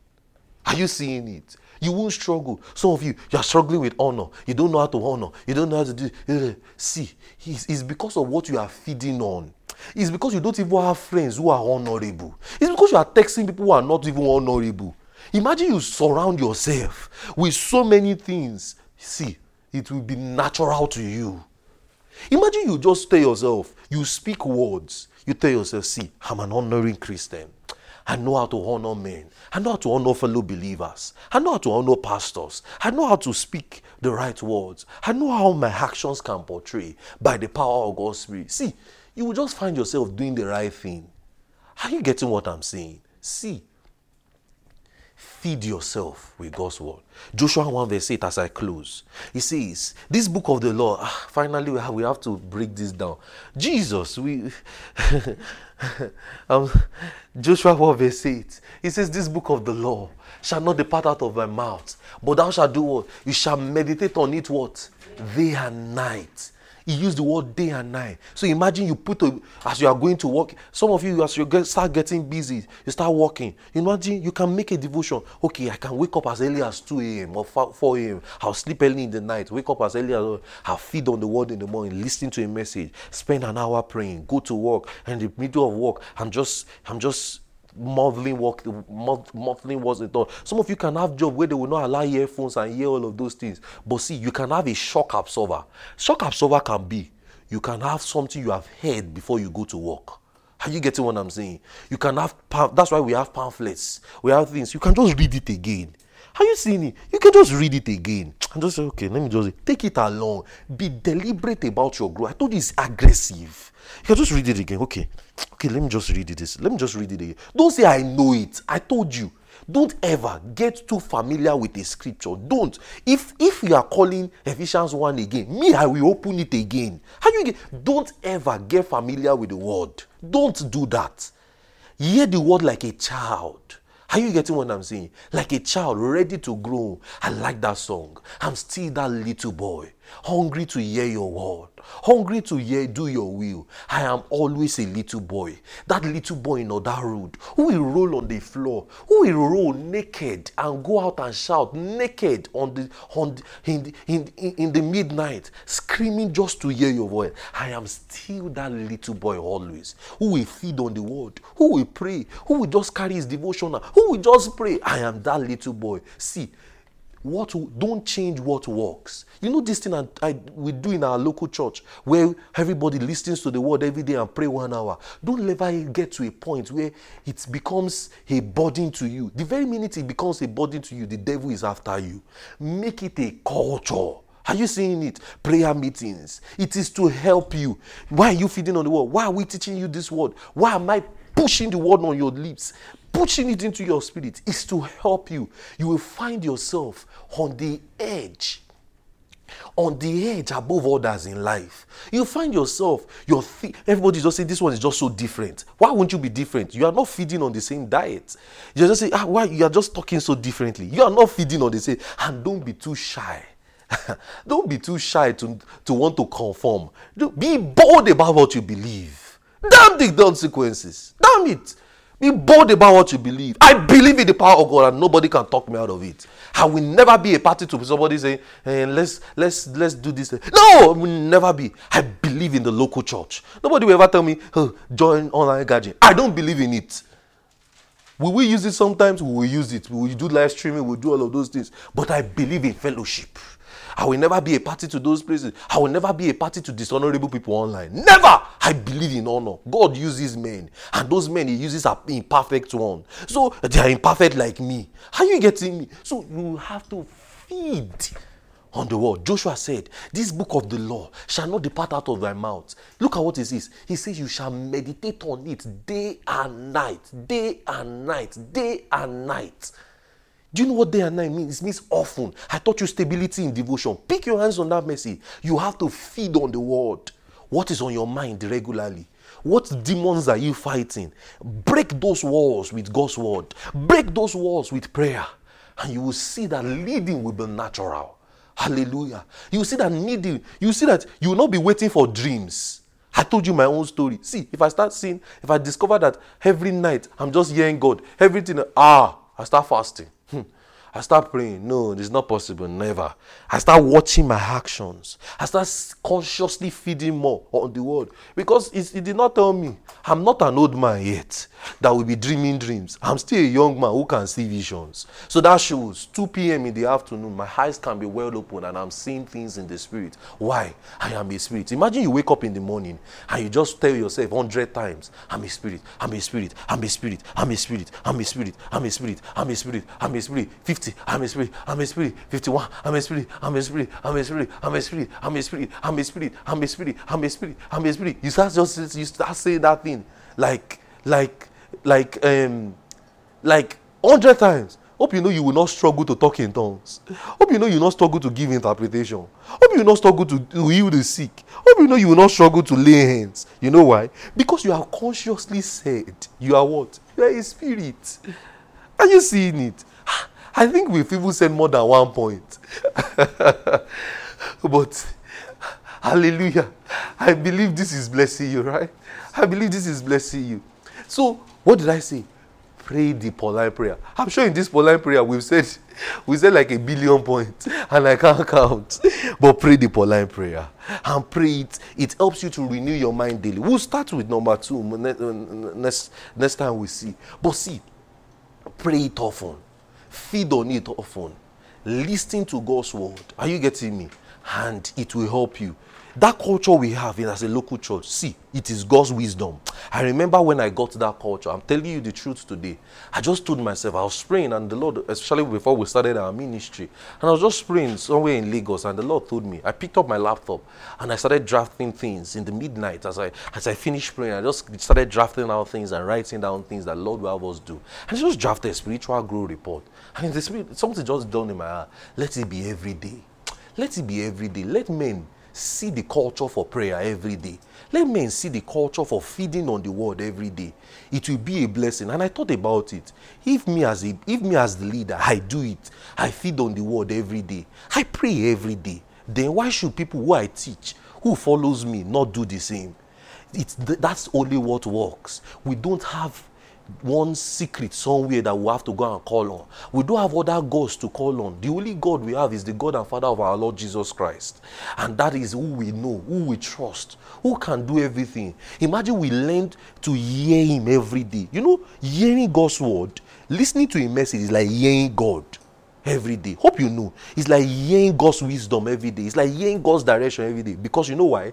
Are you seeing it? You won't struggle. Some of you, you are struggling with honor. You don't know how to honor. You don't know how to do. See, it's because of what you are feeding on. It's because you don't even have friends who are honorable. It's because you are texting people who are not even honorable. Imagine you surround yourself with so many things. See, it will be natural to you. Imagine you just tell yourself, you speak words. You tell yourself, see, I'm an honoring Christian. I know how to honor men. I know how to honor fellow believers. I know how to honor pastors. I know how to speak the right words. I know how my actions can portray by the power of God's Spirit. See, you will just find yourself doing the right thing. Are you getting what I'm saying? See, feed yourself with God's word. Joshua 1 verse 8 as I close. He says, This book of the law, ah, finally we have, we have to break this down. Jesus, we um, Joshua 1 verse 8. He says, This book of the law shall not depart out of my mouth, but thou shalt do what? You shall meditate on it what? Day and night he used the word day and night. So imagine you put a, as you are going to work. Some of you, as you get, start getting busy, you start working. Imagine you can make a devotion. Okay, I can wake up as early as 2 a.m. or 4 a.m. I'll sleep early in the night. Wake up as early as I'll feed on the word in the morning, listen to a message, spend an hour praying, go to work, and in the middle of work, I'm just, I'm just modeling work, modeling was it all. Some of you can have job where they will not allow earphones and hear all of those things. But see, you can have a shock absorber. Shock absorber can be you can have something you have heard before you go to work. Are you getting what I'm saying? You can have that's why we have pamphlets. We have things. You can just read it again. Are you seeing it? You can just read it again and just say, okay, let me just take it along. Be deliberate about your growth. I told you it's aggressive. You can just read it again. Okay. Okay, let me just read it. This. Let me just read it again. Don't say I know it. I told you. Don't ever get too familiar with a scripture. Don't. If if you are calling Ephesians 1 again, me, I will open it again. How you get don't ever get familiar with the word. Don't do that. Hear the word like a child. Are you getting what I'm saying? Like a child ready to grow. I like that song. I'm still that little boy, hungry to hear your word, hungry to hear, do your will. I am always a little boy. That little boy in other road who will roll on the floor, who will roll naked and go out and shout naked on the on the, in, the, in, in, in the midnight, screaming just to hear your voice. I am still that little boy always who will feed on the word, who will pray, who will just carry his devotional, who will just pray. I am that little boy. See, what don't change what works. You know this thing I, I, we do in our local church where everybody listens to the word every day and pray one hour. Don't ever get to a point where it becomes a burden to you. The very minute it becomes a burden to you, the devil is after you. Make it a culture. Are you seeing it? Prayer meetings. It is to help you. Why are you feeding on the word? Why are we teaching you this word? Why am I pushing the word on your lips? Pushing it into your spirit is to help you. You will find yourself on the edge on the edge above others in life. You find yourself, your th- everybody just say this one is just so different. Why won't you be different? You are not feeding on the same diet. You just say, ah, why you are just talking so differently. You are not feeding on the same, and don't be too shy. don't be too shy to, to want to conform. Be bold about what you believe. Damn the consequences. Damn it. Be bold about what you believe. I believe in the power of God and nobody can talk me out of it. I will never be a party to somebody saying, hey, let's let's let's do this. No, I will never be. I believe in the local church. Nobody will ever tell me, oh, join online gathering. I don't believe in it. We will we use it sometimes? We will use it. We will do live streaming, we'll do all of those things. But I believe in fellowship. I will never be a party to those places. I will never be a party to dishonorable people online. Never! I believe in honor. God uses men, and those men He uses are imperfect one. So they are imperfect like me. Are you getting me? So you have to feed on the word. Joshua said, This book of the law shall not depart out of thy mouth. Look at what it says. He says, You shall meditate on it day and night, day and night, day and night. Do you know what day and night means? It means often. I taught you stability in devotion. Pick your hands on that message. You have to feed on the word. What is on your mind regularly? What demons are you fighting? Break those walls with God's word. Break those walls with prayer. And you will see that leading will be natural. Hallelujah. You will see that needing, you see that you will not be waiting for dreams. I told you my own story. See, if I start seeing, if I discover that every night I'm just hearing God, everything, ah, I start fasting. Hm. I start praying. No, it's not possible. Never. I start watching my actions. I start consciously feeding more on the word because it, it did not tell me I'm not an old man yet that will be dreaming dreams. I'm still a young man who can see visions. So that shows 2 p.m. in the afternoon, my eyes can be well open and I'm seeing things in the spirit. Why? I am a spirit. Imagine you wake up in the morning and you just tell yourself 100 times, I'm a spirit, I'm a spirit, I'm a spirit, I'm a spirit, I'm a spirit, I'm a spirit, I'm a spirit, I'm a spirit. 50, I'm a spirit, I'm a spirit. 51, I'm a spirit, I'm a spirit, I'm a spirit, I'm a spirit, I'm a spirit, I'm a spirit, I'm a spirit, I'm a spirit, I'm a spirit. You start just you start saying that thing like like like um like hundred times. Hope you know you will not struggle to talk in tongues. Hope you know you will not struggle to give interpretation. Hope you will not struggle to, to heal the sick. Hope you know you will not struggle to lay hands. You know why? Because you have consciously said you are what? You are a spirit. Are you seeing it? I think we've even said more than one point. but hallelujah. I believe this is blessing you, right? I believe this is blessing you. So, what did I say? Pray the Pauline prayer. I'm sure in this Pauline prayer we've said we said like a billion points and I can't count. But pray the Pauline prayer and pray it. It helps you to renew your mind daily. We'll start with number two next, next time we see. But see, pray it often feed on it often, listen to God's word. Are you getting me? And it will help you. That culture we have in as a local church, see, it is God's wisdom. I remember when I got that culture, I'm telling you the truth today. I just told myself, I was praying, and the Lord, especially before we started our ministry, and I was just praying somewhere in Lagos, and the Lord told me, I picked up my laptop and I started drafting things in the midnight as I as I finished praying. I just started drafting out things and writing down things that Lord will have us do. And I just drafted a spiritual growth report. In the spirit, something just dawned in my heart. Let it be every day. Let it be every day. Let men see the culture for prayer every day. Let men see the culture for feeding on the word every day. It will be a blessing. And I thought about it. If me as a, if me as the leader, I do it. I feed on the word every day. I pray every day. Then why should people who I teach, who follows me, not do the same? It's that's only what works. We don't have one secret somewhere that we have to go and call on. We don't have other gods to call on. The only God we have is the God and Father of our Lord Jesus Christ. And that is who we know, who we trust, who can do everything. Imagine we learned to hear Him every day. You know, hearing God's word, listening to a message is like hearing God every day. Hope you know. It's like hearing God's wisdom every day. It's like hearing God's direction every day. Because you know why?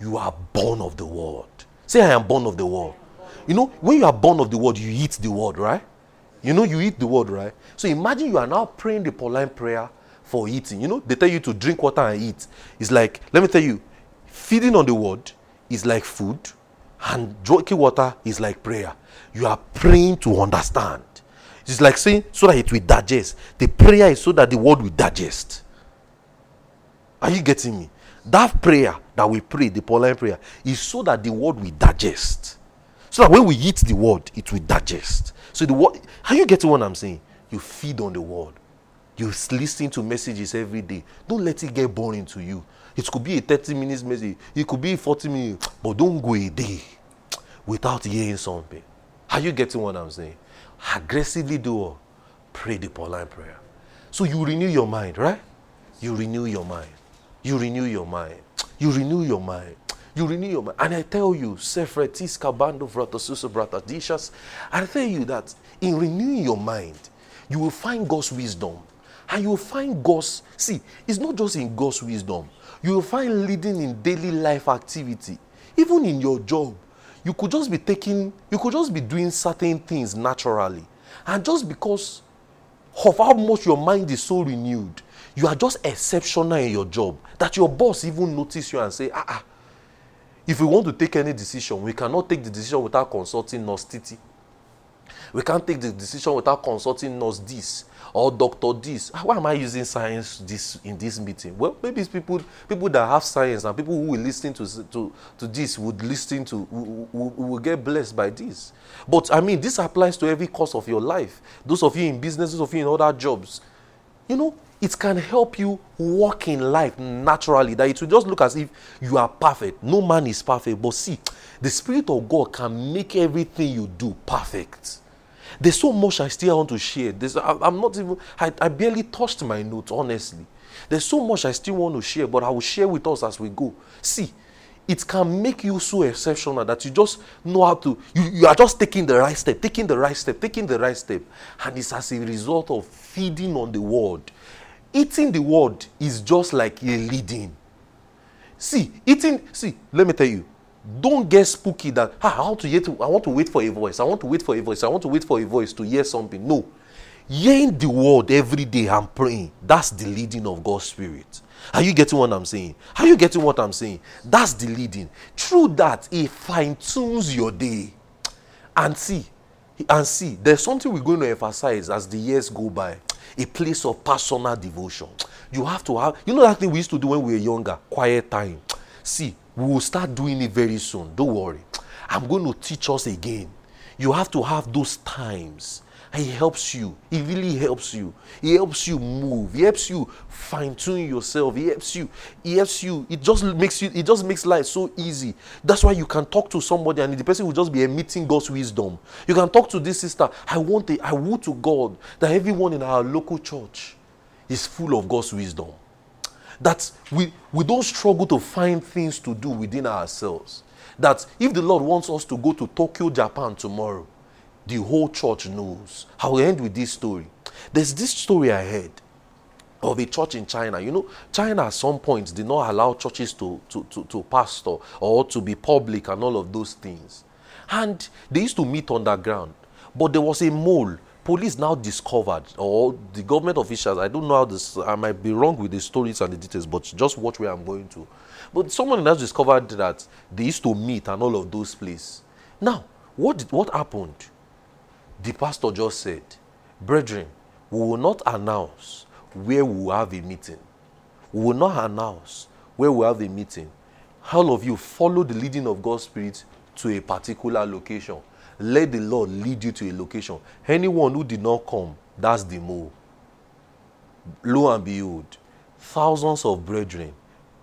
You are born of the word. Say, I am born of the word. You know, when you are born of the word, you eat the word, right? You know, you eat the word, right? So imagine you are now praying the Pauline prayer for eating. You know, they tell you to drink water and eat. It's like, let me tell you, feeding on the word is like food, and drinking water is like prayer. You are praying to understand. It's like saying so that it will digest. The prayer is so that the word will digest. Are you getting me? That prayer that we pray, the Pauline prayer, is so that the word will digest. So that when we eat the word, it will digest. So the word, are you getting what I'm saying? You feed on the word. You listen to messages every day. Don't let it get boring to you. It could be a 30 minutes message. It could be 40 minutes. But don't go a day without hearing something. Are you getting what I'm saying? Aggressively do Pray the Pauline prayer. So you renew your mind, right? You renew your mind. You renew your mind. You renew your mind. You renew your mind. And I tell you, Sefretis Kabando Vratosuso Bratadishas, I tell you that in renewing your mind, you will find God's wisdom. And you will find God's, see, it's not just in God's wisdom. You will find leading in daily life activity, even in your job. You could just be taking, you could just be doing certain things naturally. And just because of how much your mind is so renewed, you are just exceptional in your job that your boss even notice you and say, ah, ah. If we want to take any decision, we cannot take the decision without consulting Nurse Titi. We can't take the decision without consulting Nurse this or Doctor this. Ah, why am I using science this in this meeting? Well, maybe it's people people that have science and people who will listen to to, to this would listen to will, get blessed by this. But I mean, this applies to every course of your life. Those of you in business, those of you in other jobs. You know, it can help you walk in life naturally. That it will just look as if you are perfect. No man is perfect. But see, the Spirit of God can make everything you do perfect. There's so much I still want to share. I, am not even, I, I barely touched my notes, honestly. There's so much I still want to share, but I will share with us as we go. See, it can make you so exceptional that you just know how to, you, you are just taking the right step, taking the right step, taking the right step. And it's as a result of feeding on the word eating the word is just like a leading. See, eating, see, let me tell you, don't get spooky that ah, want to wait, I want to wait for a voice. I want to wait for a voice. I want to wait for a voice to hear something. No. Hearing the word every day and praying, that's the leading of God's Spirit. Are you getting what I'm saying? Are you getting what I'm saying? That's the leading. Through that, it fine tunes your day. And see, and see, there's something we're going to emphasize as the years go by a place of personal devotion. You have to have, you know, that thing we used to do when we were younger, quiet time. See, we will start doing it very soon. Don't worry. I'm going to teach us again. You have to have those times he helps you. He really helps you. He helps you move. He helps you fine tune yourself. He helps you. He helps you. It just makes you. It just makes life so easy. That's why you can talk to somebody and the person will just be emitting God's wisdom. You can talk to this sister. I want. I would to God that everyone in our local church is full of God's wisdom. That we we don't struggle to find things to do within ourselves. That if the Lord wants us to go to Tokyo, Japan tomorrow, the whole church knows. I will end with this story. There's this story I heard of a church in China. You know, China at some point did not allow churches to, to, to, to pastor or to be public and all of those things. And they used to meet underground. But there was a mole. Police now discovered, or the government officials, I don't know how this, I might be wrong with the stories and the details, but just watch where I'm going to. But someone has discovered that they used to meet and all of those places. Now, what, did, what happened? The pastor just said, Brethren, we will not announce where we will have a meeting. We will not announce where we have a meeting. All of you follow the leading of God's Spirit to a particular location. Let the Lord lead you to a location. Anyone who did not come, that's the move. Lo and behold, thousands of brethren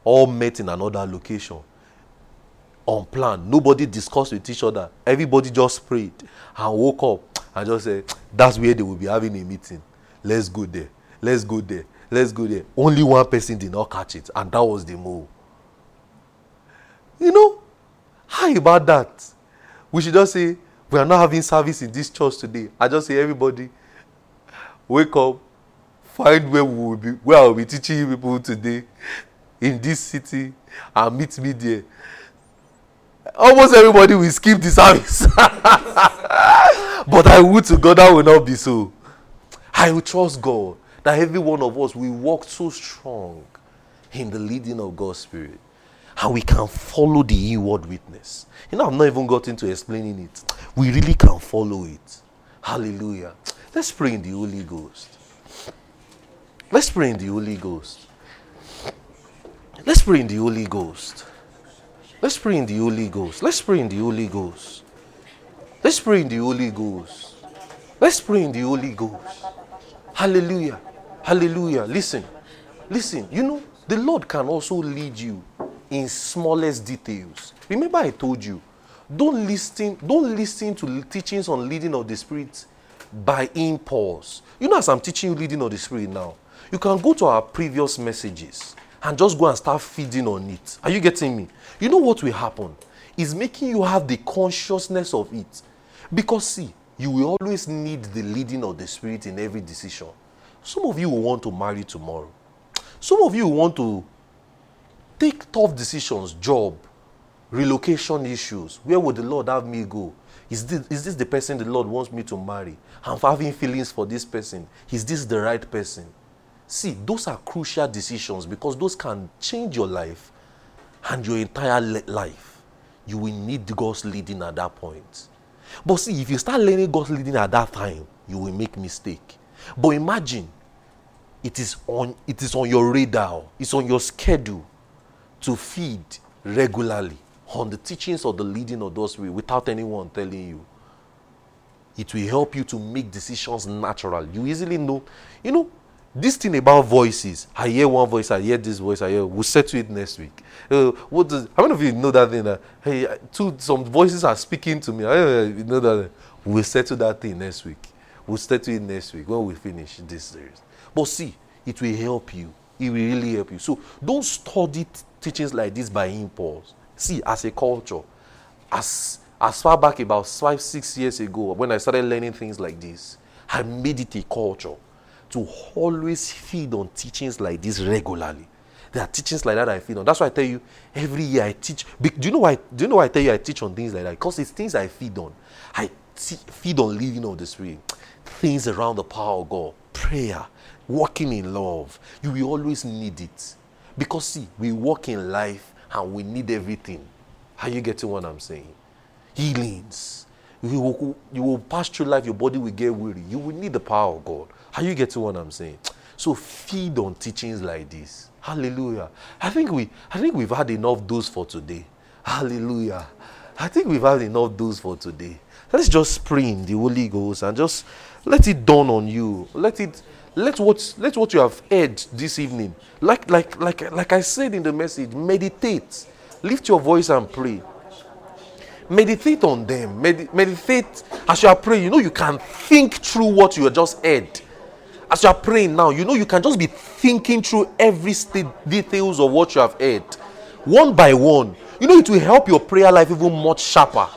all met in another location. Unplanned. Nobody discussed with each other. Everybody just prayed and woke up and just say that's where they will be having a meeting. Let's go there. Let's go there. Let's go there. Only one person did not catch it and that was the move you know how about that? We should just say we are not having service in this church today. I just say everybody wake up. Find where we will be where i will be teaching you people today in this city and meet me there almost everybody will skip the service but I would to God that will not be so. I will trust God that every one of us will walk so strong in the leading of God's Spirit. And we can follow the inward witness. You know, I've not even got into explaining it. We really can follow it. Hallelujah. Let's pray in the Holy Ghost. Let's pray in the Holy Ghost. Let's pray in the Holy Ghost. Let's pray in the Holy Ghost. Let's pray in the Holy Ghost. Let's pray in the Holy Ghost. Let's pray in the Holy Ghost. Hallelujah. Hallelujah. Listen. Listen. You know, the Lord can also lead you in smallest details. Remember, I told you, don't listen, don't listen to teachings on leading of the Spirit by impulse. You know, as I'm teaching you leading of the Spirit now, you can go to our previous messages and just go and start feeding on it. Are you getting me? You know what will happen? Is making you have the consciousness of it. Because, see, you will always need the leading of the Spirit in every decision. Some of you will want to marry tomorrow. Some of you will want to take tough decisions, job, relocation issues. Where would the Lord have me go? Is this, is this the person the Lord wants me to marry? I'm having feelings for this person. Is this the right person? See, those are crucial decisions because those can change your life and your entire life. You will need God's leading at that point. But see, if you start learning God's leading at that time, you will make mistake. But imagine it is on it is on your radar, it's on your schedule to feed regularly on the teachings of the leading of those without anyone telling you. It will help you to make decisions natural. You easily know, you know, this thing about voices. I hear one voice, I hear this voice, I hear. We'll settle it next week. Uh, what does? How many of you know that thing? That hey, two some voices are speaking to me. I you know that. We'll settle that thing next week. We'll settle it next week when we finish this series. But see, it will help you. It will really help you. So don't study teachings like this by impulse. See, as a culture, as as far back about five, six years ago, when I started learning things like this, I made it a culture to always feed on teachings like this regularly. There are teachings like that I feed on. That's why I tell you every year I teach. Do you know why? Do you know why I tell you I teach on things like that? Because it's things I feed on. I feed on living of the spirit, things around the power of God, prayer, walking in love. You will always need it because see, we walk in life and we need everything. Are you getting what I'm saying? Healings. You will, you will pass through life, your body will get weary. You will need the power of God. Are you getting what I'm saying? So feed on teachings like this. Hallelujah. I think we I think we've had enough dose for today. Hallelujah. I think we've had enough dose for today. Let's just pray in the Holy Ghost and just let it dawn on you. Let it let what let what you have heard this evening. Like like like like I said in the message, meditate. Lift your voice and pray. Meditate on them. Med- meditate as you are praying. You know you can think through what you have just heard as you are praying now, you know you can just be thinking through every state details of what you have heard, one by one. You know it will help your prayer life even much sharper.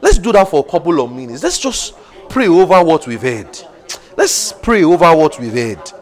Let's do that for a couple of minutes. Let's just pray over what we've heard. Let's pray over what we've heard.